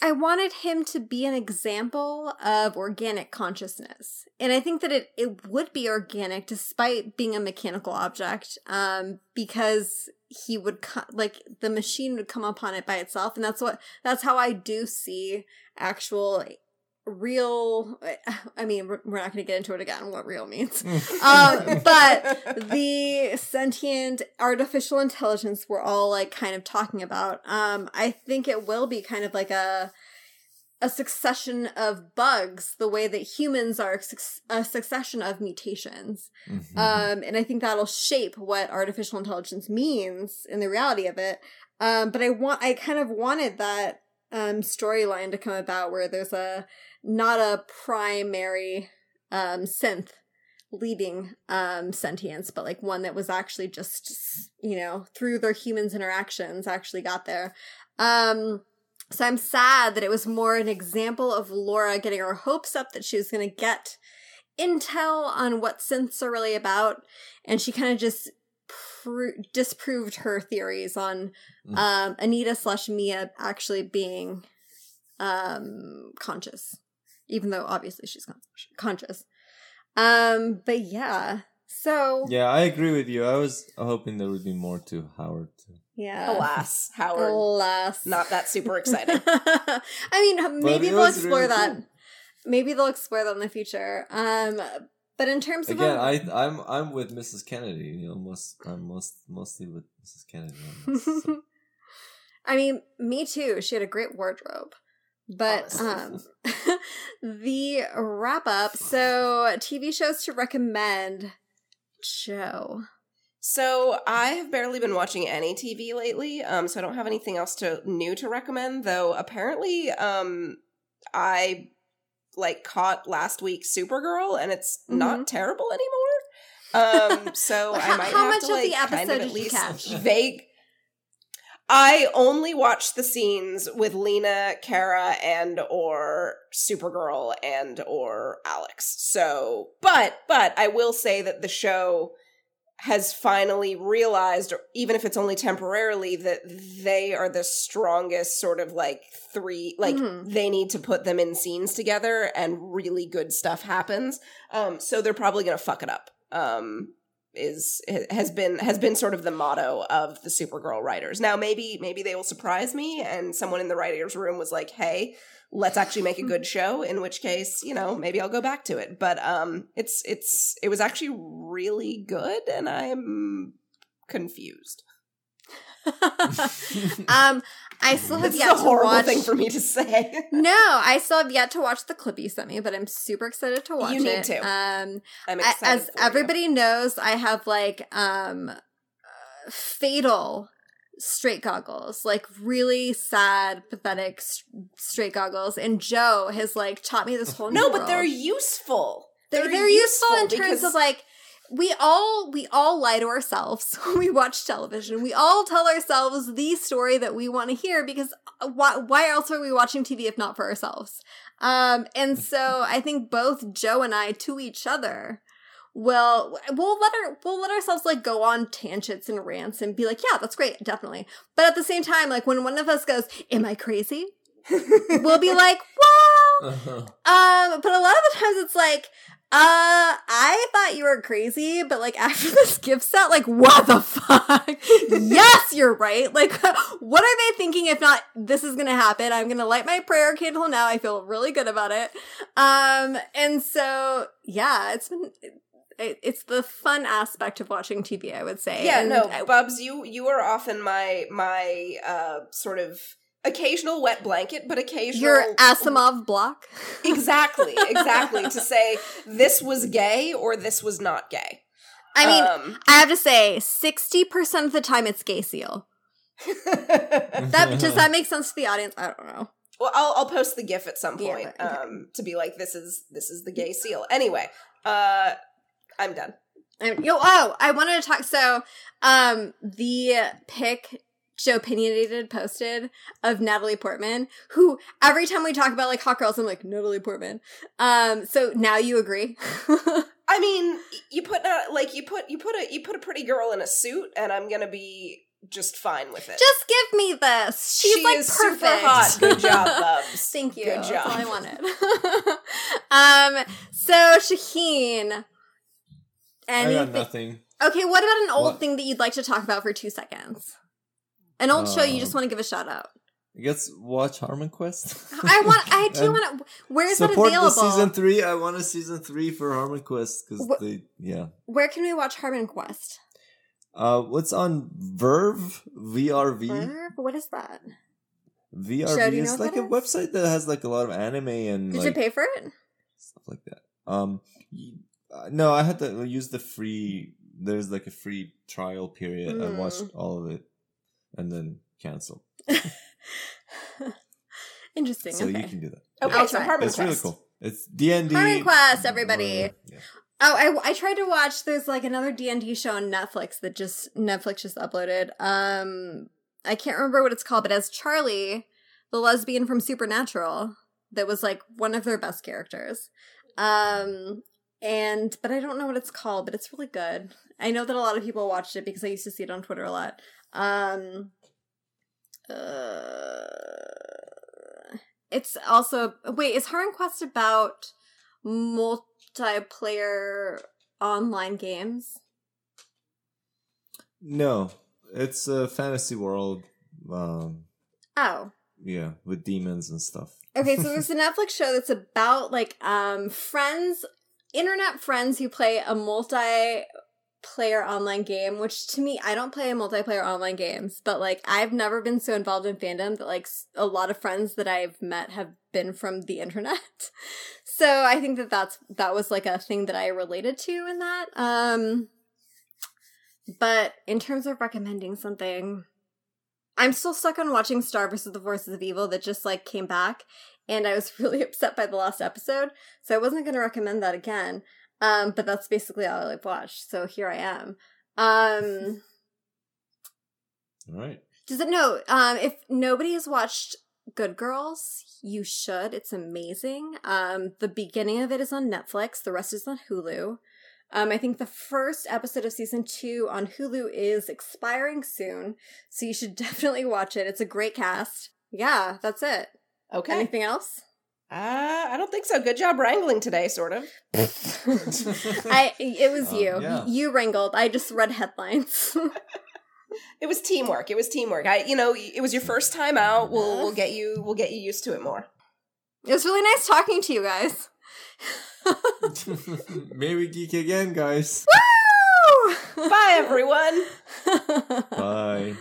I wanted him to be an example of organic consciousness, and I think that it it would be organic despite being a mechanical object, um, because he would co- like the machine would come upon it by itself, and that's what that's how I do see actual real. I mean, we're not going to get into it again. What real means. Um, but the sentient artificial intelligence we're all like kind of talking about um i think it will be kind of like a a succession of bugs the way that humans are a succession of mutations Mhm. um and i think that'll shape what artificial intelligence means in the reality of it um but i want i kind of wanted that um storyline to come about where there's a not a primary um synth leading um sentience but like one that was actually just you know through their humans interactions actually got there um so i'm sad that it was more an example of laura getting her hopes up that she was going to get intel on what synths are really about and she kind of just pro- disproved her theories on Mm. um anita slash mia actually being um conscious even though obviously she's con- conscious um but yeah so yeah, I agree with you. I was hoping there would be more to Howard. Too. yeah Alas, Howard, alas not that super exciting. i mean maybe they'll explore really that cool. maybe they'll explore that in the future um but in terms of Again, a- I I'm I'm with Mrs. Kennedy. You know, most I'm most mostly with Mrs. Kennedy. this, so. I mean, me too. She had a great wardrobe. But um the wrap up, so TV shows to recommend Joe. So I have barely been watching any TV lately, um, so I don't have anything else to new to recommend. Though apparently, um, I like caught last week's Supergirl, and it's not terrible anymore. Um, so I might how have much to of like the kind episode of did at you least catch? vague. I only watched the scenes with Lena, Kara, and or Supergirl and or Alex. So, but but I will say that the show has finally realized, or even if it's only temporarily, that they are the strongest sort of like three. Like Mhm. they need to put them in scenes together, and really good stuff happens. Um, so they're probably gonna fuck it up. Um, is has been has been sort of the motto of the Supergirl writers. Now maybe maybe they will surprise me, and someone in the writers' room was like, "Hey." let's actually make a good show in which case you know maybe i'll go back to it but um it's it's it was actually really good and i'm confused um, I still have is yet a to horrible watch. thing for me to say no, I still have yet to watch the clip you sent me, but I'm super excited to watch You need it. to. Um, i'm excited as for you. everybody knows, I have like um uh, fatal straight goggles, like really sad, pathetic s- straight goggles. And Joe has like taught me this whole no but they're useful they're, they're they're useful, in terms of like we all we all lie to ourselves when we watch television. We all tell ourselves the story that we want to hear because uh, why why else are we watching TV if not for ourselves? Um and so I think both Joe and I to each other will we'll let our we'll let ourselves like go on tangents and rants and be like, yeah, that's great, definitely. But at the same time, like when one of us goes, Am I crazy? we'll be like, Well, Uh-huh. um, but a lot of the times it's like, uh, I thought you were crazy, but like after this gift set, like, what the fuck? yes, you're right. Like, what are they thinking if not this is gonna happen? I'm gonna light my prayer candle now. I feel really good about it. Um, and so, yeah, it's been. It, it's the fun aspect of watching TV, I would say. yeah And no I- bubs you you are often my my uh sort of occasional wet blanket but occasional your Asimov block. exactly exactly to say this was gay or this was not gay I mean, um, I have to say, sixty percent of the time it's gay seal. That does that make sense to the audience? I don't know. well I'll, I'll post the gif at some Yeah, point but- okay. um to be like this is this is the gay seal anyway uh i'm done And, yo, oh, I wanted to talk. So, um, the pic Joe Opinionated posted of Natalie Portman, who every time we talk about like hot girls, I'm like Natalie Portman. Um, so now you agree? I mean, you put uh, like you put you put a you put a pretty girl in a suit, and I'm gonna be just fine with it. Just give me this. She's she like is perfect. super hot. Good job, Bubs. Thank you. Good That's job. all I wanted. um, so Shahin. I got Anything? nothing. Okay, what about an old What? thing that you'd like to talk about for two seconds? An old show you just Um, want to give a shout out. I guess watch Harmon Quest. I want. I do want to. Where's that Support available? the season three. I want a season three for Harmon Quest because Wh- they, yeah. Where can we watch Harmon Quest? Uh, what's on Verve? VRV? Where? What is that? VRV Show, is like a is? website that has like a lot of anime and Did like you pay for it? stuff like that. Um, uh, no, I had to use the free. There's like a free trial period. I Mm. watched all of it and then cancel. Interesting. So okay. you can do that. Okay, I'll so try. Harmon it's Quest. really cool. It's D and D. Harmon Quest, everybody. Yeah. Oh, I, I tried to watch. There's like another D and D show on Netflix that just Netflix just uploaded. Um, I can't remember what it's called, but as Charlie, the lesbian from Supernatural, that was like one of their best characters. Um, and but I don't know what it's called, but it's really good. I know that a lot of people watched it because I used to see it on Twitter a lot. Um, uh, it's also wait, is Harmon Quest about multiplayer online games? No, it's a fantasy world. Um, Oh. yeah, with demons and stuff. Okay, so there's a Netflix show that's about like um friends internet friends who play a multiplayer online game, which to me I don't play multiplayer online games, but like I've never been so involved in fandom that like a lot of friends that I've met have been from the internet. so I think that that's that was like a thing that I related to in that. Um but in terms of recommending something I'm still stuck on watching Star versus the Forces of Evil that just like came back, and I was really upset by the last episode, so I wasn't going to recommend that again. Um, but that's basically all I've watched, so here I am. Um, All right. does it no? Um, if nobody has watched Good Girls, you should. It's amazing. Um, the beginning of it is on Netflix. The rest is on Hulu. Um, I think the first episode of season two on Hulu is expiring soon, so you should definitely watch it. It's a great cast. Yeah, that's it. Okay. Anything else? Uh, I don't think so. Good job wrangling today, sort of. I it was Um, you. yeah. You wrangled. I just read headlines. It was teamwork. It was teamwork. I, you know, it was your first time out. We'll we'll get you we'll get you used to it more. it was really nice talking to you guys. May we geek again, guys. Woo! Bye, everyone. Bye.